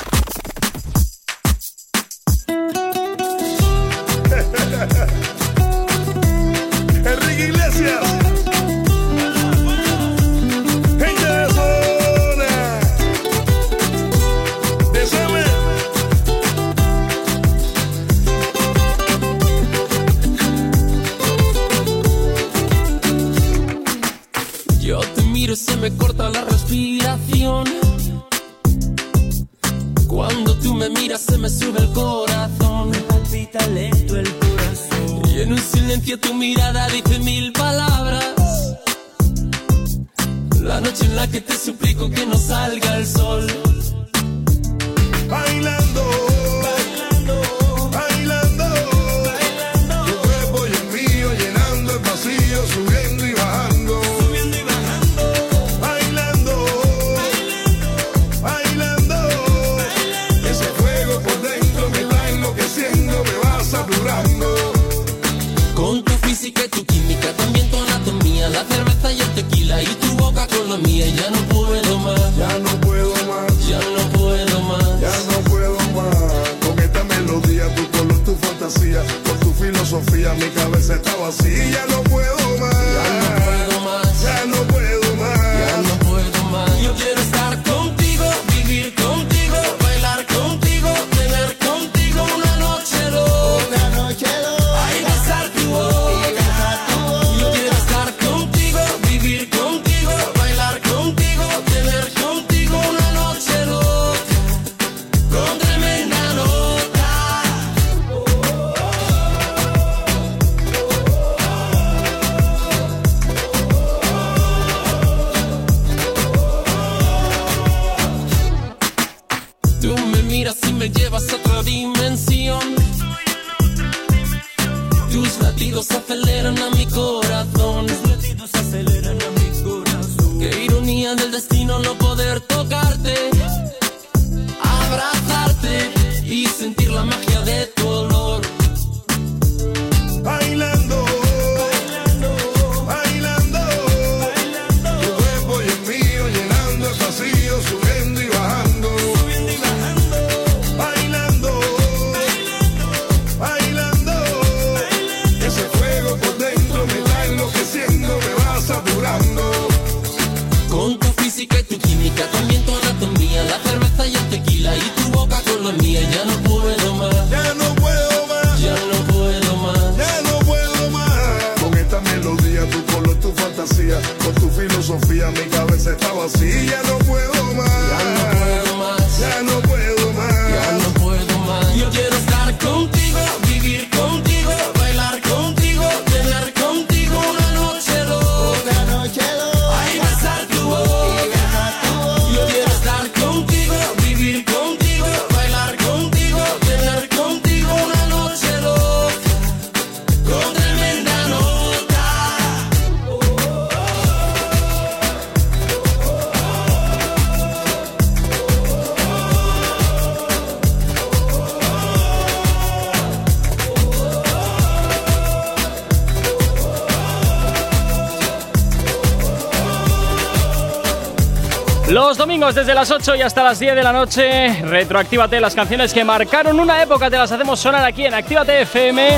[SPEAKER 2] Desde las 8 y hasta las 10 de la noche, retroactívate las canciones que marcaron una época, te las hacemos sonar aquí en Actívate FM.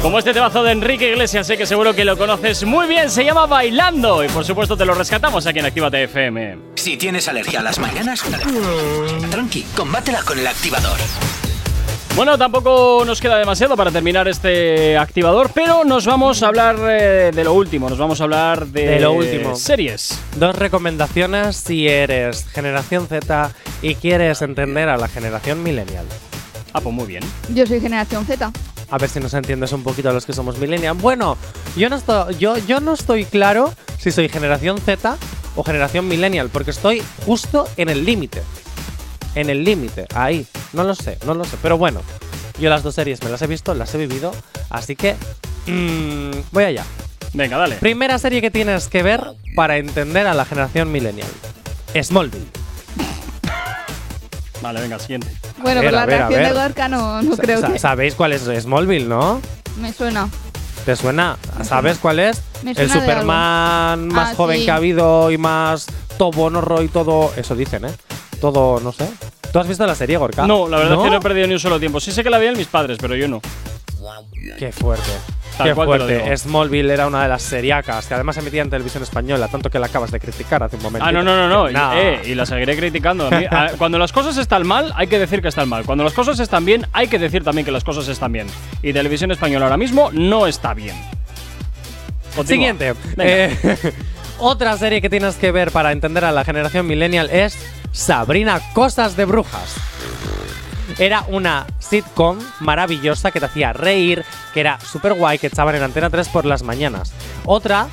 [SPEAKER 2] Como este temazo de Enrique Iglesias, sé que seguro que lo conoces muy bien, se llama Bailando y por supuesto te lo rescatamos aquí en Actívate FM.
[SPEAKER 1] Si tienes alergia a las mañanas, tranqui, combátela con el activador.
[SPEAKER 2] Bueno, tampoco nos queda demasiado para terminar este activador, pero nos vamos a hablar eh, de lo último, nos vamos a hablar de,
[SPEAKER 3] De lo último.
[SPEAKER 2] series.
[SPEAKER 3] Dos recomendaciones si eres generación Z y quieres entender a la generación millennial.
[SPEAKER 2] Ah, pues muy bien.
[SPEAKER 4] Yo soy generación Z.
[SPEAKER 3] A ver si nos entiendes un poquito a los que somos millennial. Bueno, yo no estoy, yo, yo no estoy claro si soy generación Z o generación millennial, porque estoy justo en el límite. En el límite, ahí. No lo sé, no lo sé. Pero bueno, yo las dos series me las he visto, las he vivido, así que mm, voy allá.
[SPEAKER 2] Venga, dale.
[SPEAKER 3] Primera serie que tienes que ver para entender a la generación millennial. Smallville. *laughs*
[SPEAKER 2] Vale, venga, siguiente.
[SPEAKER 4] Bueno,
[SPEAKER 3] ver,
[SPEAKER 4] por la
[SPEAKER 3] ver,
[SPEAKER 4] reacción de. Gorka no, no
[SPEAKER 3] Sa-
[SPEAKER 4] creo
[SPEAKER 3] sa-
[SPEAKER 4] que
[SPEAKER 3] ¿Sabéis cuál es Smallville, no?
[SPEAKER 4] me suena.
[SPEAKER 3] ¿Te suena? ¿Sabes cuál es?
[SPEAKER 4] Me
[SPEAKER 3] El
[SPEAKER 4] suena de
[SPEAKER 3] Superman más
[SPEAKER 4] Ah,
[SPEAKER 3] joven
[SPEAKER 4] sí.
[SPEAKER 3] que ha habido y más tobonorro y todo. Eso dicen, ¿eh? Todo, no sé. ¿Tú has visto la serie, Gorka?
[SPEAKER 2] No, la verdad es que no he perdido ni un solo tiempo. Sí sé que la veían mis padres, pero yo no.
[SPEAKER 3] Qué fuerte.
[SPEAKER 2] Tal
[SPEAKER 3] Qué fuerte. Smallville era una de las seriacas que además emitía en televisión española, tanto que la acabas de criticar hace un momento.
[SPEAKER 2] Ah, no, no, no, no. Y, eh, y la seguiré criticando. A mí, a- *laughs* cuando las cosas están mal, hay que decir que están mal. Cuando las cosas están bien, hay que decir también que las cosas están bien. Y Televisión Española ahora mismo no está bien. Continúa.
[SPEAKER 3] Siguiente. Eh, *laughs* otra serie que tienes que ver para entender a la generación millennial es Sabrina Cosas de Brujas. Era una sitcom maravillosa que te hacía reír, que era súper guay, que echaban en Antena 3 por las mañanas. Otra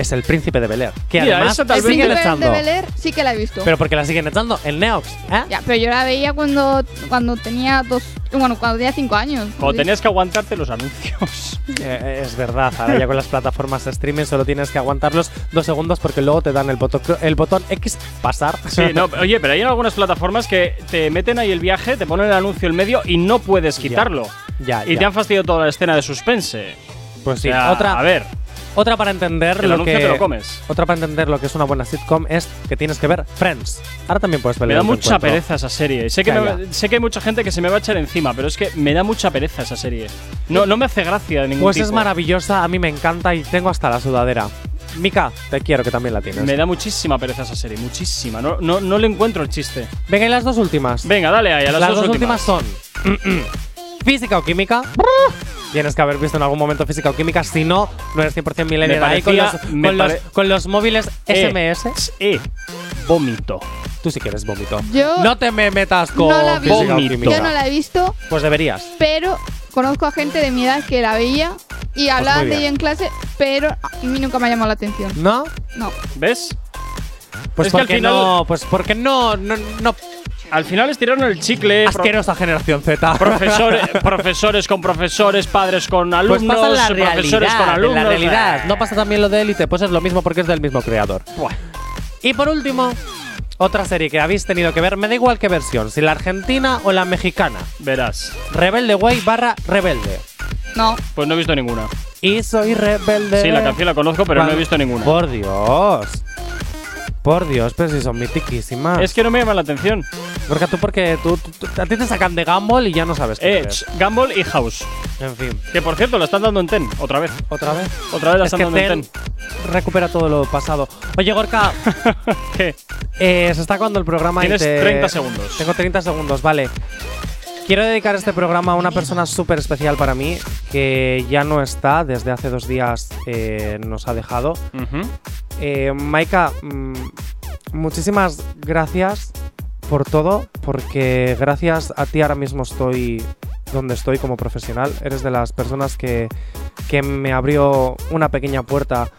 [SPEAKER 3] es El Príncipe de Bel Air, que
[SPEAKER 2] Mira,
[SPEAKER 3] además
[SPEAKER 2] esa tal
[SPEAKER 4] El
[SPEAKER 2] vez-
[SPEAKER 3] siguen
[SPEAKER 4] príncipe
[SPEAKER 3] echando.
[SPEAKER 4] de Bel Air sí que la he visto.
[SPEAKER 3] Pero porque la siguen echando en Neox, ¿eh?
[SPEAKER 4] Ya, pero yo la veía cuando, cuando tenía dos. Bueno, cuando tenía cinco años.
[SPEAKER 2] Cuando tenías que aguantarte los anuncios. *laughs*
[SPEAKER 3] Eh, es verdad, ahora ya con las plataformas de streaming solo tienes que aguantarlos dos segundos porque luego te dan el botón, el botón X pasar.
[SPEAKER 2] Sí, *laughs* no, oye, pero hay en algunas plataformas que te meten ahí el viaje, te ponen el anuncio en medio y no puedes quitarlo.
[SPEAKER 3] Ya,
[SPEAKER 2] Y
[SPEAKER 3] ya.
[SPEAKER 2] te han fastidiado toda la escena de suspense.
[SPEAKER 3] Pues sí,
[SPEAKER 2] O sea,
[SPEAKER 3] otra,
[SPEAKER 2] A ver,
[SPEAKER 3] otra para entender
[SPEAKER 2] el
[SPEAKER 3] lo que
[SPEAKER 2] te lo comes.
[SPEAKER 3] otra para entender lo que es una buena sitcom es que tienes que ver Friends. Ahora también puedes ver
[SPEAKER 2] Me da mucha
[SPEAKER 3] encuentro.
[SPEAKER 2] pereza esa serie. Sé que, me- sé que hay mucha gente que se me va a echar encima, pero es que me da mucha pereza esa serie. No, no me hace gracia de ningún
[SPEAKER 3] Pues
[SPEAKER 2] tipo.
[SPEAKER 3] es maravillosa, a mí me encanta y tengo hasta la sudadera. Mika, te quiero que también la tienes.
[SPEAKER 2] Me da muchísima pereza esa serie, muchísima. No, no, no le encuentro el chiste.
[SPEAKER 3] Venga, y las dos últimas.
[SPEAKER 2] Venga, dale ahí, a las,
[SPEAKER 3] dos, últimas. son *clears throat* física o química. Tienes que haber visto en algún momento física o química, si no, no eres 100% millennial. Ahí con los, con, los,
[SPEAKER 2] pare-
[SPEAKER 3] con los móviles
[SPEAKER 2] Eh,
[SPEAKER 3] SMS.
[SPEAKER 2] Eh, vómito.
[SPEAKER 3] Tú sí que eres vómito.
[SPEAKER 4] Yo
[SPEAKER 3] No te me metas con
[SPEAKER 4] no la vi.
[SPEAKER 3] física o
[SPEAKER 2] Vómito.
[SPEAKER 3] química.
[SPEAKER 4] Yo no la he visto,
[SPEAKER 3] Pues deberías.
[SPEAKER 4] pero conozco a gente de mi edad que la veía y hablaban de
[SPEAKER 3] Pues
[SPEAKER 4] ella en clase, pero a mí nunca me ha llamado la atención.
[SPEAKER 3] ¿No?
[SPEAKER 4] No.
[SPEAKER 2] ¿Ves?
[SPEAKER 3] Pues
[SPEAKER 2] Es que al
[SPEAKER 3] porque
[SPEAKER 2] final-
[SPEAKER 3] no, pues porque no, no, no,
[SPEAKER 2] al final estiraron el chicle.
[SPEAKER 3] Asquerosa generación Z.
[SPEAKER 2] Profesores, profesores con profesores, padres con
[SPEAKER 3] Pues
[SPEAKER 2] alumnos,
[SPEAKER 3] pasa en la
[SPEAKER 2] profesores
[SPEAKER 3] realidad,
[SPEAKER 2] con
[SPEAKER 3] en
[SPEAKER 2] alumnos.
[SPEAKER 3] la realidad. No pasa también lo de Élite, pues es lo mismo porque es del mismo creador.
[SPEAKER 2] Buah.
[SPEAKER 3] Y por último, otra serie que habéis tenido que ver, me da igual qué versión, si la argentina o la mexicana.
[SPEAKER 2] Verás.
[SPEAKER 3] Rebelde Way barra Rebelde.
[SPEAKER 4] No.
[SPEAKER 2] Pues no he visto ninguna.
[SPEAKER 3] Y soy rebelde.
[SPEAKER 2] Sí, la canción la conozco, pero no he visto ninguna.
[SPEAKER 3] Por Dios. Por Dios, pero si son mitiquísimas.
[SPEAKER 2] Es que no me llama la atención.
[SPEAKER 3] Porque tú, porque tú, tú- tú- a ti te sacan de Gumball y ya no sabes qué
[SPEAKER 2] Edge, Gumball y House.
[SPEAKER 3] En fin.
[SPEAKER 2] Que por cierto, la están dando en Ten, otra vez.
[SPEAKER 3] ¿Otra vez?
[SPEAKER 2] Otra vez la
[SPEAKER 3] Es
[SPEAKER 2] están
[SPEAKER 3] que
[SPEAKER 2] dando en
[SPEAKER 3] Ten
[SPEAKER 2] Ten.
[SPEAKER 3] recupera todo lo pasado. Oye, Gorka. *laughs*
[SPEAKER 2] ¿Qué?
[SPEAKER 3] Eh, se está acabando el programa
[SPEAKER 2] Tienes
[SPEAKER 3] y te-
[SPEAKER 2] 30 segundos.
[SPEAKER 3] Tengo 30 segundos, vale. Quiero dedicar este programa a una persona súper especial para mí, que ya no está, desde hace dos días eh, nos ha dejado. Eh, Maika, mm, muchísimas gracias por todo, porque gracias a ti ahora mismo estoy donde estoy como profesional. Eres de las personas que, que me abrió una pequeña puerta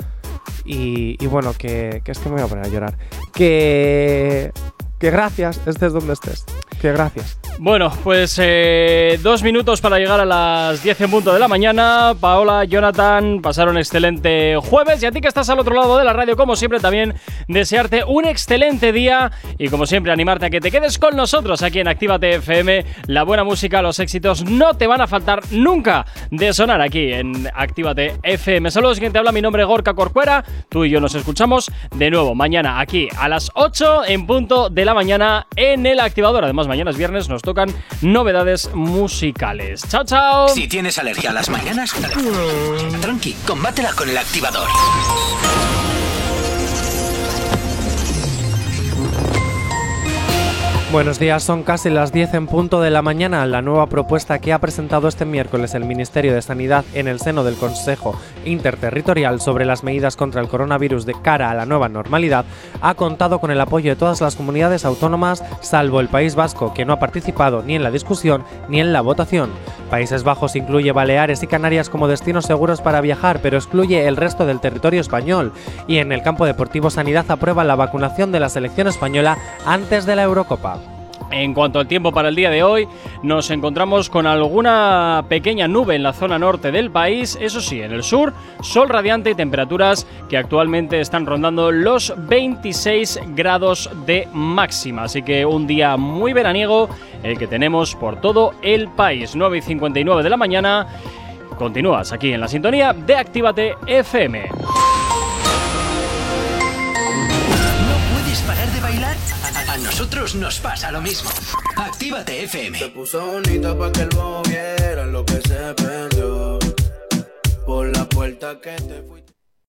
[SPEAKER 3] y, y bueno, que, que es que me voy a poner a llorar. Que, que gracias, estés donde estés. Gracias.
[SPEAKER 2] Bueno, pues eh, dos minutos para llegar a las 10 en punto de la mañana. Paola, Jonathan, pasaron excelente jueves. Y a ti que estás al otro lado de la radio, como siempre, también desearte un excelente día. Y como siempre, animarte a que te quedes con nosotros aquí en Actívate FM. La buena música, los éxitos no te van a faltar nunca de sonar aquí en Actívate FM. Saludos, quien te habla, mi nombre es Gorka Corcuera. Tú y yo nos escuchamos de nuevo mañana aquí a las 8 en punto de la mañana en el activador. Además, mañana es viernes, nos tocan novedades musicales. Chao, chao.
[SPEAKER 1] Si tienes alergia a las mañanas, tranqui, combátela con el activador.
[SPEAKER 3] Buenos días, son casi las 10 en punto de la mañana. La nueva propuesta que ha presentado este miércoles el Ministerio de Sanidad en el seno del Consejo Interterritorial sobre las medidas contra el coronavirus de cara a la nueva normalidad ha contado con el apoyo de todas las comunidades autónomas, salvo el País Vasco, que no ha participado ni en la discusión ni en la votación. Países Bajos incluye Baleares y Canarias como destinos seguros para viajar, pero excluye el resto del territorio español. Y en el campo deportivo Sanidad aprueba la vacunación de la selección española antes de la Eurocopa.
[SPEAKER 2] En cuanto al tiempo para el día de hoy, nos encontramos con alguna pequeña nube en la zona norte del país, eso sí, en el sur, sol radiante y temperaturas que actualmente están rondando los 26 grados de máxima. Así que un día muy veraniego el que tenemos por todo el país. 9 y 59 de la mañana. Continúas aquí en la sintonía de Actívate FM.
[SPEAKER 1] Nosotros nos pasa lo mismo. Actívate FM.
[SPEAKER 22] Se puso bonita pa' que el viera lo que se perdió. Por la puerta que te fuiste.